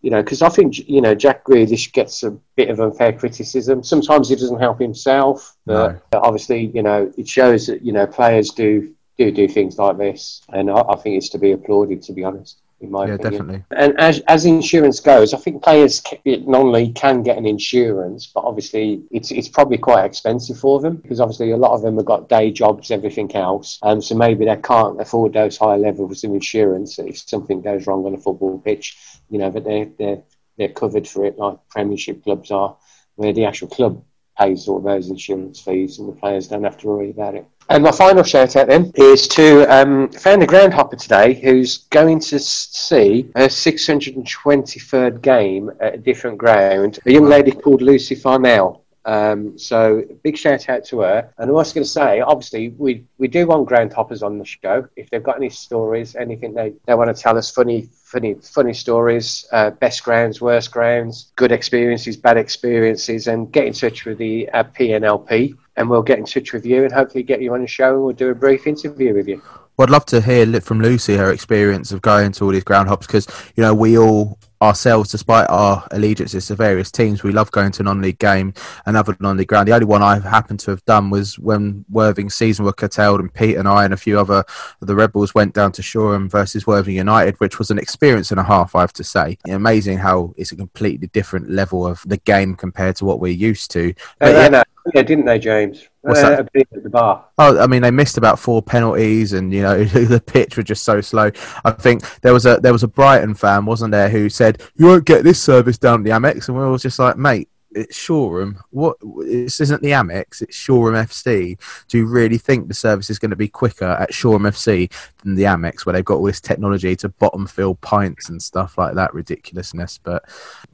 you know, because I think you know Jack Grealish gets a bit of unfair criticism. Sometimes he doesn't help himself, but obviously, you know, it shows that you know players do do do things like this, and I, I think it's to be applauded. To be honest, in my Yeah, opinion. definitely. And as, as insurance goes, I think players non-league can get an insurance, but obviously it's it's probably quite expensive for them because obviously a lot of them have got day jobs, everything else, and so maybe they can't afford those high levels of insurance if something goes wrong on a football pitch. You know, but they're they're they're covered for it like Premiership clubs are, where the actual club pays all those insurance fees and the players don't have to worry about it. And my final shout out then is to um, found a groundhopper today who's going to see her 623rd game at a different ground. A young lady called Lucy Farnell. Um, so big shout out to her. And I was going to say, obviously, we, we do want groundhoppers on the show. If they've got any stories, anything they, they want to tell us, funny, funny, funny stories, uh, best grounds, worst grounds, good experiences, bad experiences, and get in touch with the uh, PNLP, and we'll get in touch with you and hopefully get you on the show, and we'll do a brief interview with you. Well, I'd love to hear from Lucy her experience of going to all these ground hops because you know we all ourselves, despite our allegiances to various teams, we love going to a non-league game, and another non-league ground. The only one I happened to have done was when Worthing's season were curtailed, and Pete and I and a few other the Rebels went down to Shoreham versus Worthing United, which was an experience and a half, I have to say. Amazing how it's a completely different level of the game compared to what we're used to. But yeah, yeah, didn't they, James? What's Uh, that? at the bar. Oh, I mean, they missed about four penalties, and you know the pitch was just so slow. I think there was a there was a Brighton fan, wasn't there, who said you won't get this service down at the Amex, and we were just like, mate, it's Shoreham. What this isn't the Amex, it's Shoreham FC. Do you really think the service is going to be quicker at Shoreham FC than the Amex, where they've got all this technology to bottom fill pints and stuff like that ridiculousness? But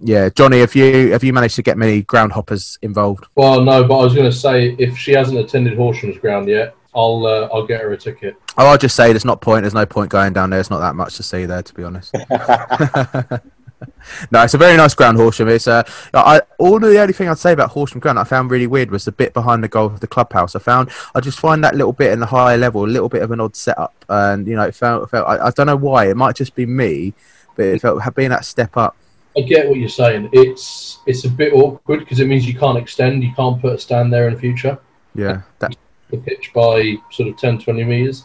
yeah, Johnny, have you have you managed to get many groundhoppers involved? Well, no, but I was going to say if she hasn't attended Horsham's ground yet, I'll uh, I'll get her a ticket. Oh, I'll just say there's not point. There's no point going down there. It's not that much to see there, to be honest. no, it's a very nice ground, Horsham. It's uh, I all the only thing I'd say about Horsham Ground I found really weird was the bit behind the goal of the clubhouse. I found I just find that little bit in the higher level a little bit of an odd setup, and you know, it felt, it felt I, I don't know why. It might just be me, but it felt being that step up. I get what you're saying. It's it's a bit awkward because it means you can't extend, you can't put a stand there in the future. Yeah, that The pitch by sort of 10, 20 meters.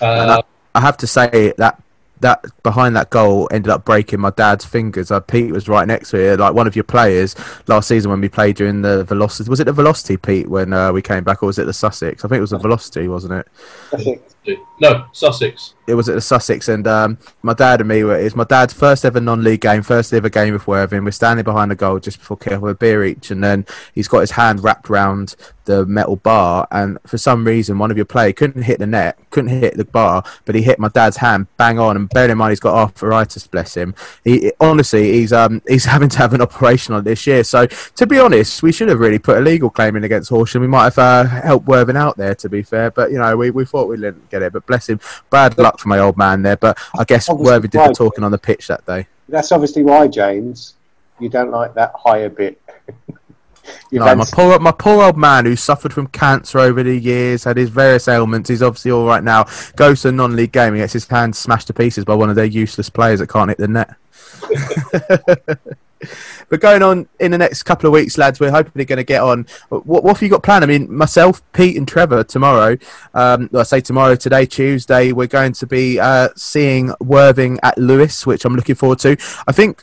Uh, I have to say that that behind that goal ended up breaking my dad's fingers. Uh, Pete was right next to it, like one of your players last season when we played during the Velocity. Was it the Velocity, Pete, when uh, we came back, or was it the Sussex? I think it was the Velocity, wasn't it? no, Sussex. It was at the Sussex, and um, my dad and me were. It's my dad's first ever non-league game, first ever game of Worthing. We're standing behind the goal just before kick with a beer each, and then he's got his hand wrapped round the metal bar, and for some reason, one of your players couldn't hit the net, couldn't hit the bar, but he hit my dad's hand bang on. And bearing in mind, he's got arthritis, bless him. He honestly, he's um he's having to have an operation on this year. So to be honest, we should have really put a legal claim in against Horsham. We might have uh, helped Worthing out there, to be fair, but you know, we, we thought we didn't get it. But bless him, bad luck for my old man there. But I guess Worthing did the talking on the pitch that day. That's obviously why, James, you don't like that higher bit. No, my poor, my poor old man who suffered from cancer over the years, had his various ailments. He's obviously all right now. Goes to a non-league game, he gets his hand smashed to pieces by one of their useless players that can't hit the net. but going on in the next couple of weeks, lads, we're hoping they're going to get on. What, what have you got planned? I mean, myself, Pete, and Trevor tomorrow. Um, I say tomorrow, today, Tuesday, we're going to be uh, seeing Worthing at Lewes, which I'm looking forward to. I think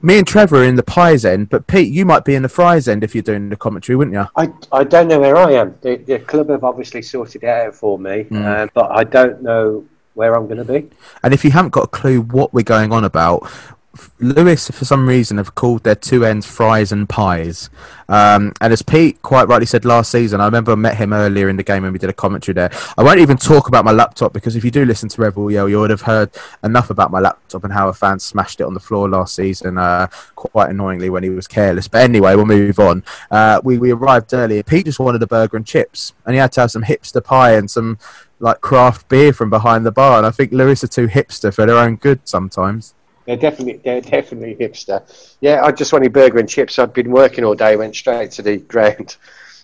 me and Trevor are in the pies end, but Pete, you might be in the fries end if you're doing the commentary, wouldn't you? I, I don't know where I am. The, the club have obviously sorted it out for me, Mm. uh, but I don't know where I'm going to be. And if you haven't got a clue what we're going on about, Lewes, for some reason, have called their two ends fries and pies. Um, and as Pete quite rightly said last season, I remember I met him earlier in the game when we did a commentary there. I won't even talk about my laptop because if you do listen to Rebel Yell, you would have heard enough about my laptop and how a fan smashed it on the floor last season, uh, quite annoyingly when he was careless. But anyway, we'll move on. Uh, we, we arrived earlier. Pete just wanted a burger and chips, and he had to have some hipster pie and some like craft beer from behind the bar. And I think Lewes are too hipster for their own good sometimes. They're definitely they're definitely hipster. Yeah, I just wanted burger and chips. I'd been working all day, went straight to the ground,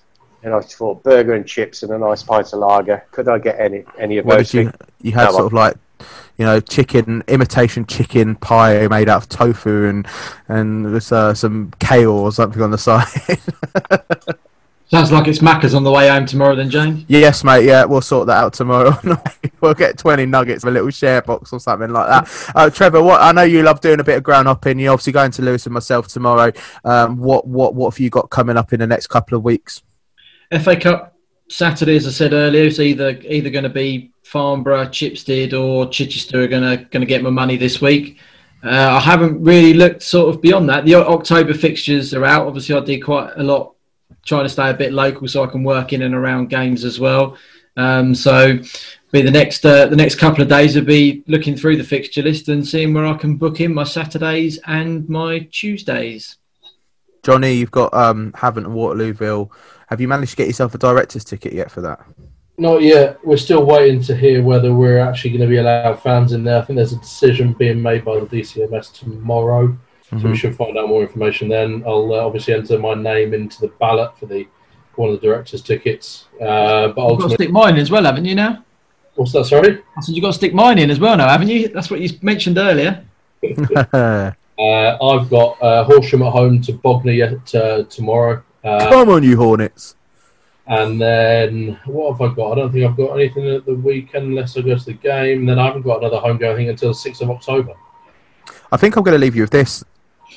and I thought burger and chips and a nice pint of lager. Could I get any any of What those? did you? You had No, sort of like, you know, chicken imitation chicken pie made out of tofu and and there's uh, some kale or something on the side. Sounds like it's Macca's on the way home tomorrow, then, James. yes, mate. Yeah, we'll sort that out tomorrow. we'll get twenty nuggets, a little share box or something like that. Uh, Trevor, what I know you love doing a bit of ground hopping. You're obviously going to Lewes and myself tomorrow. Um, what what what have you got coming up in the next couple of weeks? FA Cup Saturday, as I said earlier, it's either either going to be Farnborough, Chipstead, or Chichester are going to going to get my money this week. Uh, I haven't really looked sort of beyond that. The October fixtures are out. Obviously, I did quite a lot trying to stay a bit local so I can work in and around games as well. Um, so, be the next uh, the next couple of days will be looking through the fixture list and seeing where I can book in my Saturdays and my Tuesdays. Johnny, you've got um, Havant and Waterlooville. Have you managed to get yourself a director's ticket yet for that? Not yet. We're still waiting to hear whether we're actually going to be allowed fans in there. I think there's a decision being made by the DCMS tomorrow, so we Mhm. should find out more information then. I'll uh, obviously enter my name into the ballot for the one of the directors' tickets. Uh, but You've got to ultimately, stick mine in as well, haven't you? Now, what's that? Sorry. I said you've got to stick mine in as well now, haven't you? That's what you mentioned earlier. Uh, I've got uh, Horsham at home to Bognor yet, uh, tomorrow. Uh, Come on, you Hornets. And then what have I got? I don't think I've got anything at the weekend unless I go to the game. Then I haven't got another home game I think until the sixth of October. I think I'm going to leave you with this.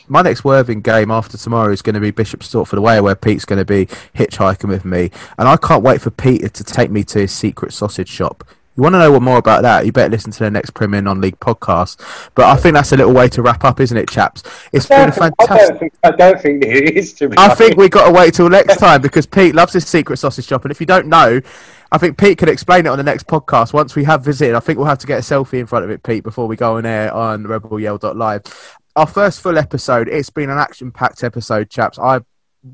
My next Worthing game after tomorrow is going to be Bishop Stortford away, where Pete's going to be hitchhiking with me, and I can't wait for Peter to take me to his secret sausage shop. You want to know more about that? You better listen to the next Premier Non-League podcast. But I think that's a little way to wrap up, isn't it, chaps? It's been a I don't fantastic. think, I don't think it is. To be I honest. think we got to wait till next time because Pete loves his secret sausage shop, and if you don't know, I think Pete can explain it on the next podcast. Once we have visited, I think we'll have to get a selfie in front of it, Pete, before we go on air on RebelYell.live. Our first full episode. It's been an action-packed episode, chaps. I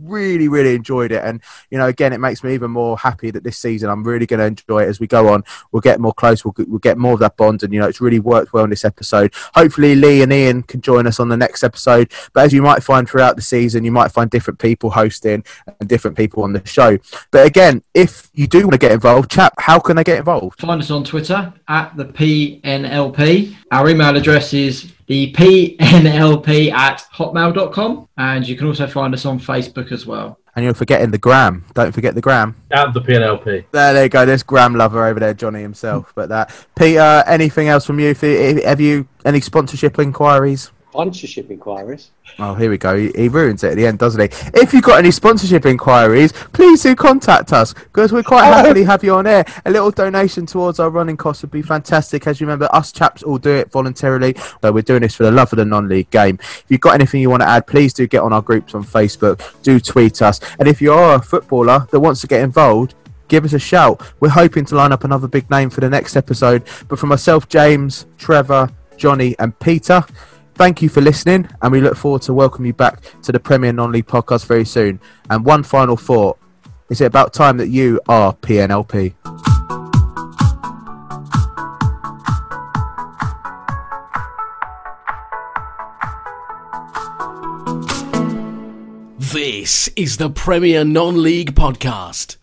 really, really enjoyed it, and you know, again, it makes me even more happy that this season I'm really going to enjoy it as we go on. We'll get more close. We'll, we'll get more of that bond, and you know, it's really worked well in this episode. Hopefully, Lee and Ian can join us on the next episode. But as you might find throughout the season, you might find different people hosting and different people on the show. But again, if you do want to get involved, chap, how can they get involved? Find us on Twitter at the PNLP. Our email address is the PNLP at hotmail.com. And you can also find us on Facebook as well. And you're forgetting the gram. Don't forget the gram. At the PNLP. There, there you go. There's gram lover over there, Johnny himself. But that, Peter. Anything else from you? If, if, have you any sponsorship inquiries? Sponsorship inquiries. Oh, here we go. He, he ruins it at the end, doesn't he? If you've got any sponsorship inquiries, please do contact us because we're quite oh. happily have you on air. A little donation towards our running costs would be fantastic. As you remember, us chaps all do it voluntarily. So we're doing this for the love of the non-league game. If you've got anything you want to add, please do get on our groups on Facebook. Do tweet us. And if you are a footballer that wants to get involved, give us a shout. We're hoping to line up another big name for the next episode. But for myself, James, Trevor, Johnny, and Peter, thank you for listening. And we look forward to welcome you back to the Premier Non League podcast very soon. And one final thought is it about time that you are PNLP? This is the Premier Non League Podcast.